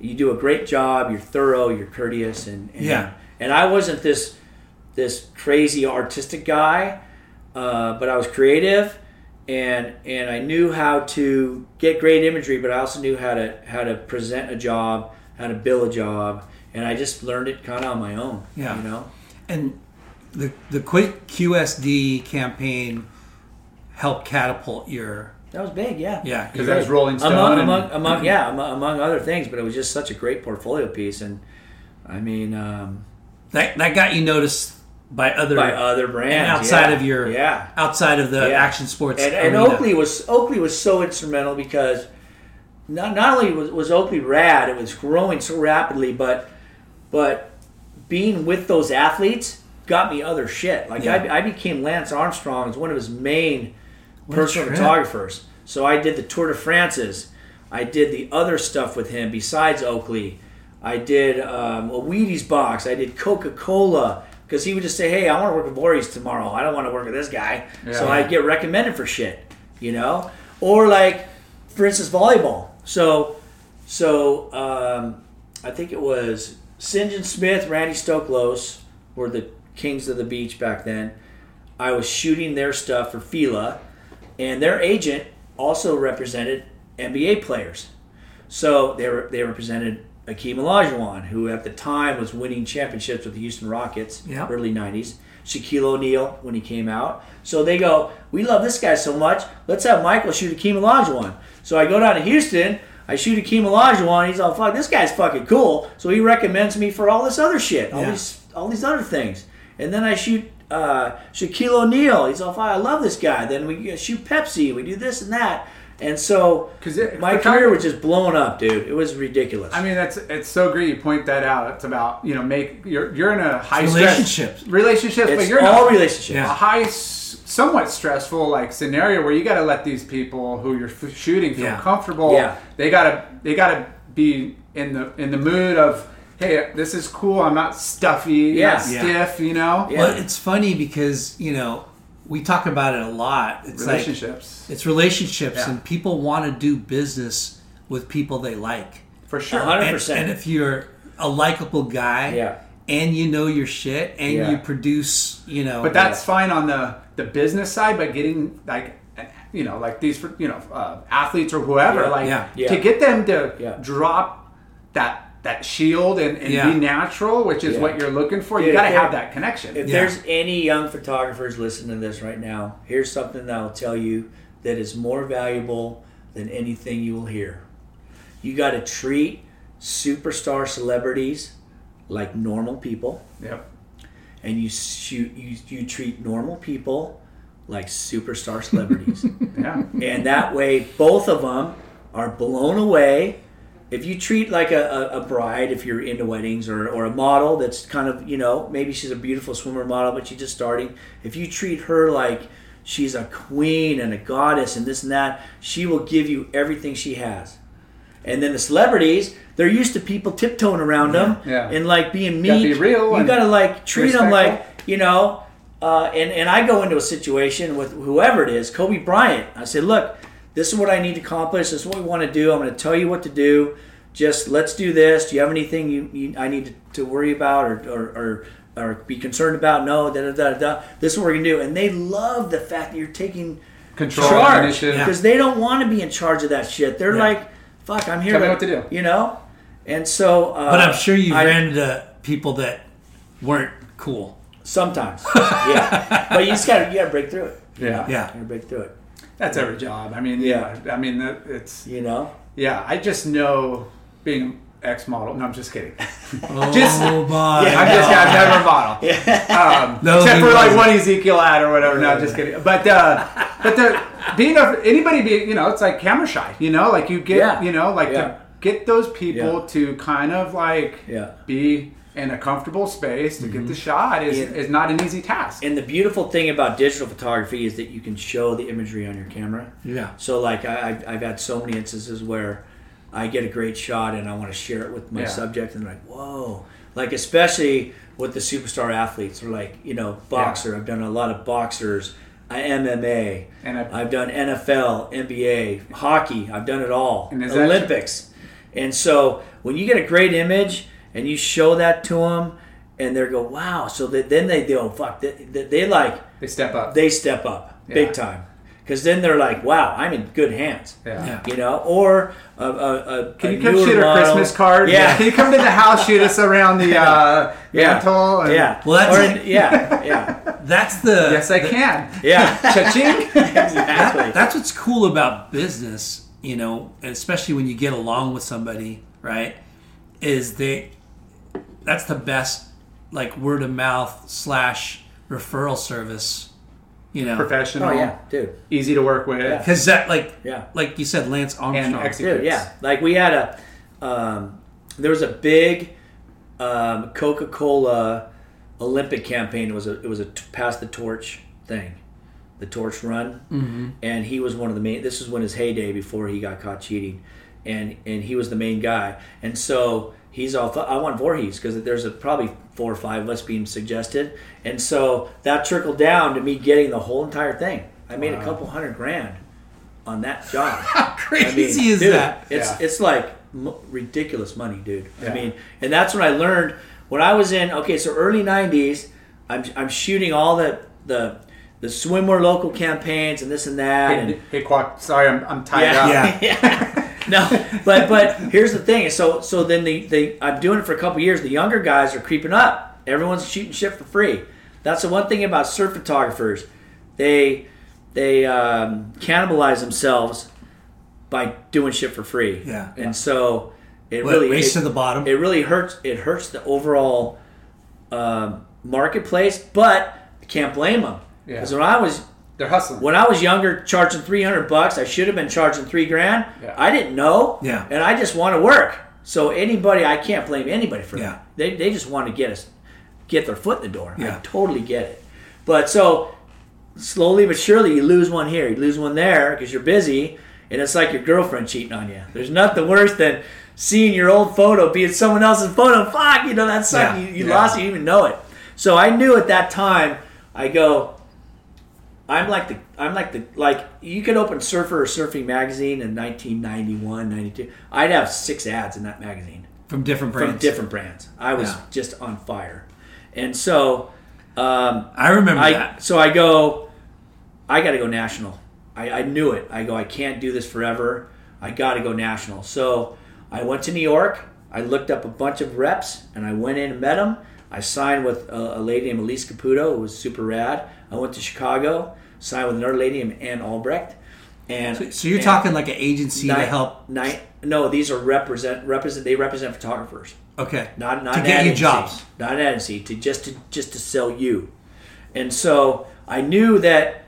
You do a great job. You're thorough. You're courteous. And, and Yeah. And I wasn't this this crazy artistic guy, uh, but I was creative, and and I knew how to get great imagery, but I also knew how to how to present a job, how to bill a job, and I just learned it kind of on my own. Yeah. you know. And the the quick QSD campaign helped catapult your That was big, yeah. yeah Because that was Rolling Stone. among and- among, among yeah among, among other things, but it was just such a great portfolio piece, and I mean um, that that got you noticed by other by other brands and outside yeah. of your yeah. outside of the Yeah. action sports and, and. Oakley was Oakley was so instrumental because not, not only was, was Oakley rad, it was growing so rapidly, but but being with those athletes got me other shit. Like Yeah. I, I became Lance Armstrong as one of his main What a personal photographers. So I did the Tour de France's. I did the other stuff with him besides Oakley. I did um, a Wheaties box. I did Coca Cola because he would just say, "Hey, I want to work with Voorhees tomorrow. I don't want to work with this guy." So Yeah. I get recommended for shit, you know, or like, for instance, volleyball. So, so um, I think it was Sinjin Smith, Randy Stoklos were the kings of the beach back then. I was shooting their stuff for Fila, and their agent also represented NBA players. So they were they represented Akeem Olajuwon, who at the time was winning championships with the Houston Rockets, Yeah. early '90s. Shaquille O'Neal when he came out. So they go, we love this guy so much. Let's have Michael shoot Akeem Olajuwon. So I go down to Houston. I shoot Akeem Olajuwon. He's all, fuck, this guy's fucking cool. So he recommends me for all this other shit, all Yeah. these all these other things. And then I shoot uh, Shaquille O'Neal. He's all, fuck, I love this guy. Then we shoot Pepsi. We do this and that. And so 'Cause it- my photog- career was just blowing up, dude. It was ridiculous. I mean, that's it's so great you point that out. It's about you know make you're you're in a high relationships. stress relationships, it's but you're in all a, relationships. a Yeah. high, somewhat stressful like scenario where you got to let these people who you're f- shooting feel Yeah. comfortable. Yeah. They gotta they gotta be in the in the mood of hey, this is cool. I'm not stuffy, Yeah. not Yeah. stiff. You know, Yeah. Well, it's funny because you know we talk about it a lot. It's like relationships it's relationships, Yeah. and people want to do business with people they like. for sure. Hundred And, percent. and if you're a likable guy, Yeah. and you know your shit, and Yeah. you produce, you know, But that's fine on the the business side, but getting like you know like these you know uh, athletes or whoever Yeah. like Yeah. Yeah. to get them to Yeah. drop that that shield and, and Yeah. be natural, which is Yeah. what you're looking for. You Dude, got to have that connection. If Yeah. there's any young photographers listening to this right now, here's something that I'll tell you that is more valuable than anything you will hear. You got to treat superstar celebrities like normal people, yep. and you shoot you, you treat normal people like superstar celebrities. Yeah. and that way both of them are blown away if you treat like a, a, bride if you're into weddings or, or a model that's kind of you know maybe she's a beautiful swimmer model but she's just starting if you treat her like she's a queen and a goddess and this and that she will give you everything she has and then the celebrities they're used to people tiptoeing around them Yeah. and like being mean be real you gotta like treat them like you know uh, and, and I go into a situation with whoever it is, Kobe Bryant. I said, look, this is what I need to accomplish. This is what we want to do. I'm going to tell you what to do. Just let's do this. Do you have anything you, you I need to, to worry about or, or, or, or be concerned about? No, da, da, da, da. This is what we're going to do. And they love the fact that you're taking Control, charge initiative. because they don't want to be in charge of that shit. They're Yeah. like, fuck, I'm here Tell me what to do. You know? And so. Uh, But I'm sure you I- ran into people that weren't cool. Sometimes. yeah. But you just got to you gotta break through it. Yeah. Yeah. You gotta break through it. That's every job. I mean, Yeah. yeah. I mean, that- it's You know? yeah. I just know being an ex model. No, I'm just kidding. Oh Just- my! I'm just I've never model. Um, No, except for like one Ezekiel ad or whatever. No, I'm just kidding. But uh, but the being a, anybody being you know it's like camera shy. You know, like you get Yeah. you know like Yeah. to get those people Yeah. to kind of like Yeah. be in a comfortable space to Mm-hmm. get the shot is, Yeah. is not an easy task. And the beautiful thing about digital photography is that you can show the imagery on your camera. Yeah. So like I, I've, I've had so many instances where I get a great shot and I want to share it with my Yeah. subject and they're like, whoa. Like especially with the superstar athletes or like, you know, boxer. I've done a lot of boxers, uh, MMA. And I- I've done NFL, NBA, hockey. I've done it all. And is that- Olympics. And so when you get a great image and you show that to them and they go, wow. So that, then they go, fuck. They, they, they like, They step up. they step up Yeah. big time because then they're like, "Wow, I'm in good hands." yeah. Yeah. You know, or a, a, a Can a you come newer shoot a model- Christmas card? Yeah, Can you come to the house, shoot us around the uh, yeah, mantle? and- yeah. Well, that's- Or yeah, yeah, That's the Yes, I can. yeah. Cha-ching. exactly. That's what's cool about business, you know, and especially when you get along with somebody, right? Is they that's the best like word of mouth slash referral service, you know, Professional. oh yeah, dude. Easy to work with. Yeah. because that like Yeah. like you said, Lance And Armstrong. Dude, yeah. Like we had a, um, there was a big um, Coca-Cola Olympic campaign. It was a it was a t- pass the torch thing, the torch run, mm-hmm. and he was one of the main. This is when his heyday before he got caught cheating, and and he was the main guy. And so he's all I want Voorhees because there's a, probably four or five of us being suggested, and so that trickled down to me getting the whole entire thing. I made a couple hundred grand on that job. How crazy I mean, is dude, that? It's Yeah. it's like m- ridiculous money, dude. I mean, and that's when I learned when I was in okay, so early '90s. I'm I'm shooting all the the the swimwear local campaigns and this and that. And, Hey, hey Kwock, sorry, I'm, I'm tied yeah, up. Yeah. no, but but here's the thing. So so then the, the I'm doing it for a couple years. The younger guys are creeping up. Everyone's shooting shit for free. That's the one thing about surf photographers. They they um, cannibalize themselves by doing shit for free. Yeah. and so it What, really race it, to the bottom. it really hurts. It hurts the overall um, marketplace, but I can't blame them Yeah. because when I was They're hustling. when I was younger, charging three hundred bucks, I should have been charging three grand. Yeah. I didn't know. Yeah. And I just want to work. So anybody, I can't blame anybody for Yeah. that. They, they just want to get us, get their foot in the door. I totally get it. But so slowly but surely, you lose one here, you lose one there because you're busy, and it's like your girlfriend cheating on you. There's nothing worse than seeing your old photo being someone else's photo. Fuck, you know that sucked. Yeah. You, you Yeah. lost. it, You even know it. So I knew at that time. I go. I'm like the I'm like the like you could open Surfer or Surfing magazine in 1991, 92. I'd have six ads in that magazine from different brands. from different brands. I was Yeah. just on fire, and so um, I remember I that. so I go, I got to go national. I, I knew it. I go, I can't do this forever. I got to go national. So I went to New York. I looked up a bunch of reps, and I went in and met them. I signed with a, a lady named Elise Caputo, who was super rad. I went to Chicago, signed with another lady named Ann Albrecht. And So, so you're and talking like an agency to help. nine- no, these are represent represent. They represent photographers Okay. not not to an get you agency, jobs. not an agency to just to just to sell you and so i knew that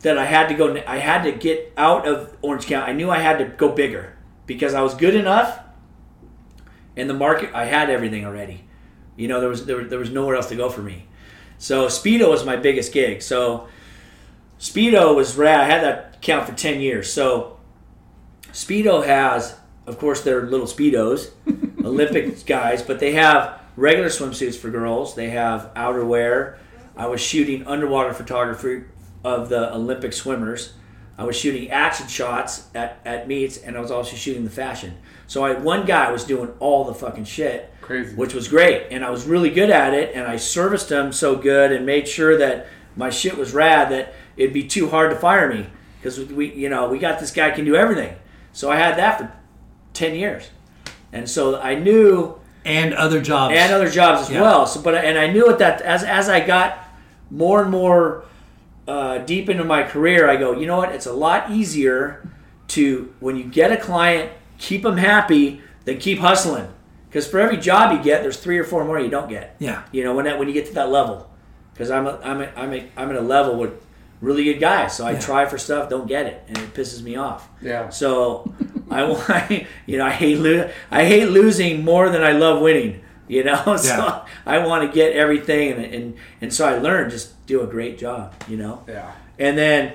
that i had to go i had to get out of orange county i knew i had to go bigger because i was good enough and the market i had everything already you know there was there, was- there was nowhere else to go for me so speedo was my biggest gig so speedo was rad. I had that count for 10 years. So speedo has of course they're little speedos olympic guys but they have regular swimsuits for girls. They have outerwear. I was shooting underwater photography of the olympic swimmers. I was shooting action shots at, at meets and i was also shooting the fashion. So i one guy was doing all the fucking shit Crazy. which was great and i was really good at it and i serviced him so good and made sure that my shit was rad that it'd be too hard to fire me because we you know we got this guy can do everything so i had that for 10 years and so i knew And other jobs. and other jobs as Yeah. well so but and i knew it that as as i got more and more uh, deep into my career i go you know what it's a lot easier to when you get a client keep them happy then keep hustling. Because for every job you get, there's three or four more you don't get. Yeah. You know when that when you get to that level, because I'm a, I'm a, I'm a, I'm at a level with really good guy. so I Yeah. try for stuff, don't get it, and it pisses me off. Yeah. So I want, you know, I hate lo- I hate losing more than I love winning. You know, so Yeah. I want to get everything, and, and and so I learned just do a great job. You know, Yeah. and then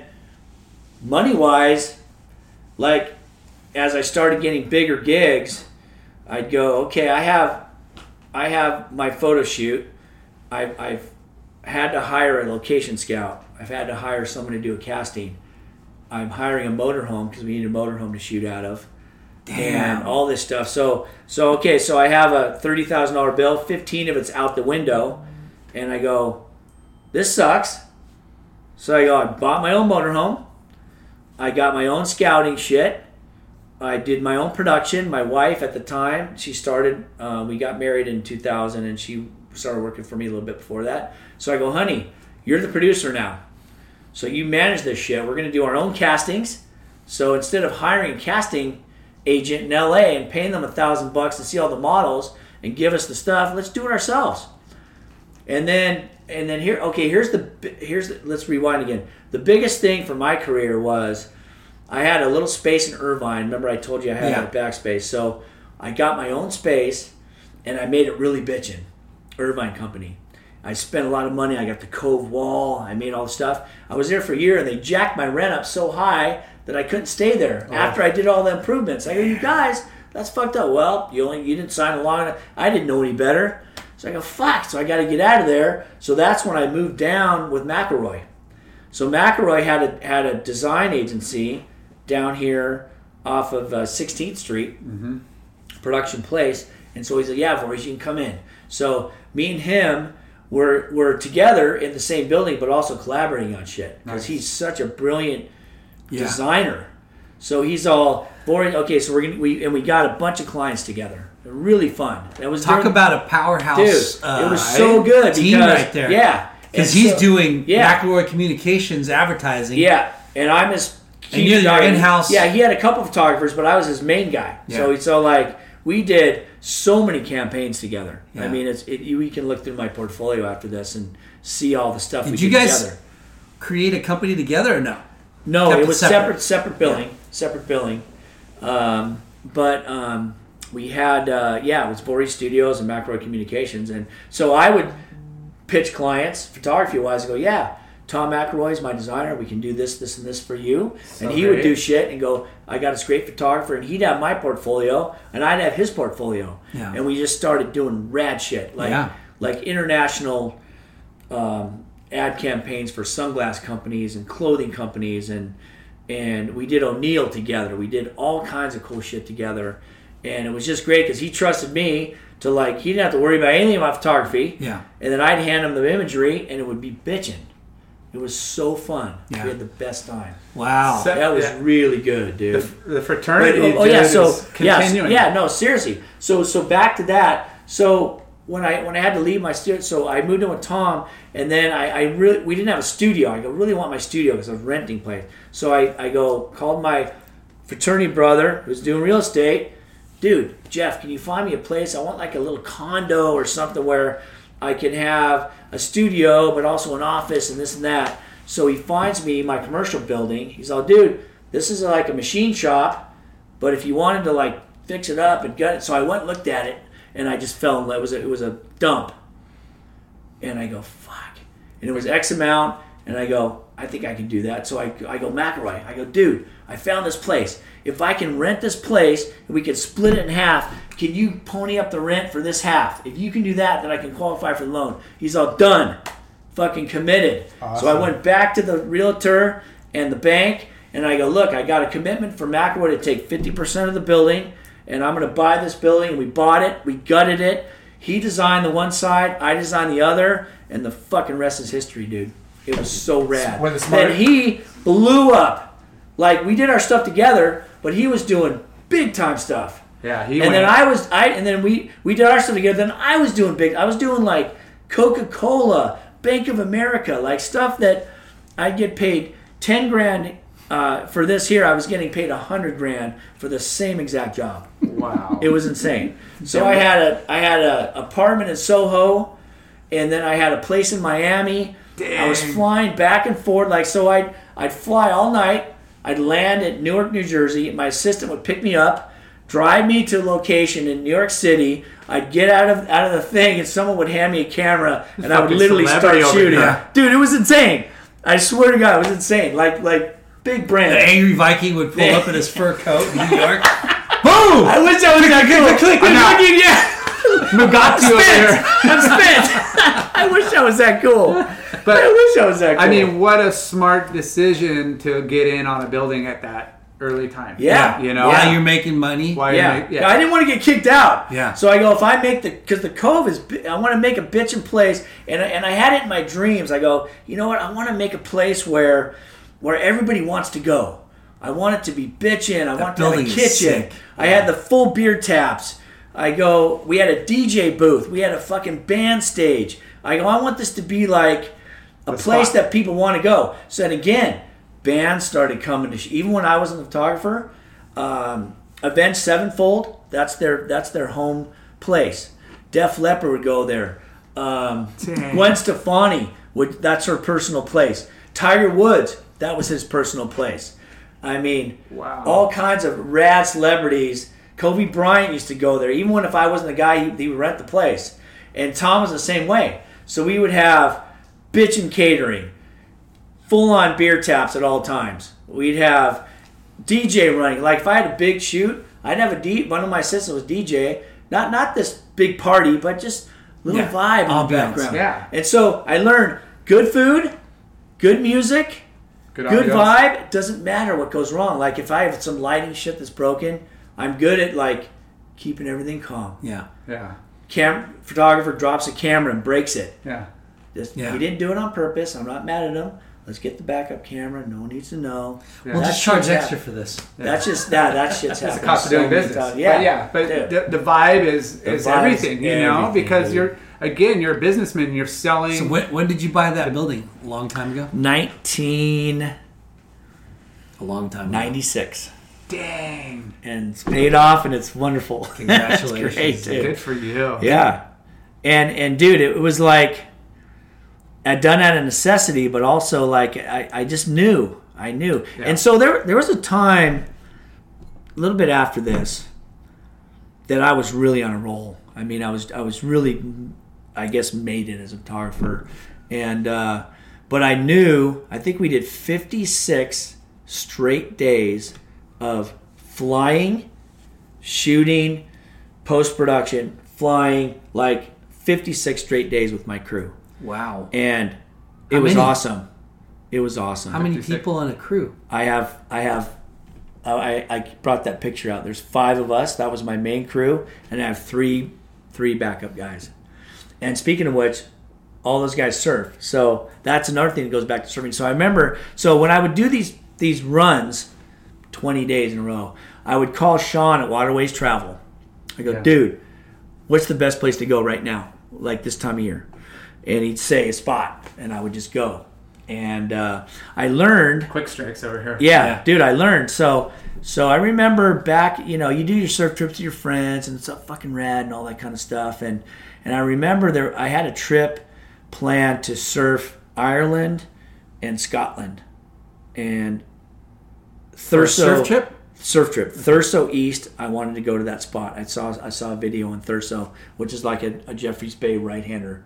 money wise, like as I started getting bigger gigs, I'd go, okay, I have I have my photo shoot. I've, I've had to hire a location scout. I've had to hire someone to do a casting. I'm hiring a motorhome because we need a motorhome to shoot out of. And all this stuff. So so okay, so I have a thirty thousand dollar bill, fifteen of it's out the window, and I go, This sucks. So I go, I bought my own motorhome. I got my own scouting shit. I did my own production. My wife at the time, she started. Uh, we got married in 2000, and she started working for me a little bit before that. So I go, honey, you're the producer now. So you manage this shit. We're gonna do our own castings. So instead of hiring a casting agent in LA and paying them a thousand bucks to see all the models and give us the stuff, let's do it ourselves. And then and then here okay, here's the here's the, let's rewind again. The biggest thing for my career was I had a little space in Irvine. Remember I told you I had Yeah. that backspace. So I got my own space and I made it really bitchin'. Irvine Company. I spent a lot of money. I got the Cove Wall. I made all the stuff. I was there for a year, and they jacked my rent up so high that I couldn't stay there after I did all the improvements. I go, you guys, that's fucked up. Well, you only you didn't sign along. I didn't know any better, so I go, fuck. So I got to get out of there. So that's when I moved down with McElroy. So McElroy had a had a design agency down here off of uh, 16th Street production place. And so he said, "Yeah, Voorhees, you can come in." So me and him were were together in the same building, but also collaborating on shit because he's such a brilliant Yeah. designer. So he's all Voorhees. Okay, so we're gonna we and we got a bunch of clients together. Really fun. That was Talk during- about a powerhouse. dude. uh, it was so good team because, right there. Yeah, Because he's so- doing yeah. McElroy Communications advertising. Yeah, and I'm his. And you're in-house- Yeah, he had a couple photographers, but I was his main guy. Yeah. So Yeah. so like we did so many campaigns together. I mean, it's it, you, we can look through my portfolio after this and see all the stuff we Did you did guys together. create a company together or no? No, kept it was separate? separate, separate billing, separate billing. Um, but um, we had, uh, yeah, it was Voorhees Studios and McElroy Communications, and so I would pitch clients photography wise and go, yeah, Tom McElroy is my designer. We can do this, this, and this for you. and he would do shit and go, I got this great photographer, and he'd have my portfolio, and I'd have his portfolio, Yeah. and we just started doing rad shit like Yeah. like international um, ad campaigns for sunglass companies and clothing companies and and we did O'Neill together. We did all kinds of cool shit together, and it was just great because he trusted me to like he didn't have to worry about anything about photography. Yeah. and then I'd hand him the imagery, and it would be bitching. It was so fun. Yeah. We had the best time. Wow. So- That was Yeah. really good, dude. The, the But, fraternity. oh, oh, yeah, so is yeah, continuing. yeah, no, seriously. So so back to that. So when I when I had to leave my studio, so I moved in with Tom, and then I, I really we didn't have a studio. I go really want my studio because I was renting place. So I I go called my fraternity brother who's doing real estate. Dude, Jeff, can you find me a place? I want like a little condo or something where I can have a studio, but also an office and this and that. So he finds me my commercial building. He's all, dude, this is like a machine shop, but if you wanted to like fix it up and gut it, so I went and looked at it, and I just fell in love. It was a, it was a dump, and I go fuck, and it was X amount, and I go, I think I can do that. So I I go McElroy, I go, dude, I found this place. If I can rent this place and we can split it in half, can you pony up the rent for this half? If you can do that, then I can qualify for the loan. He's all done, fucking committed. So I went back to the realtor and the bank, and I go, look, I got a commitment from McElroy to take 50% of the building, and I'm going to buy this building. And we bought it, we gutted it. He designed the one side, I designed the other, and the fucking rest is history, dude. It was so rad. The smart- then he blew up. Like we did our stuff together, but he was doing big time stuff. Yeah, he and went. then I was I and then we we did our stuff together. Then I was doing big. I was doing like Coca Cola, Bank of America, like stuff that I'd get paid ten grand uh, for this here. I was getting paid a hundred grand for the same exact job. Wow. It was insane. So I had a I had a apartment in Soho, and then I had a place in Miami. I was flying back and forth like so. I'd I'd fly all night. I'd land at Newark, New Jersey. My assistant would pick me up, drive me to a location in New York City. I'd get out of out of the thing, and someone would hand me a camera, and I would literally start shooting. here. Dude, it was insane. I swear to God, it was insane. Like like big brand. The angry Viking would pull up in his fur coat in New York. Boom! I wish I was that cool. click, I'm I'm out. fucking- yeah. Bugatti over spent. here. I'm spent. I wish I was that cool. But I wish I was that cool. I mean, what a smart decision to get in on a building at that early time. Yeah. You know? While you're making money. Why yeah. you make- yeah. I didn't want to get kicked out. Yeah. So I go, if I make the, because the Cove is, I want to make a bitchin' place, and I- and I had it in my dreams. I go, you know what? I want to make a place where, where everybody wants to go. I want it to be bitchin'. I want to have a kitchen. sick. I had the full beer taps. I go, we had a DJ booth. We had a fucking band stage. I go, I want this to be like a place that people want to go. So and again, bands started coming to. Sh- even when I was a photographer, um, Avenged Sevenfold. That's their that's their home place. Def Leppard would go there. Um, Dang. Gwen Stefani would. That's her personal place. Tiger Woods. That was his personal place. I mean, Wow. all kinds of rad celebrities. Kobe Bryant used to go there. Even when if I wasn't the guy, he, he would rent the place. And Tom was the same way. So we would have bitchin' catering, full on beer taps at all times. We'd have DJ running. Like if I had a big shoot, I'd have a D. One of my assistants was DJ. Not not this big party, but just little Yeah, vibe in the ambiance. background. Yeah. And so I learned good food, good music, Good, good vibe. It doesn't matter what goes wrong. Like if I have some lighting shit that's broken, I'm good at like keeping everything calm. Yeah. Yeah. Cam photographer drops a camera and breaks it. Yeah. Just, Yeah. He didn't do it on purpose. I'm not mad at him. Let's get the backup camera. No one needs to know. Yeah. We'll That just charge extra for this. That's just that. That shit's It's the happened cost of doing many business. Yeah, But yeah. But the, the vibe is is vibe is everything, you know, everything, because dude. you're again you're a businessman. You're selling. So when, when did you buy that building? A long time ago? Nineteen. A long time ago. Dang. and it's paid off, and it's wonderful. Congratulations. It's great, dude. Good for you. Yeah. And and dude, it was like I'd done out of necessity, but also like I, I just knew. I knew. Yeah. And so there there was a time a little bit after this that I was really on a roll. I mean I was I was really I guess made it as a photographer. And uh but I knew I think we did 56 straight days of flying, shooting, post production, flying like 56 straight days with my crew. Wow. And it How was many? awesome. It was awesome. How many 56. people on a crew? I have I have oh, I, I brought that picture out. There's five of us. That was my main crew, and I have three three backup guys. And speaking of which, all those guys surf. So that's another thing that goes back to surfing. So I remember so when I would do these these runs, 20 days in a row, I would call Sean at Waterways Travel. I go, Yeah. dude, what's the best place to go right now, like this time of year? And he'd say a spot, and I would just go. And uh, I learned Quick strikes over here. yeah, Yeah. dude, I learned. So, so I remember back, you know, you do your surf trips with your friends, and it's all fucking rad and all that kind of stuff. And and I remember there, I had a trip planned to surf Ireland and Scotland, and Thurso surf trip? surf trip. Thurso East. I wanted to go to that spot. I saw I saw a video on Thurso, which is like a, a Jeffreys Bay right hander.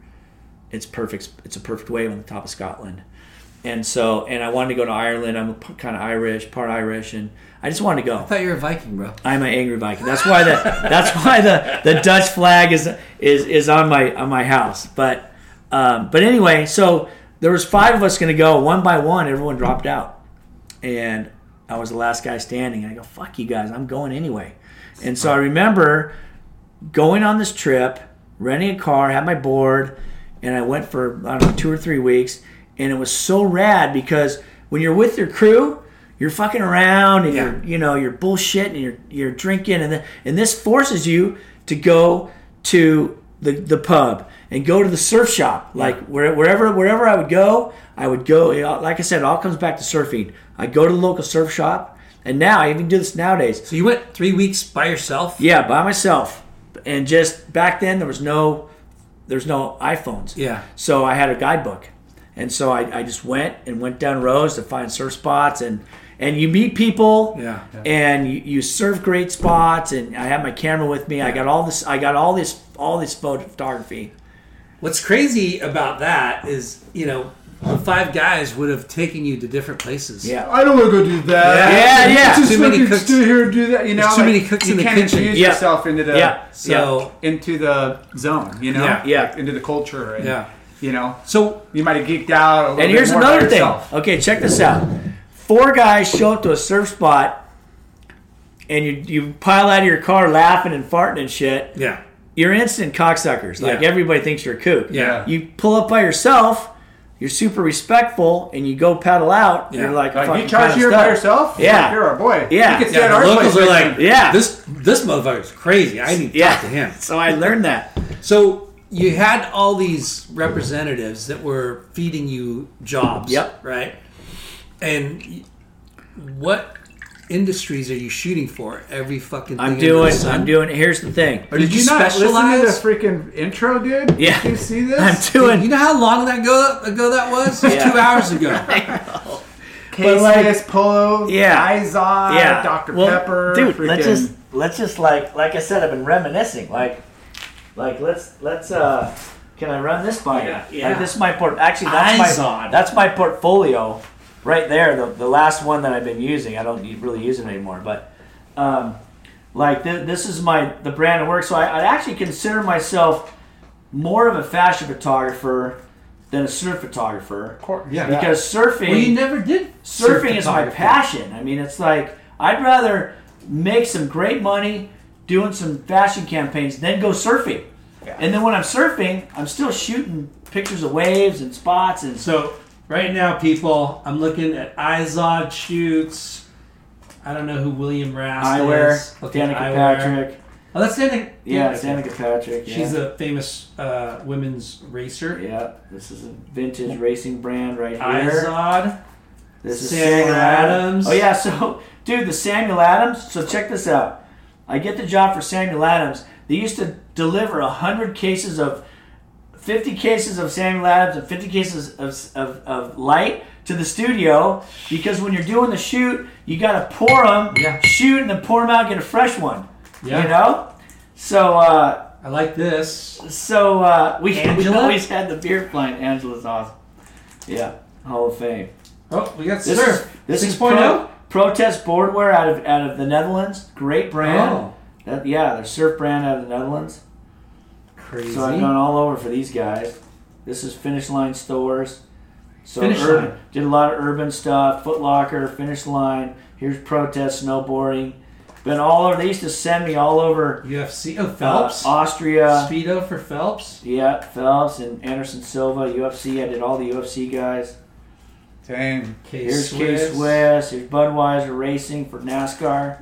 It's perfect. It's a perfect wave on the top of Scotland. And so, and I wanted to go to Ireland. I'm kind of Irish, part Irish, and I just wanted to I go. thought you were a Viking, bro. I'm an angry Viking. That's why the that's why the, the Dutch flag is is is on my on my house. But um, but anyway, so there was five of us going to go. One by one, everyone dropped out, and I was the last guy standing. I go, "Fuck you guys! I'm going anyway." And so I remember going on this trip, renting a car, had my board, and I went for I don't know two or three weeks, and it was so rad because when you're with your crew, you're fucking around and Yeah. you're you know you're bullshitting and you're you're drinking and then, and this forces you to go to the the pub and go to the surf shop like where, wherever wherever I would go I would go like I said it all comes back to surfing I go to the local surf shop And now I even do this nowadays. So you went three weeks by yourself? Yeah, by myself. And just back then there was no there's no iPhones. Yeah. So I had a guidebook. And so I, I just went and went down rows to find surf spots and and you meet people Yeah. and you, you surf great spots and I had my camera with me. I got all this I got all this all this photography. What's crazy about that is, you know, five guys would have taken you to different places. Yeah. I don't want to go do that. Yeah, yeah. Just Too many fucking cooks- stay here and do that. You know, There's too like, many cooks you in the can't kitchen. infuse Yeah. yourself into the Yeah. So into the zone. You know, Yeah. Yeah. Like, into the culture. And, Yeah. you know, so you might have geeked out. A little And bit here's more by another thing. yourself. Okay, check this out. Four guys show up to a surf spot, and you you pile out of your car laughing and farting and shit. yeah. You're instant cocksuckers. Like Yeah. everybody thinks you're a kook. Yeah. You pull up by yourself. You're super respectful, and you go paddle out. Yeah. You're like, Like you charge kinda here by stuck. yourself? Yeah. you're our boy. Yeah. you can stay Yeah, at our locals place are like. Yeah. this this motherfucker's crazy. I need to Yeah. talk to him. So I learned that. So you had all these representatives that were feeding you jobs. Yep. Right. And what industries are you shooting for? Every fucking. Thing I'm doing. the sun? I'm doing. Here's the thing. Or Did did you you not listen to the freaking intro, dude? Yeah. Did you see this? I'm Dude, doing. you know how long that go ago that was? It Yeah. two hours ago. Case like- Polo, Yeah. Izod, yeah, Dr. Well, Pepper. dude. Let's just let's just like like I said, I've been reminiscing. Like, like let's let's uh, can I run this by you? Yeah, yeah. Like, this is my port. Actually, that's my Izod. that's my portfolio, right there. The the last one that I've been using. I don't really use it anymore, but um, like th- this is my the brand of work. So I, I actually consider myself more of a fashion photographer than a surf photographer Of course, yeah, because surfing Well, you never did. surf surfing is my passion. I mean, it's like I'd rather make some great money doing some fashion campaigns than go surfing. Yeah. And then when I'm surfing, I'm still shooting pictures of waves and spots and So right now, people, I'm looking at Izod shoots. I don't know who William Rast eyewear. is. Danica eyewear. Patrick. Oh, that's Danica. Yeah, it's Danica Patrick. Yeah. She's a famous uh, women's racer. yeah. This is a vintage racing brand right here. Izod. This is Samuel Samuel Adams. Oh yeah, so dude, the Samuel Adams. So check this out. I get the job for Samuel Adams. They used to deliver hundred cases of, fifty cases of Samuel Adams and fifty cases of, of, of light to the studio because when you're doing the shoot, you got to pour them, Yeah. shoot, and then pour them out, and get a fresh one. Yeah. You know. So uh, I like this. so uh, we, we always had the beer plant. Angela's awesome. Yeah, Hall of Fame. Oh, we got This surf. is this is 6.0? pro, protest boardwear out of out of the Netherlands. Great brand. Oh, That, yeah, they're surf brand out of the Netherlands. Crazy. So I've gone all over for these guys. This is Finish Line stores. So Finish urban, Line. did a lot of urban stuff. Foot Locker, Finish Line. Here's protest snowboarding. Been all over. They used to send me all over UFC. Oh, uh, Phelps. Austria. Speedo for Phelps. Yeah, Phelps and Anderson Silva. UFC. I did all the UFC guys. Dang. Here's K K Swiss. Here's Budweiser Racing for NASCAR.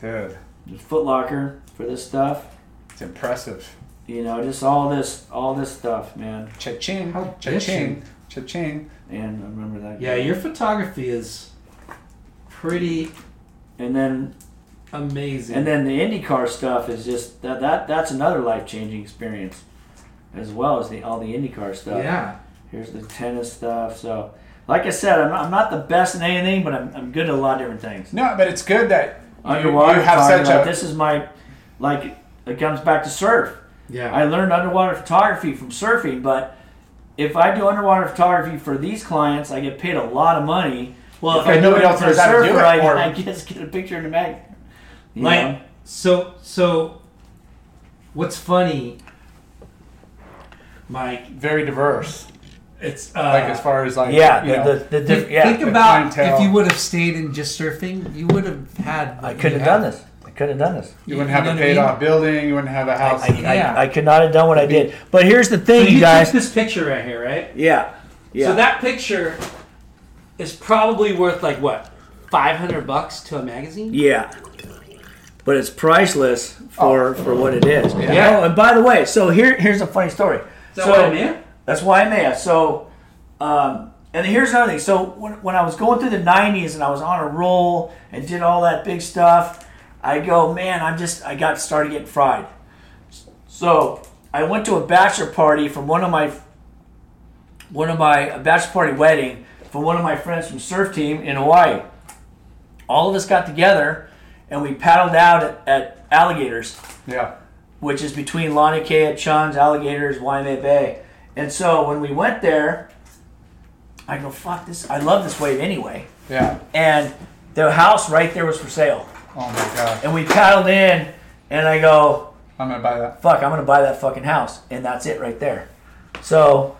Dude, There's Foot Locker for this stuff. It's impressive. You know, just all this, all this stuff, man. Cha-ching. How Cha-ching. Cha-ching. And I remember that. Yeah, guy. your photography is pretty And then, amazing. and then the IndyCar stuff is just that. That that's another life changing experience, as well as the all the IndyCar stuff. yeah. Here's the tennis stuff. So, like I said, I'm not, I'm not the best in anything, but I'm, I'm good at a lot of different things. No, but it's good that you, you have photography, such like, a. this is my, like it comes back to surf. Yeah. I learned underwater photography from surfing, but if I do underwater photography for these clients, I get paid a lot of money. well, if I do nobody it else for a knows how to do it, I, or- I just get a picture in the mag. Like know? so so. What's funny, Mike? very diverse. It's uh, Like as far as like yeah, you the, know, the, the, diff- Think, yeah. think the about clientele. if you would have stayed in just surfing, you would have had. I couldn't have done this. I couldn't have done this. you wouldn't have a know what I paid mean? off building. You wouldn't have a house. I, I, Yeah. I could not have done what I did. But here's the thing, you you guys. took this picture right here, right? Yeah, yeah. So that picture is probably worth like what, five hundred bucks to a magazine? Yeah. But it's priceless for, for what it is. Yeah. Oh, and by the way, so here here's a funny story. Is that so what I mean? that's why I made it. So um, and here's another thing. So when, when I was going through the '90s and I was on a roll and did all that big stuff, I go, man, I'm just I got started getting fried. So I went to a bachelor party from one of my one of my a bachelor party wedding from one of my friends from surf team in Hawaii. All of us got together and we paddled out at, at alligators Yeah. which is between Laniakea, Chun's, Alligators, Waimea Bay. And so when we went there, I go, fuck this. I love this wave anyway. Yeah. And the house right there was for sale. Oh my god. And we paddled in, and I go, I'm gonna buy that. fuck, I'm gonna buy that fucking house, and that's it right there. So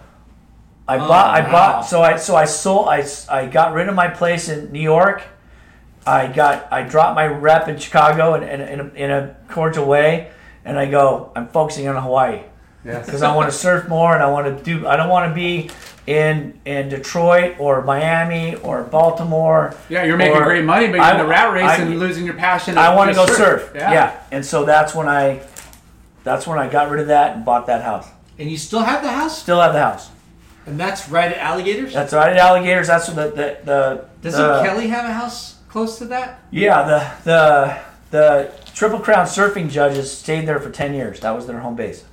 I oh, bought, I wow. bought, so I, so I sold, I, I got rid of my place in New York. I got, I dropped my rep in Chicago in, in, in, a, in a cordial way, and I go, I'm focusing on Hawaii Yes. because I want to surf more and I want to do. I don't want to be in in Detroit or Miami or Baltimore. Yeah, you're making great money, but you're I- in the rat race I- and losing your passion. I want to go surf. Yeah. Yeah. and so that's when I, that's when I got rid of that and bought that house. And you still have the house? Still have the house. And that's right at Alligators? That's right at Alligators. That's the the the. Doesn't the, Kelly have a house close to that? Yeah, the the the Triple Crown surfing judges stayed there for ten years. That was their home base.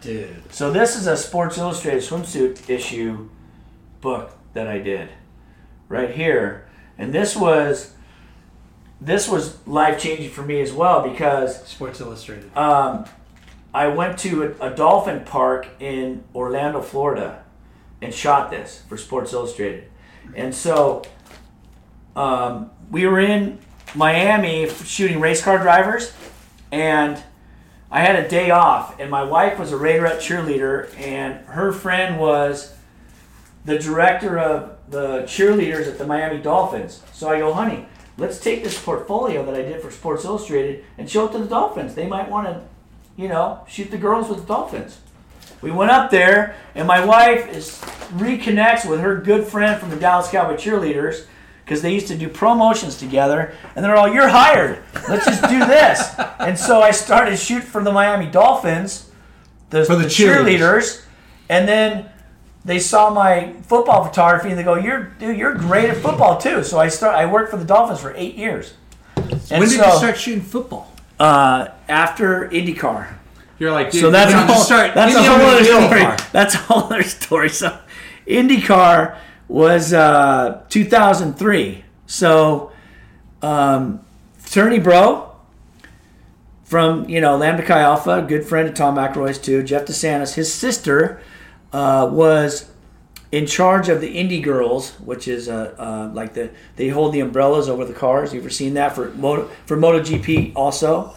Dude. So this is a Sports Illustrated swimsuit issue book that I did right here, and this was this was life changing for me as well because Sports Illustrated. um, I went to a, a dolphin park in Orlando, Florida, and shot this for Sports Illustrated, and so um, we were in Miami shooting race car drivers, and I had a day off, and my wife was a Raiderette cheerleader, and her friend was the director of the cheerleaders at the Miami Dolphins. So I go, honey, let's take this portfolio that I did for Sports Illustrated and show it to the Dolphins. They might want to, you know, shoot the girls with the Dolphins. We went up there, and my wife is reconnects with her good friend from the Dallas Cowboy cheerleaders because they used to do promotions together, and they're all, "You're hired. Let's just do this." and so I started shoot for the Miami Dolphins, the, For the the cheerleaders. cheerleaders, and then they saw my football photography and they go, "You're dude, you're great at football too." So I start. I worked for the Dolphins for eight years. And when did so, you start shooting football? Uh, after IndyCar. You're like, dude, So that's you a know, whole, start- that's a whole other the story. IndyCar. That's a whole other story. So, IndyCar was uh, 2003. So, um, Tony Bro from you know Lambda Chi Alpha, good friend of Tom McElroy's too. Jeff DeSantis, his sister uh, was in charge of the Indy Girls, which is uh, uh, like the they hold the umbrellas over the cars. You ever seen that for Moto for MotoGP also?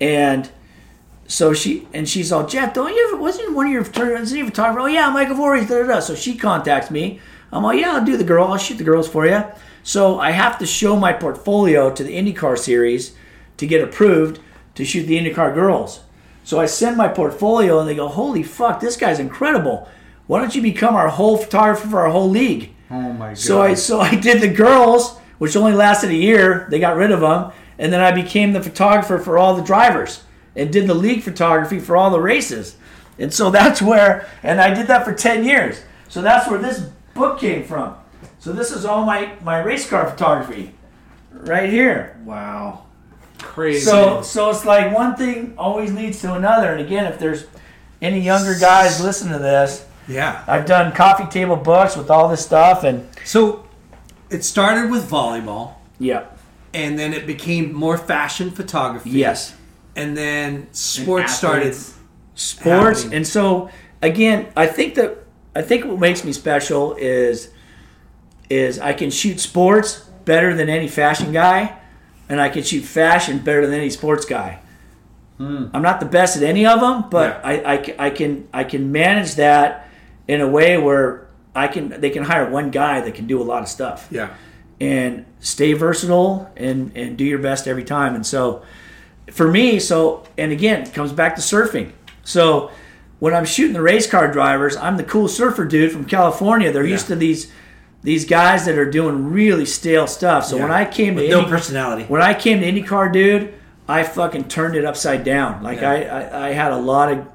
And so she and she's all Jeff, don't you ever wasn't one of your he a photographer? Oh yeah, Michael Voorhees. Da, da, da. So she contacts me. I'm like, yeah, I'll do the girl. I'll shoot the girls for you. So I have to show my portfolio to the IndyCar series to get approved to shoot the IndyCar girls. So I send my portfolio and they go, holy fuck, this guy's incredible. Why don't you become our whole photographer for our whole league? Oh my god. So I so I did the girls, which only lasted a year. They got rid of them, and then I became the photographer for all the drivers and did the league photography for all the races. And so that's where, and I did that for ten years. So that's where this book came from. So this is all my my race car photography, right here. Wow. crazy. So so it's like one thing always leads to another. And again, if there's any younger guys listen to this, Yeah. I've done coffee table books with all this stuff, and So it started with volleyball, yeah, and then it became more fashion photography. yes. And then sports started. sports happening. and so again i think that i think what makes me special is is i can shoot sports better than any fashion guy and i can shoot fashion better than any sports guy hmm. i'm not the best at any of them but Yeah. I, I, I can i can manage that in a way where i can they can hire one guy that can do a lot of stuff Yeah. and stay versatile and and do your best every time. And so for me, so and again, it comes back to surfing. So when I'm shooting the race car drivers, I'm the cool surfer dude from California. They're used to these these guys that are doing really stale stuff. So when I came to no Indy- personality. when I came to IndyCar, dude, I fucking turned it upside down. Like Yeah. I, I, I had a lot of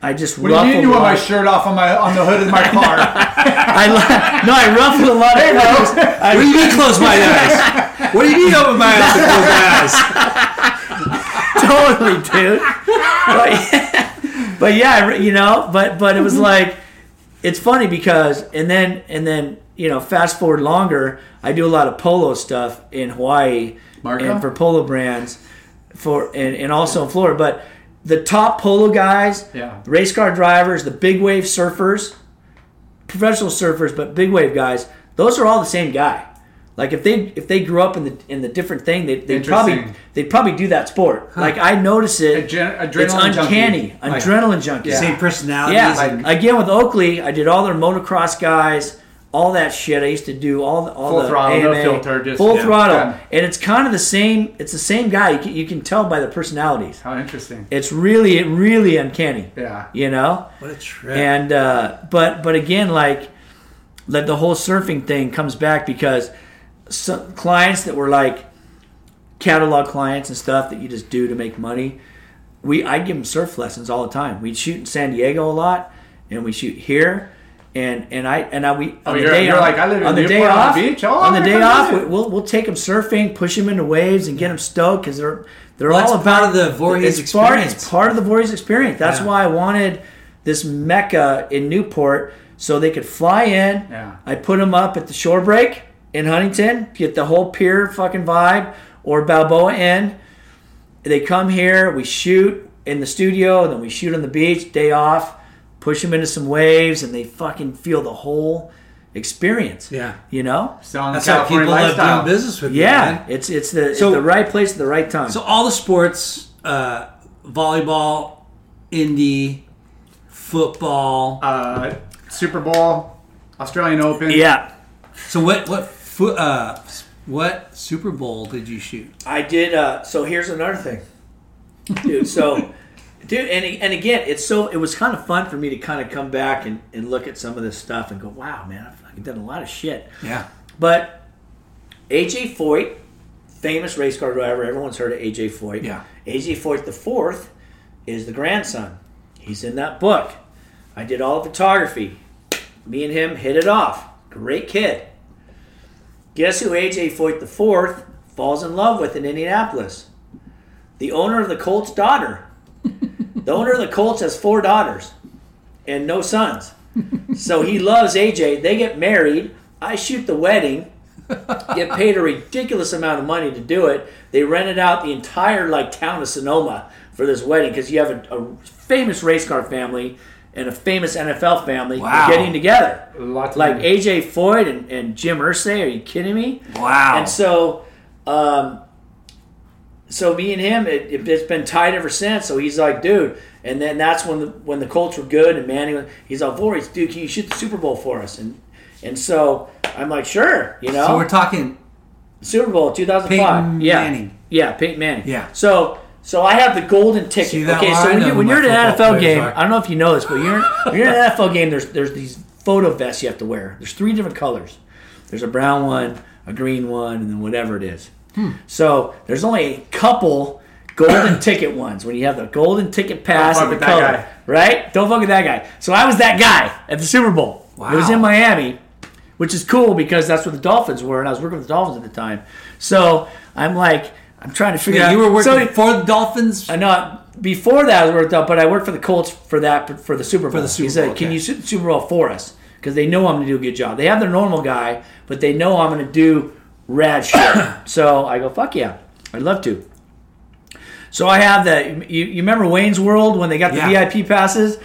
I just What do you ruffled mean you a want my shirt off on my on the hood of my car? I no, I ruffled a lot of feathers. What do you mean close my eyes? What do you mean open my eyes and close my eyes? totally, dude. But, but yeah, you know, but but it was mm-hmm. like, it's funny because and then and then you know, fast forward longer, I do a lot of polo stuff in Hawaii Marco? and for polo brands, for and, and also in Florida. But the top polo guys, Yeah. race car drivers, the big wave surfers, professional surfers, but big wave guys, those are all the same guy. Like if they if they grew up in the in the different thing, they they probably they'd probably do that sport. Like I notice it. Adren- it's adrenaline junkie. uncanny, adrenaline junkie. Yeah. Same personalities. Yeah, and- again with Oakley, I did all their motocross guys, all that shit. I used to do all the all Full the throttle, no filter, just- full yeah. throttle, Yeah. and it's kind of the same. It's the same guy. You can, you can tell by the personalities. How interesting. It's really really uncanny. Yeah. You know. what a trip. And uh, but but again, like like the whole surfing thing comes back because some clients that were like catalog clients and stuff that you just do to make money. We I give them surf lessons all the time. We'd shoot in San Diego a lot, and we shoot here. And and I and I we on Oh, the day off, like, I live in on the day Newport on the off beach? Oh, on the day off we- we'll we'll take them surfing, push them into waves, and get them stoked because they're they're Well, all that's about part of the Voorhees it's part, experience. it's part of the Voorhees experience. That's Yeah. why I wanted this mecca in Newport so they could fly in. Yeah. I put them up at the shore break in Huntington, get the whole pier fucking vibe, or Balboa Inn. They come here, we shoot in the studio, and then we shoot on the beach, day off, push them into some waves, and they fucking feel the whole experience. Yeah. You know? Selling That's the how California people love lifestyle. doing business with you. Yeah. man. It's it's the So- it's the right place at the right time. So all the sports, uh, volleyball, indie, football. Uh, Super Bowl, Australian Open. yeah. so what what fo- uh, what Super Bowl did you shoot? I did. Uh, so here's another thing, dude. So, dude, and and again, it's so it was kind of fun for me to kind of come back and, and look at some of this stuff and go, wow, man, I've fucking done a lot of shit. Yeah. But AJ Foyt, famous race car driver, everyone's heard of AJ Foyt. Yeah. AJ Foyt the fourth is the grandson. He's in that book. I did all the photography. Me and him hit it off. Great kid. Guess who AJ Foyt IV falls in love with in Indianapolis? The owner of the Colts' daughter. the owner of the Colts has four daughters and no sons. So he loves AJ. They get married. I shoot the wedding. Get paid a ridiculous amount of money to do it. They rented out the entire like town of Sonoma for this wedding because you have a, a famous race car family and a famous NFL family Wow. getting together. Lots of Like. AJ Foyt and, and Jim Irsay. Are you kidding me? Wow. And so, um, so me and him, it, it, it's been tight ever since. So he's like, dude, and then that's when the when the Colts were good, and Manny, was- he's like, Voorhees, dude, can you shoot the Super Bowl for us? And and so I'm like, sure, you know, so we're talking. Super Bowl 2005, Peyton yeah, Manning. yeah, Peyton Manning, Yeah. So. So I have the golden ticket. See okay, so when, you, when you're at an NFL game, are. I don't know if you know this, but you're when you're at an NFL game. There's there's these photo vests you have to wear. There's three different colors. There's a brown one, a green one, and then whatever it is. Hmm. So there's only a couple golden ticket ones when you have the golden ticket pass fuck and the with that color, guy. right? Don't fuck with that guy. So I was that guy at the Super Bowl. It was in Miami, which is cool because that's where the Dolphins were, and I was working with the Dolphins at the time. So I'm like, I'm trying to figure Yeah, out. you were working so, for the Dolphins. I know before that I was worked out, but I worked for the Colts for that for the Super Bowl. the Super he said, Bowl, "Can you shoot the Super Bowl for us?" Because they know I'm going to do a good job. They have their normal guy, but they know I'm going to do rad shit. so I go, "Fuck yeah, I'd love to." So I have that. You, you remember Wayne's World when they got the Yeah. VIP passes?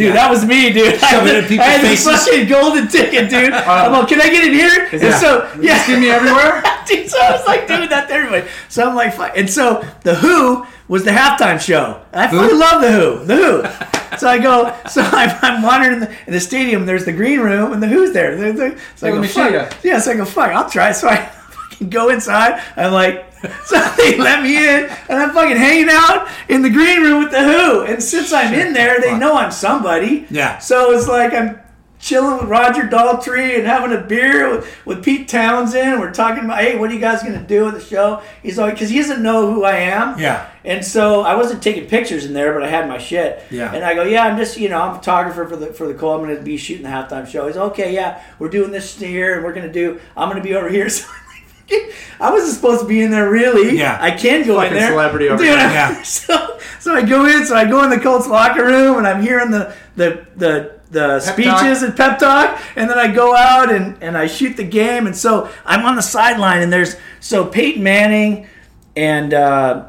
Dude, Yeah. that was me, dude. I had, in people's I had this fucking golden ticket, dude. Um, I'm like, can I get in here? And Yeah. so, yeah, See me everywhere? Dude, so I was like doing that to everybody. So I'm like, fuck. And so the Who was the halftime show. I fucking love the Who. The Who. So I go, so I'm, I'm wandering in the, in the stadium. There's the green room, and the Who's there. They're- they're- So I Let go, me fuck. Yeah, so I go, fuck. I'll try. So I go inside. I'm like, so they let me in, and I'm fucking hanging out in the green room with the Who. And since I'm in there, they know I'm somebody. Yeah. So it's like I'm chilling with Roger Daltrey and having a beer with, with Pete Townshend. We're talking about, hey, what are you guys gonna do with the show? He's like, because he doesn't know who I am. Yeah. And so I wasn't taking pictures in there, but I had my shit. Yeah. And I go, yeah, I'm just, you know, I'm a photographer for the for the call. I'm going to be shooting the halftime show. He's okay, yeah, we're doing this here, and we're going to do. I'm going to be over here. So I wasn't supposed to be in there, really. Yeah. I can go in Fucking there. celebrity over Dude, there. Yeah. So, so I go in. So I go in the Colts locker room, and I'm hearing the the the. The speeches and pep talk, and then I go out and, and I shoot the game, and so I'm on the sideline, and there's so Peyton Manning and uh,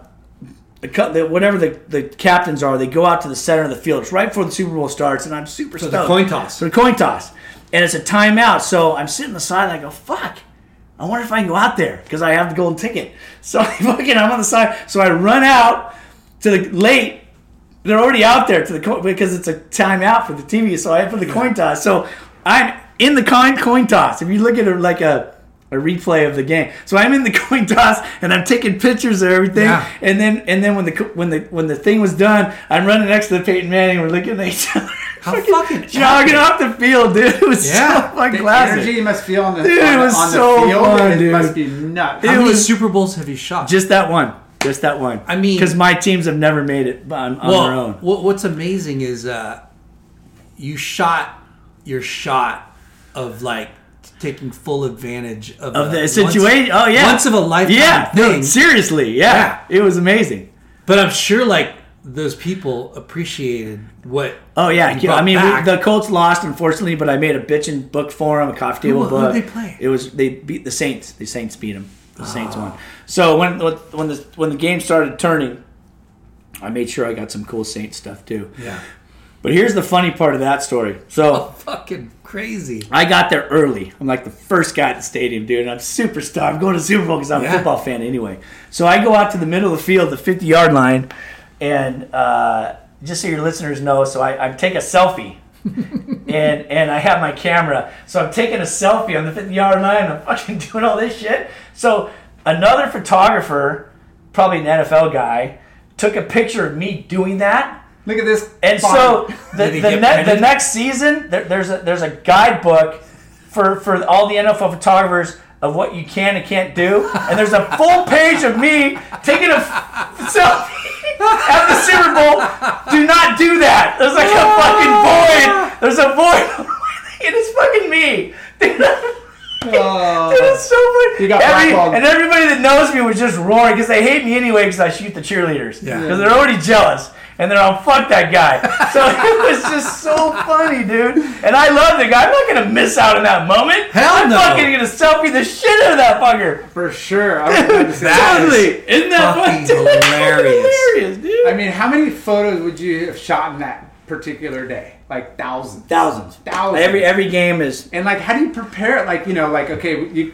the, whatever the, the captains are, they go out to the center of the field. It's right before the Super Bowl starts, and I'm super So stoked. the coin toss. So the coin toss, and it's a timeout. So I'm sitting on the side, and I go, "Fuck." I wonder if I can go out there because I have the golden ticket. So I fucking, I'm on the side. So I run out to the late. They're already out there to the co- because it's a timeout for the TV. So I have for the coin toss. So I'm in the coin coin toss. If you look at it like a a replay of the game. So I'm in the coin toss and I'm taking pictures of everything. Yeah. And then and then when the when the when the thing was done, I'm running next to the Peyton Manning. We're looking at each other. How fucking jogging off the field, dude. It was Yeah. so fucking The classic. energy you must feel on the, Dude, on, it the- was on the so field. fun, it dude. must be nuts. It How many was- Super Bowls have you shot? Just that one. Just that one. I mean- because my teams have never made it on, on well, their own. What, what's amazing is uh, you shot your shot of like taking full advantage of, Of the situation. oh yeah. once of a lifetime Yeah. thing. No, seriously. Yeah. Yeah. It was amazing. But I'm sure like those people appreciated what. Oh yeah. I mean, we, the Colts lost unfortunately, but I made a bitchin' book for them, a coffee table Who- book. who'd they play? It was they beat the Saints. The Saints beat them. The Saints won. Ah. So when when the when the game started turning, I made sure I got some cool Saints stuff too. yeah, But here's the funny part of that story. So. Oh, fucking crazy. I got there early. I'm like the first guy at the stadium, dude. And I'm super stoked. I'm going to Super Bowl because I'm Yeah. a football fan anyway. So I go out to the middle of the field, the 50 yard line, and uh, just so your listeners know, so I, I take a selfie. and and I have my camera, so I'm taking a selfie on the 50 yard line. I'm fucking doing all this shit. So another photographer, probably an NFL guy, took a picture of me doing that. Look at this. And body. so the, the, ne- the next season, there, there's a there's a guidebook for for all the NFL photographers of what you can and can't do, and there's a full page of me taking a f- selfie at the Super Bowl. Do not do that. There's like a fucking void. There's a void. It is fucking me. Dude, Oh. it was so funny. You got Every- and everybody that knows me was just roaring because they hate me anyway because I shoot the cheerleaders. Yeah. Because they're already jealous. And they're all, fuck that guy. So it was just so funny, dude. And I love the guy. I'm not going to miss out on that moment. Hell I'm no. fucking going to selfie the shit out of that fucker. For sure. I was about to That that. is Totally. Isn't that fucking funny? That's hilarious. hilarious, dude. I mean, how many photos would you have shot in that particular day? Like thousands. Thousands. Thousands. Every every game is And like, how do you prepare it? Like, you know, like, okay, you,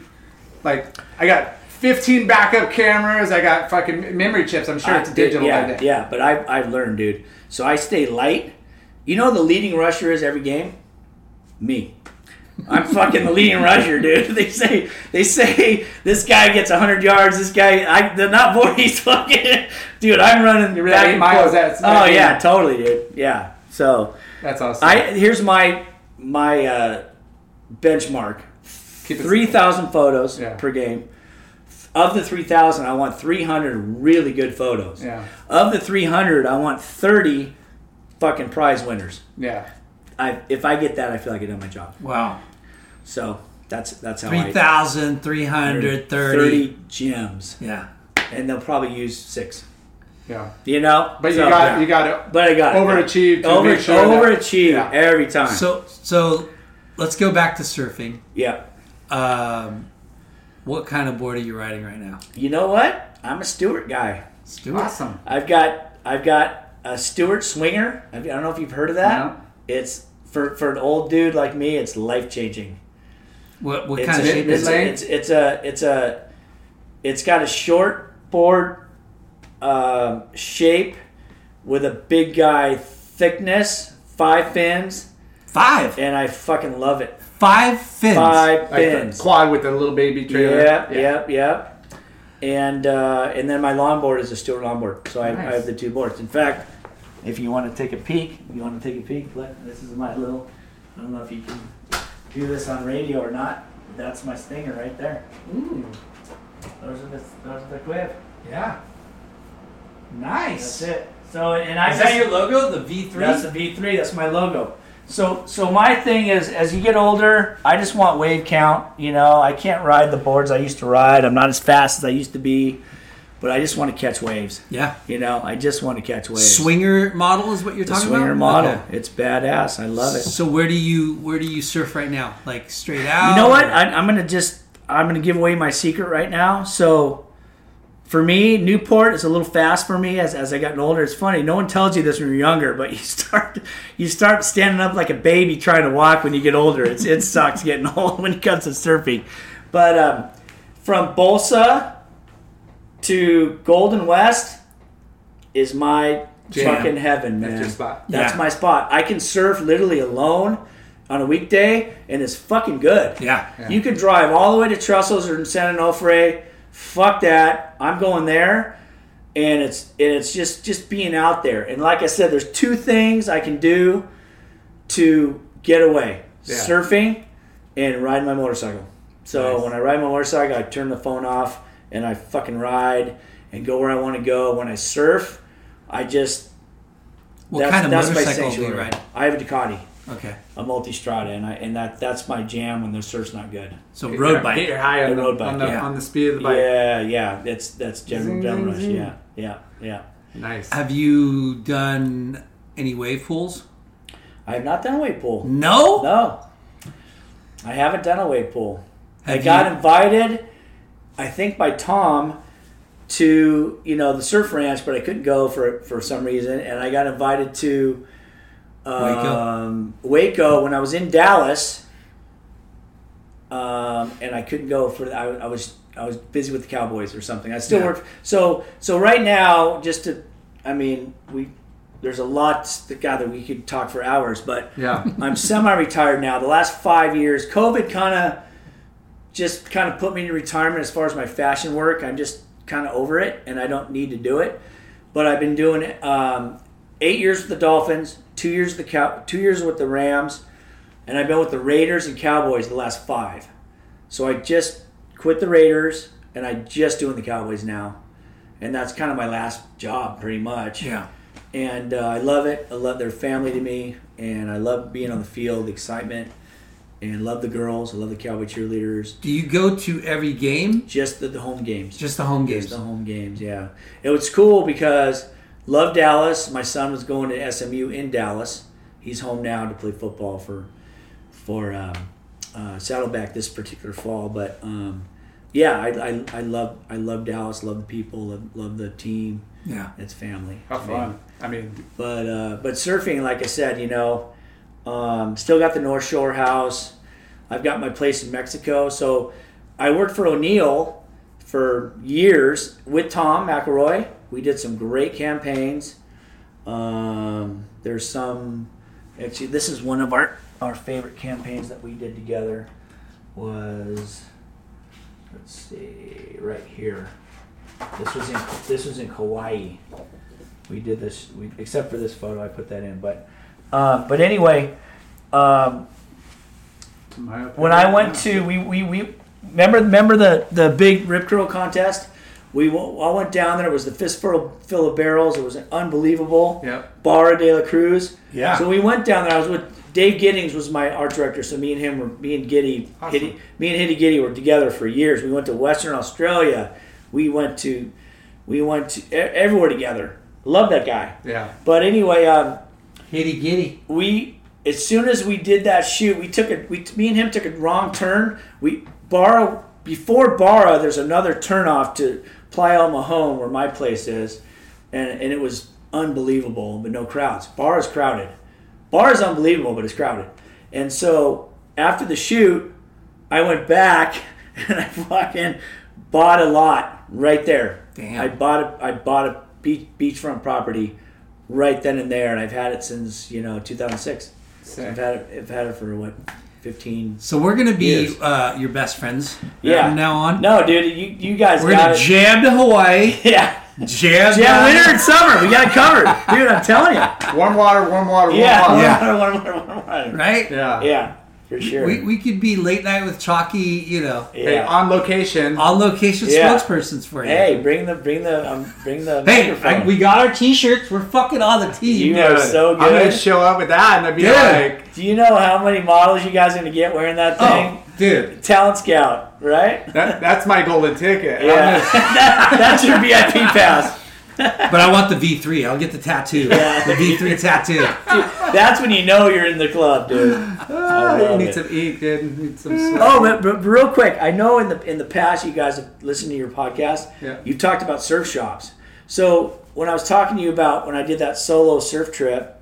like, I got 15 backup cameras. I got fucking memory chips. I'm sure it's digital Yeah, yeah, but I I've learned, dude. So I stay light. You know the leading rusher is every game? Me. I'm fucking the leading rusher, dude. They say they say this guy gets 100 yards. This guy, I they're not Voorhees fucking dude. I'm running You're back eight miles, that's- oh that's- yeah, totally, dude. Yeah. So That's awesome. I here's my my uh, benchmark: three thousand photos Yeah. per game. Of the three thousand, I want three hundred really good photos. Yeah. Of the three hundred, I want thirty fucking prize winners. Yeah. I if I get that, I feel like I done my job. Wow, So that's that's how 3,330. gems, Yeah. and they'll probably use six. Yeah. You know, But you got yeah. you got to But I got it. overachieve Over, sure that- overachieve Yeah. every time. So so let's go back to surfing. yeah. Um, what kind of board are you riding right now? You know what? I'm a Stewart guy. Stewart. Awesome. I've got I've got a Stewart Swinger. I don't know if you've heard of that. No. It's for for an old dude like me. It's life changing. What what It's kind of shape is it? It's, it's a it's a it's got a short board um, shape with a big guy thickness, five fins, Five. and I fucking love it. Five fins. Five Like the fins. quad with the little baby trailer. Yep, yep, yep. And uh, and then my longboard is a Stewart longboard, so I, I Nice. have the two boards. In fact, if you want to take a peek, you want to take a peek. Look, this is my little I don't know if you can do this on radio or not. That's my stinger right there. Ooh, Those are the those are the quiff. yeah. Nice. That's it. So and I Is that just- your logo, the V3? That's the V3. That's my logo. So, so my thing is, as you get older, I just want wave count. You know, I can't ride the boards I used to ride. I'm not as fast as I used to be, but I just want to catch waves. Yeah. You know, I just want to catch waves. Swinger model is what you're the talking swinger about. Swinger model. Okay. It's badass. I love it. So where do you where do you surf right now? Like straight out? You know what? I, I'm gonna just I'm gonna give away my secret right now. So for me, Newport is a little fast for me as, as I gotten older. It's funny. No one tells you this when you're younger, but you start you start standing up like a baby trying to walk when you get older. It's it sucks getting old when it comes to surfing. But um, from Bolsa to Golden West is my Jam. fucking heaven, man. That's your spot. That's Yeah. my spot. I can surf literally alone on a weekday, and it's fucking good. Yeah. You can drive all the way to Trestles or San Onofre. Fuck that. I'm going there, and it's and it's just just being out there. And like I said, there's two things I can do to get away: Yeah. surfing and riding my motorcycle. So Nice. when I ride my motorcycle, I turn the phone off and I fucking ride and go where I want to go. When I surf, I just What that's, kind of that's my motorcycle do you ride? I have a Ducati, Okay. a multistrada, and I and that that's my jam when the surf's not good. So Get road your- bike. Get your high on the, road bike, on, the, yeah. on the speed of the bike. Yeah, yeah, that's that's general Zing, general zing, rush. zing. Yeah, yeah, yeah. Nice. Have you done any wave pools? I have not done a wave pool. No. No, I haven't done a wave pool. I got you- invited, I think by Tom, to you know the surf ranch, but I couldn't go for for some reason, and I got invited to um, Waco. when I was in Dallas, um, and I couldn't go for I, I was I was busy with the Cowboys or something. I still Yeah. work so so right now. Just to, I mean, we there's a lot that God that we could talk for hours, but Yeah. I'm semi-retired now. The last five years, COVID kind of just kind of put me in retirement as far as my fashion work. I'm just kind of over it, and I don't need to do it. But I've been doing it um, eight years with the Dolphins, two years with the Cow- two years with the Rams, and I've been with the Raiders and Cowboys the last five. So I just quit the Raiders, and I just doing the Cowboys now, and that's kind of my last job, pretty much Yeah. and uh, I love it. I love their family to me, and I love being on the field, the excitement, and love the girls. I love the Cowboy cheerleaders. Do you go to every game? Just the, the home games. Just the home Just games. the home games. Yeah, it was cool because love Dallas. My son was going to SMU in Dallas. He's home now to play football for for um, uh, Saddleback this particular fall. But um, yeah, I, I, I love I love Dallas. Love the people. Love, love the team. Yeah. It's family. How I mean, fun. I mean, but uh, but surfing, like I said, you know, um, still got the North Shore house. I've got my place in Mexico. So I worked for O'Neill for years with Tom McElroy. We did some great campaigns. Um, there's some. Actually, this is one of our our favorite campaigns that we did together. Was let's see, right here. This was in this was in Kauai we did this we, except for this photo i put that in but um, but anyway um, when i went to we, we, we remember remember the the big rip curl contest we w- I went down there it was the fistful fill of barrels it was unbelievable Yep. Barra de la Cruz. Yeah. So we went down there. I was with Dave Giddings was my art director. So me and him were me and Giddy, Awesome. Giddy me and Hitty Giddy were together for years. We went to Western Australia. We went to we went to e- everywhere together. Love that guy. Yeah. But anyway, um, Giddy giddy. we as soon as we did that shoot, we took a we me and him took a wrong turn. We Barra before Barra, there's another turnoff to Playa Mahone where my place is, and and it was unbelievable, but no crowds. Bar is crowded. Bar is unbelievable, but it's crowded. And so after the shoot, I went back and I fucking bought a lot right there. Damn. I bought a I bought a beach, beachfront property right then and there, and I've had it since you know 2006. Sick. I've had it. I've had it for what 15. So we're gonna be Years. uh, your best friends Yeah. from now on. No, dude, you you guys We're got gonna it. jam to Hawaii. yeah. Jam, Yeah, winter and summer, we got it covered, dude. I'm telling you. Warm water, warm water, warm Yeah, water. Yeah. Warm water, warm water, warm water. right? Yeah. Yeah, for sure. We, we could be late night with Chalky, you know, yeah. Hey, on location. on location Yeah. spokespersons for you. Hey, bring the bring the um, bring the Hey, microphone. I- we got our T-shirts. We're fucking on the team. You are so good. I'm gonna show up with that and I'd be Dude. like, Do you know how many models you guys are gonna get wearing that thing? Oh, dude. Talent Scout, right? that, that's my golden ticket. Yeah, gonna- that, that's your VIP pass. But I want the V3. I'll get the tattoo. Yeah. The V3 tattoo. That's when you know you're in the club, dude. Ah, you need it. some ink, dude. Need some sweat. Oh, but, but real quick, I know in the in the past you guys have listened to your podcast. Yeah. You've talked about surf shops. So when I was talking to you about when I did that solo surf trip,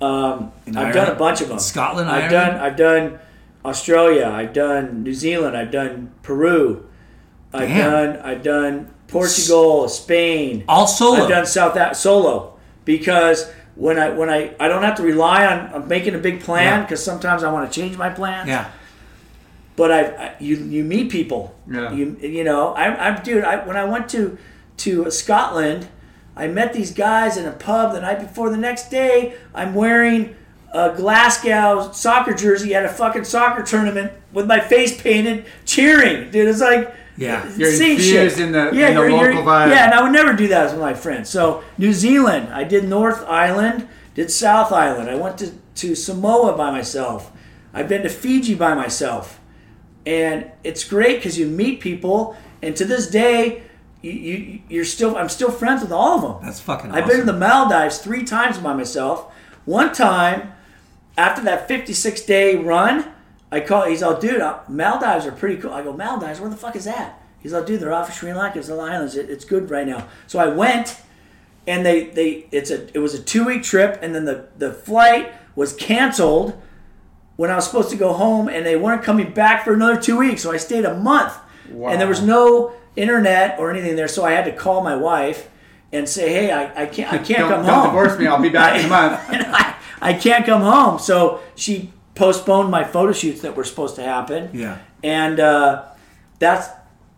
um, I've Ireland? done a bunch of them. Scotland, I've Ireland? done I've done Australia. I've done New Zealand. I've done Peru. I've Damn. done I've done Portugal, Spain. All solo. I've done South Af- solo because when I when I I don't have to rely on, on making a big plan Yeah. because sometimes I want to change my plans yeah. but I, I you you meet people. Yeah. You you know I I dude I when I went to to Scotland, I met these guys in a pub the night before. The next day, I'm wearing a Glasgow soccer jersey at a fucking soccer tournament with my face painted, cheering. Dude, it's like Yeah. You're same infused shit. in the- yeah, in the local vibe. Yeah, and I would never do that with my friends. So New Zealand, I did North Island, did South Island. I went to, to Samoa by myself. I've been to Fiji by myself, and it's great because you meet people. And to this day, you, you you're still I'm still friends with all of them. That's fucking I've been to the Maldives three times by myself. One time, after that 56 day run, I call. He's all, dude, uh, Maldives are pretty cool. I go, Maldives, where the fuck is that? He's all, dude, they're off of Sri Lanka. It's the islands. It, it's good right now. So I went, and they they it's a it was a two week trip, and then the the flight was canceled when I was supposed to go home, and they weren't coming back for another two weeks. So I stayed a month, and there was no internet or anything there. So I had to call my wife and say, hey, I, I can't I can't don't, come don't home divorce me. I'll be back in a month. I, I can't come home. So she postponed my photo shoots that were supposed to happen. Yeah. And uh, that's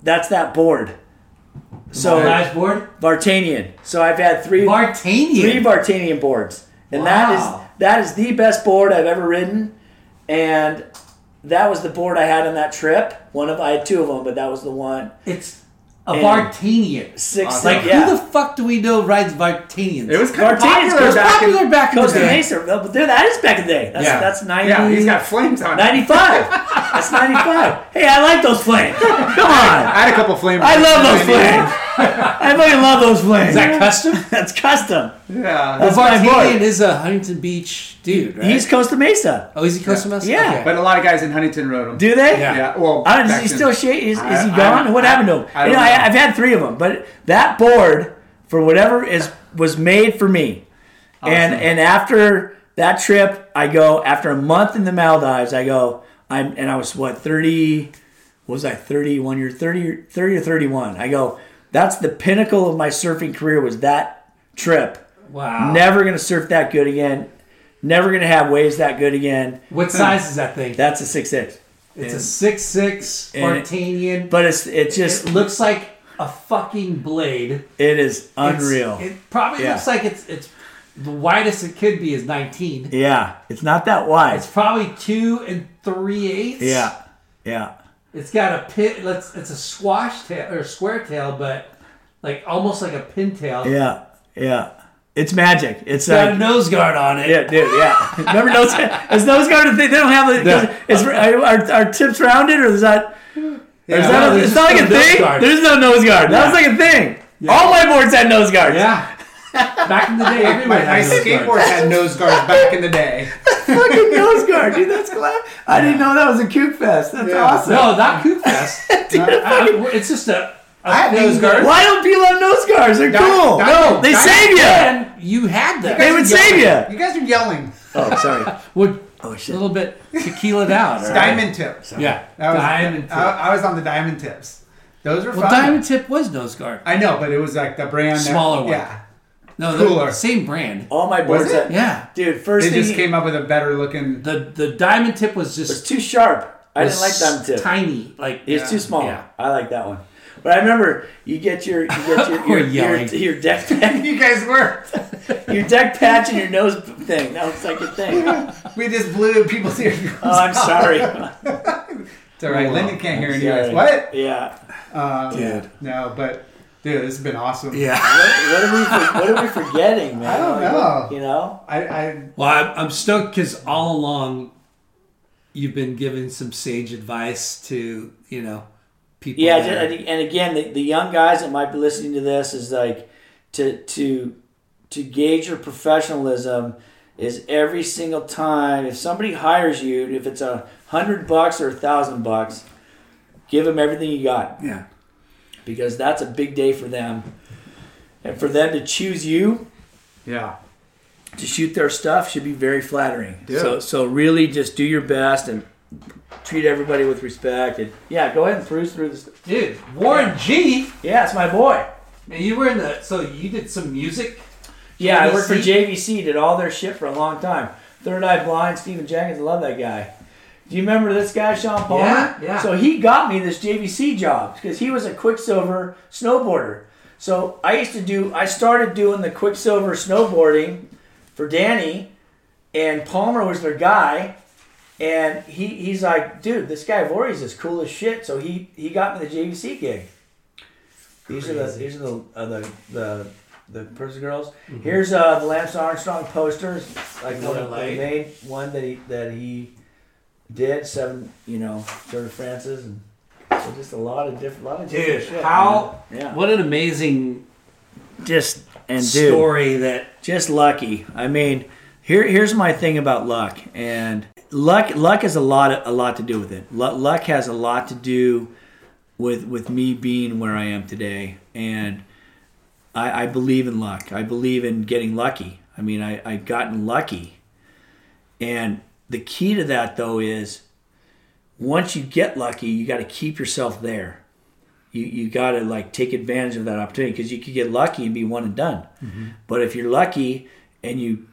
that's that board. So nice board. Vartanian. So I've had three Vartanian. three Vartanian boards, and that Wow. is that is the best board I've ever ridden. And that was the board I had on that trip. One of I had two of them, but that was the one. It's a And- Vartanian. Six. Like yeah. who the fuck do we know rides Vartanians? It was kind of Martinez popular was back popular in, back in the Costa day. Mesa. But dude, that is back in the day. That's Yeah. that's ninety. Yeah, he's got flames on 95. That's 95. Hey, I like those flames. Come on. I had a couple flames. I love those flames. I fucking love those flames. Is that custom? That's custom. Yeah. That's Well, my Vartanian boy. is a Huntington Beach dude, right? He's Costa Mesa. oh, is he Costa Mesa? Yeah. Okay. But a lot of guys in Huntington rode them. Do they? Yeah. Yeah, well, I don't, is he still sh- is, is I- he I- gone? what I- happened to him? I you don't know, I, know. I've had three of them, but that board, for whatever is was made for me. And and after that trip, I go after a month in the Maldives. I go. I'm and I was what thirty. What was I thirty one year 30, 30 or thirty one? I go. That's the pinnacle of my surfing career. Was that trip? Wow. Never gonna surf that good again. Never gonna have waves that good again. What hmm. size is that thing? That's a six six. it's a six six And it- But it's it just it looks like a fucking blade. it is It's- unreal. It probably Yeah. looks like it's it's the widest it could be is 19. yeah, it's not that wide. It's probably two and three eighths. yeah, yeah. It's got a pit. Let's. It's a squash tail or square tail, but like almost like a pintail. Yeah, yeah. It's magic. It's It's got a nose guard on it. yeah, dude. Yeah. Remember nose? Is nose guard a thing? They don't have it. Yeah. Is, are, are tips rounded or is that? Yeah. is that No, a, it's not like a no thing. guard. There's no nose guard. That was like a thing. All my boards had nose guards. Yeah. Back in the day, everyone My, my had nose skateboard guards. had nose guards back in the day. Fucking nose guard, dude. That's glad. I didn't know that was a Coop Fest. That's Yeah. awesome. No, not Coop Fest. Uh, it's just a. a I had nose that- guards. Why don't people have nose guards? They're Di- cool. di- no, they di- save you. And you had them. They would save you. You guys are yelling. Oh, sorry. Would Oh a little bit tequila down. right? Diamond tips. Yeah. That was, diamond tip. I, I was on the diamond tips. Those were well, fun. diamond tip was nose guard. I know, but it was like the brand. that- Smaller one. Yeah. No, Cooler. same brand. All my boards. Was it? Yeah. Dude, first They thing just came up with a better looking. The the diamond tip was It's just too sharp. I didn't like diamond tip. Tiny, like It's Yeah. too small. Yeah. I like that one. But I remember you get your you get your We're your, your, your deck patch, You guys were. your deck patch and your nose thing. That was like your thing. We just blew people's ears. Oh, I'm sorry. It's all right. Lyndon can't hear you guys. What? Yeah. Uh, Dude. No, but dude, this has been awesome. Yeah. What, what are we what are we forgetting, man? I don't know. You know? I, I Well, I'm, I'm stoked because all along you've been giving some sage advice to you know people. Yeah, that and again, the, the young guys that might be listening to this is like to to to gauge your professionalism is every single time if somebody hires you, if it's a hundred bucks or a thousand bucks, give them everything you got yeah. Because that's a big day for them, and for them to choose you Yeah. to shoot their stuff should be very flattering. Yeah. So so really just do your best and treat everybody with respect and yeah, go ahead and peruse through this. Dude, Warren G. Yeah, it's my boy. Man, you were in the so you did some music. Yeah, I worked for JVC? JVC, did all their shit for a long time. Third Eye Blind, Stephan Jenkins, I love that guy. Do you remember this guy, Sean Palmer? Yeah, yeah. So he got me this JVC job because he was a Quiksilver snowboarder. So I used to do, I started doing the Quiksilver snowboarding for Danny, and Palmer was their guy. And he, he's like, dude, this guy Voorhees is cool as shit. So he, he got me the JVC gig. These are the these are the uh, the the the person girls. Here's uh, the Lance Armstrong posters, like one Another of the main one that he that he did. Seven, you know, Sir Francis, and so just a lot of different, lot of different Dude, shit. how man. yeah, what an amazing just and dude, story that just lucky. I mean, here here's my thing about luck, and luck luck has a lot a lot to do with it. Luck, luck has a lot to do with with me being where I am today, and I, I believe in luck. I believe in getting lucky. I mean, I I've gotten lucky, and the key to that though is once you get lucky, you got to keep yourself there. You you got to like take advantage of that opportunity because you could get lucky and be one and done. Mm-hmm. But if you're lucky and you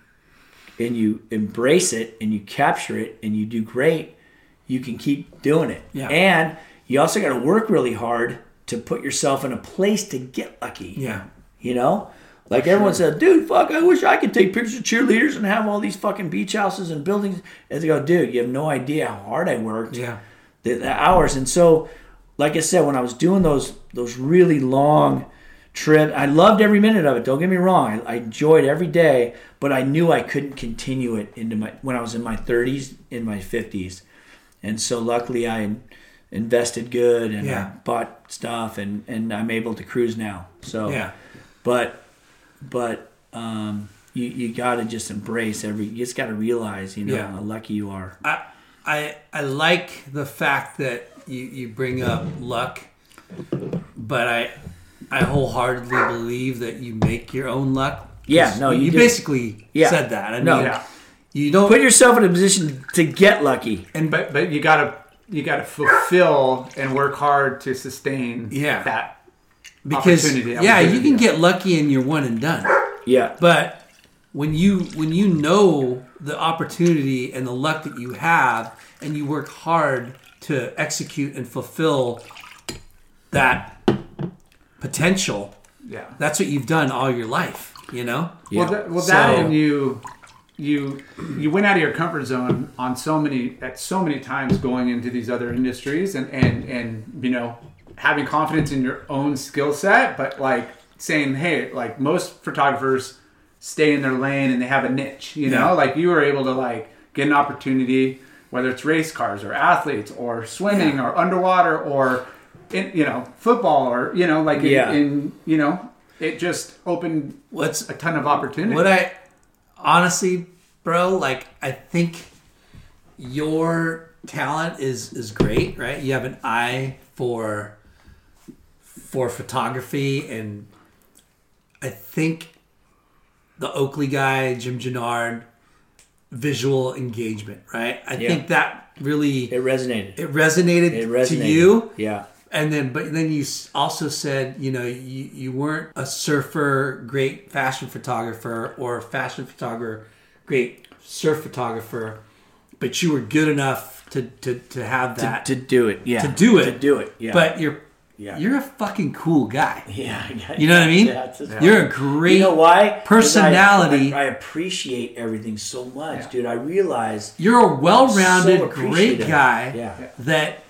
and you embrace it and you capture it and you do great, you can keep doing it. Yeah. And you also got to work really hard to put yourself in a place to get lucky. yeah. You know? Like everyone said, dude, fuck, I wish I could take pictures of cheerleaders and have all these fucking beach houses and buildings. And they go, dude, you have no idea how hard I worked Yeah. the, the hours. And so, like I said, when I was doing those those really long trips, I loved every minute of it. Don't get me wrong, I, I enjoyed every day, but I knew I couldn't continue it into my when I was in my 30s, in my 50s, and so luckily I invested good and Yeah. I bought stuff and and I'm able to cruise now. So Yeah. but but um, you you got to just embrace every. You just got to realize, you know, Yeah. how lucky you are. I I I like the fact that you, you bring up luck, but I I wholeheartedly believe that you make your own luck. Yeah, no, you, you do. basically Yeah. said that. I mean, No. Yeah. you don't Put yourself in a position to get lucky. And but but you gotta you gotta fulfill and work hard to sustain Yeah. that because opportunity yeah, you can you. get lucky and you're one and done. Yeah, But when you when you know the opportunity and the luck that you have, and you work hard to execute and fulfill that potential, yeah. that's what you've done all your life. You know. Well, that, well, that So- and you, you, you went out of your comfort zone on so many at so many times going into these other industries, and and and you know having confidence in your own skill set, but like saying, hey, like most photographers stay in their lane and they have a niche, you know, like you were able to like get an opportunity, whether it's race cars or athletes or swimming or underwater or in, you know football or you know like in, Yeah. in you know it just opened What's a ton of opportunity. What I honestly, bro, like I think your talent is is great, right? You have an eye for for photography and I think the Oakley guy, Jim Jannard, visual engagement, right? I Yeah. think that really it resonated. it resonated, It resonated. to you Yeah, and then but then you also said you know you, you weren't a surfer great fashion photographer or a fashion photographer great surf photographer but you were good enough to to, to have to, that to do it. Yeah, to do it To do it. Yeah, but you're Yeah. you're a fucking cool guy. Yeah, yeah, You know what I mean? yeah, it's just- You're a great. You know why? 'Cause personality. I, I, I appreciate everything so much, Yeah. dude. I realize You're a well-rounded, So great guy. Yeah. That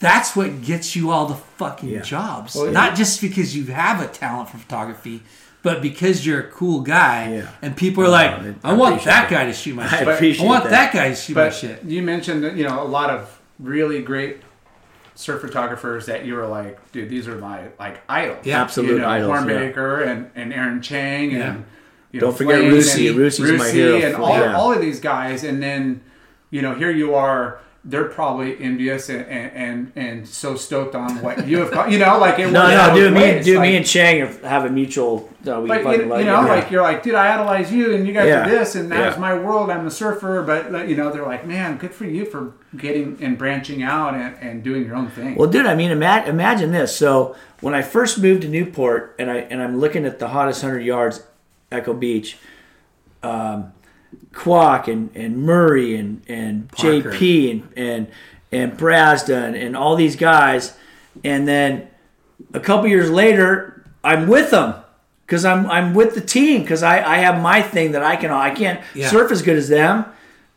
that's what gets you all the fucking Yeah. jobs. Well, Not just because you have a talent for photography, but because you're a cool guy, Yeah. and people are oh, like, I "I want that that. guy to shoot my I shit. appreciate I want that. that guy to shoot my shit." you mentioned that you know a lot of really great surf photographers that you were like, dude, these are my like idols. Yeah. Absolute you know, idols, Warren yeah. Baker and, and Aaron Chang Yeah. and you know, Don't forget Flame Rusi. Rusi's my hero and all, yeah. all of these guys, and then you know here you are. They're probably envious and, and, and, and so stoked on what you have, you know, like it no, no, dude. Me, dude, like, me and Chang have a mutual. Uh, we but you, like you know, it. like you're like, dude, I idolize you, and you guys Yeah. are this, and that was Yeah. my world. I'm a surfer, but you know, they're like, man, good for you for getting and branching out and, and doing your own thing. Well, dude, I mean, ima- imagine this. So when I first moved to Newport, and I and I'm looking at the hottest hundred yards, Echo Beach, um, Kwock and, and Murray and and Parker. JP and and and Brazda and, and all these guys, and then a couple years later, I'm with them because I'm I'm with the team because I, I have my thing that I can I can't Yeah. surf as good as them,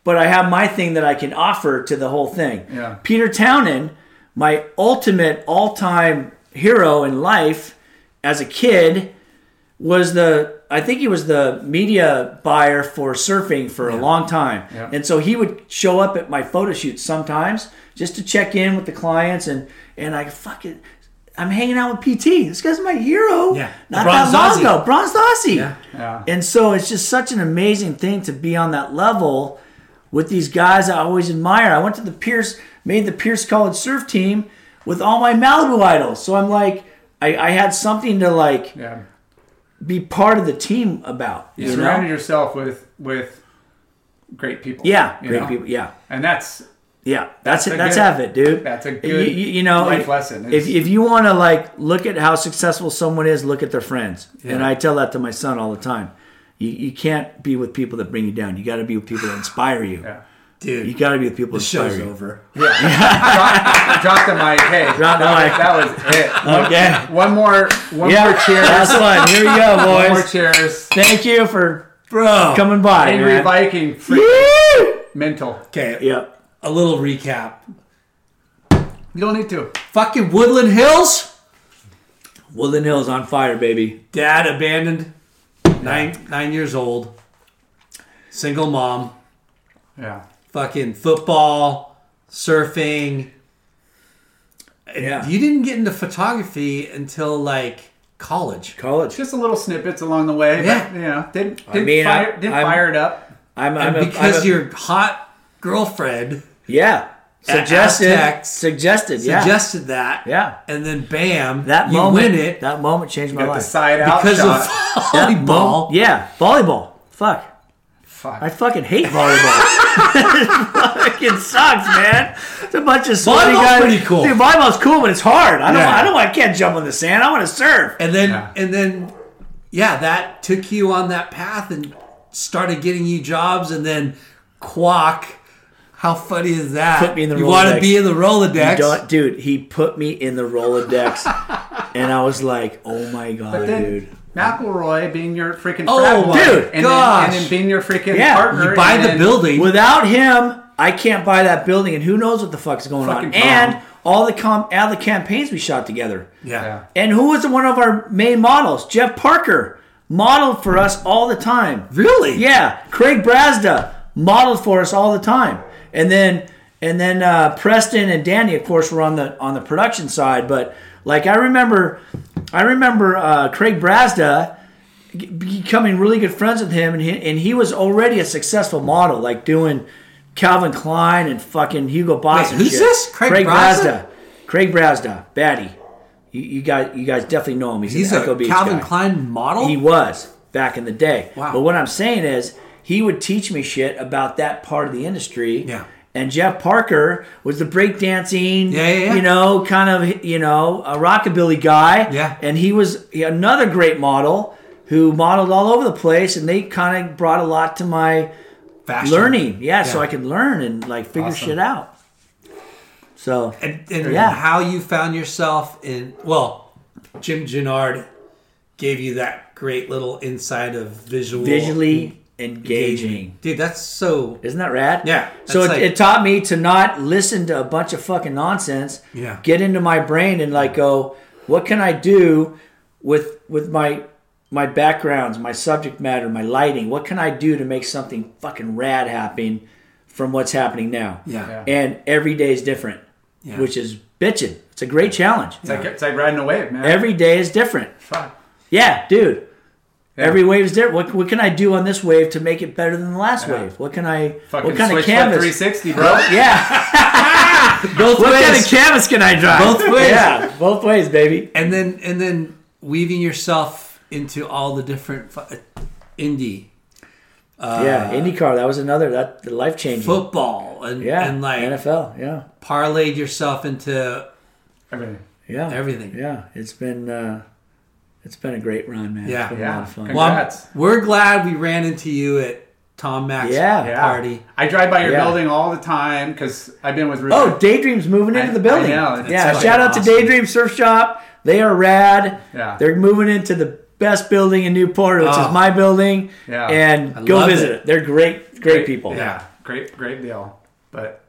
but I have my thing that I can offer to the whole thing. Yeah. Peter Townend, my ultimate all time hero in life as a kid, was the I think he was the media buyer for surfing for a long time. Yeah. And so he would show up at my photo shoots sometimes just to check in with the clients and and I fucking I'm hanging out with PT. This guy's my hero. Yeah. Not Bronze that long Aussie. ago. Bronze Aussie. Yeah. yeah. And so it's just such an amazing thing to be on that level with these guys I always admire. I went to the Pierce, made the Pierce College surf team with all my Malibu idols. So I'm like, I, I had something to like yeah. Be part of the team about. You You surrounded yourself with with great people. Yeah, great know? people. Yeah, and that's yeah. That's, That's it. That's good- half it, dude. that's a good you, you know, life if, lesson. If, It's- if you want to like look at how successful someone is, look at their friends. And I tell that to my son all the time. You, you can't be with people that bring you down. You got to be with people that inspire you. yeah. Dude, You got to be the people the that inspire show's you. over. drop, drop the mic. Hey, Drop the that, mic. Was, that was it. Okay. One more, one Yeah, more cheers. That's fun. Here we go, boys. One more cheers. Thank you for Bro. coming by. Angry man. Viking, freak Woo! mental. Okay, Yep. a little recap. You don't need to. Fucking Woodland Hills. Woodland Hills on fire, baby. Dad abandoned. Nine nine years old. Single mom. Yeah. Fucking football, surfing. Yeah. You didn't get into photography until like college. College. Just a little snippets along the way. Yeah. But, you know, didn't, didn't, mean, fire, I- didn't I'm- fire it up. I'm, I'm And a- because I'm a- your hot girlfriend yeah suggested Aztec suggested yeah suggested that, yeah and then bam, that you moment win it that moment changed my Got the life. side out because shot. of That volleyball. mo- yeah, volleyball. Fuck. Fuck. I fucking hate volleyball. it fucking sucks, man. It's a bunch of sweaty Volleyball's guys. pretty cool. Dude, volleyball's cool, but it's hard. I don't. Yeah. I don't. I can't jump on the sand. I want to surf. And then Yeah. and then yeah, that took you on that path and started getting you jobs and then Kwock. How funny is that? Put me in the you want to Rolodex. be in the Rolodex. Don't- dude, he put me in the Rolodex, and I was like, "Oh my god, But then dude!" McElroy being your freaking Oh frat boy, Dude, and gosh. Then, and then being your freaking Yeah, partner. you buy the then- building. Without him, I can't buy that building, and who knows what the fuck's going on. Tom. And all the com- all the campaigns we shot together. yeah. Yeah. And who was one of our main models? Jeff Parker modeled for us all the time. Really? Yeah, Craig Brazda modeled for us all the time, and then and then uh, Preston and Danny, of course, were on the on the production side. But like I remember, I remember uh, Craig Brazda becoming really good friends with him, and he, and he was already a successful model, like doing Calvin Klein and fucking Hugo Boss. Wait, who's shit. this? Craig Brazda? Craig Brazda, baddie. You, you guys, you guys definitely know him. He's, He's a Calvin guy. Klein model. He was back in the day. Wow. But what I'm saying is, he would teach me shit about that part of the industry. Yeah. And Jeff Parker was the breakdancing, Yeah, yeah, yeah. you know, kind of, you know, a rockabilly guy. Yeah. And he was another great model who modeled all over the place, and they kind of brought a lot to my Fashion. learning. Yeah, so I could learn and like figure Awesome. shit out. So And, and Yeah. how you found yourself in well, Jim Jannard gave you that great little insight of visual visually engaging. Dude, that's so Isn't that rad? Yeah, So it, like- it taught me to not listen to a bunch of fucking nonsense. Yeah. Get into my brain and like go, what can I do with with my my backgrounds, my subject matter, my lighting? What can I do to make something fucking rad happen from what's happening now? Yeah. Yeah. And every day is different, Yeah. which is bitching. It's a great challenge. It's like it's like riding a wave, man. Every day is different. Fuck. Yeah, dude. Yeah. Every wave is different. What, what can I do on this wave to make it better than the last wave? What can I? Fucking what kind of switch flip canvas? 360, bro. Yeah. both ways. what kind of canvas can I drive? Both ways. Yeah, both ways, baby. and then and then weaving yourself into all the different fu- indie yeah, IndyCar. That was another that life changing. football and Yeah, and like NFL. Yeah, parlayed yourself into Everything. yeah, Everything. Yeah, it's been uh, it's been a great run, man. Yeah. it's been a Yeah. lot of fun. Congrats. well, we're glad we ran into you at Tom Mack's Yeah. Yeah. party. I drive by your Yeah. building all the time because I've been with. Oh, Daydream's moving into I- the building. I know, it's yeah, fucking shout out to. Daydream Surf Shop. They are rad. Yeah. They're moving into the best building in Newport, which Oh. is my building. Yeah. And I go visit it. it. They're great, great, people. Yeah, great, great deal. But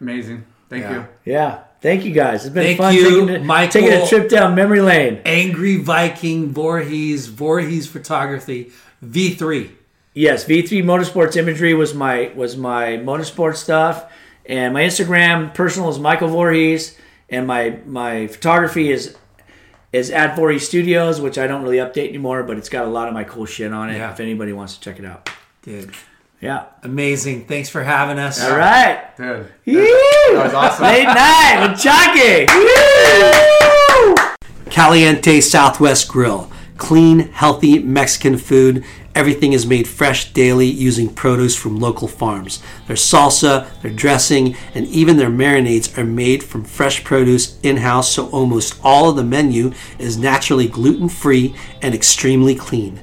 amazing. Thank Yeah. you. Yeah. Thank you guys. It's been Thank fun you, taking, a, Michael. taking a trip down memory lane. Angry Viking Voorhees Voorhees Photography V3. Yes, V3 Motorsports Imagery was my was my motorsport stuff, and my Instagram personal is Michael Voorhees, and my my photography is is at Voorhees Studios, which I don't really update anymore, but it's got a lot of my cool shit on it. Yeah. If anybody wants to check it out, Dude, yeah. amazing. Thanks for having us. All right, Dude. Woo! That was awesome. late night with Chalky. Caliente Southwest Grill. Clean, healthy Mexican food. Everything is made fresh daily using produce from local farms. Their salsa, their dressing, and even their marinades are made from fresh produce in house, so almost all of the menu is naturally gluten free and extremely clean.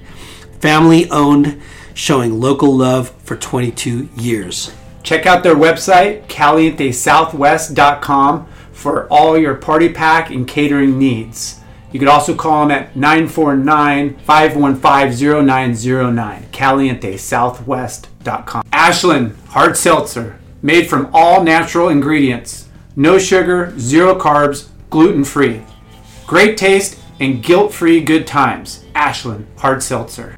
Family owned, showing local love for 22 years. Check out their website, calientesouthwest.com, for all your party pack and catering needs. You could also call them at 949 515 0909, calientesouthwest.com. Ashland Hard Seltzer, made from all natural ingredients, no sugar, zero carbs, gluten free. Great taste and guilt free good times. Ashland Hard Seltzer.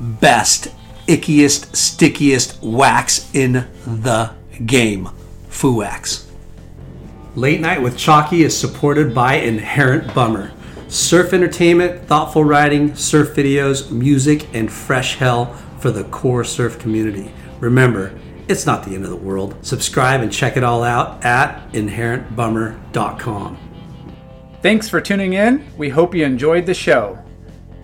best, ickiest, stickiest wax in the game. Fuwax. Late Night with Chalky is supported by Inherent Bummer. Surf entertainment, thoughtful writing, surf videos, music, and fresh hell for the core surf community. Remember, it's not the end of the world. Subscribe and check it all out at inherentbummer.com. Thanks for tuning in. We hope you enjoyed the show.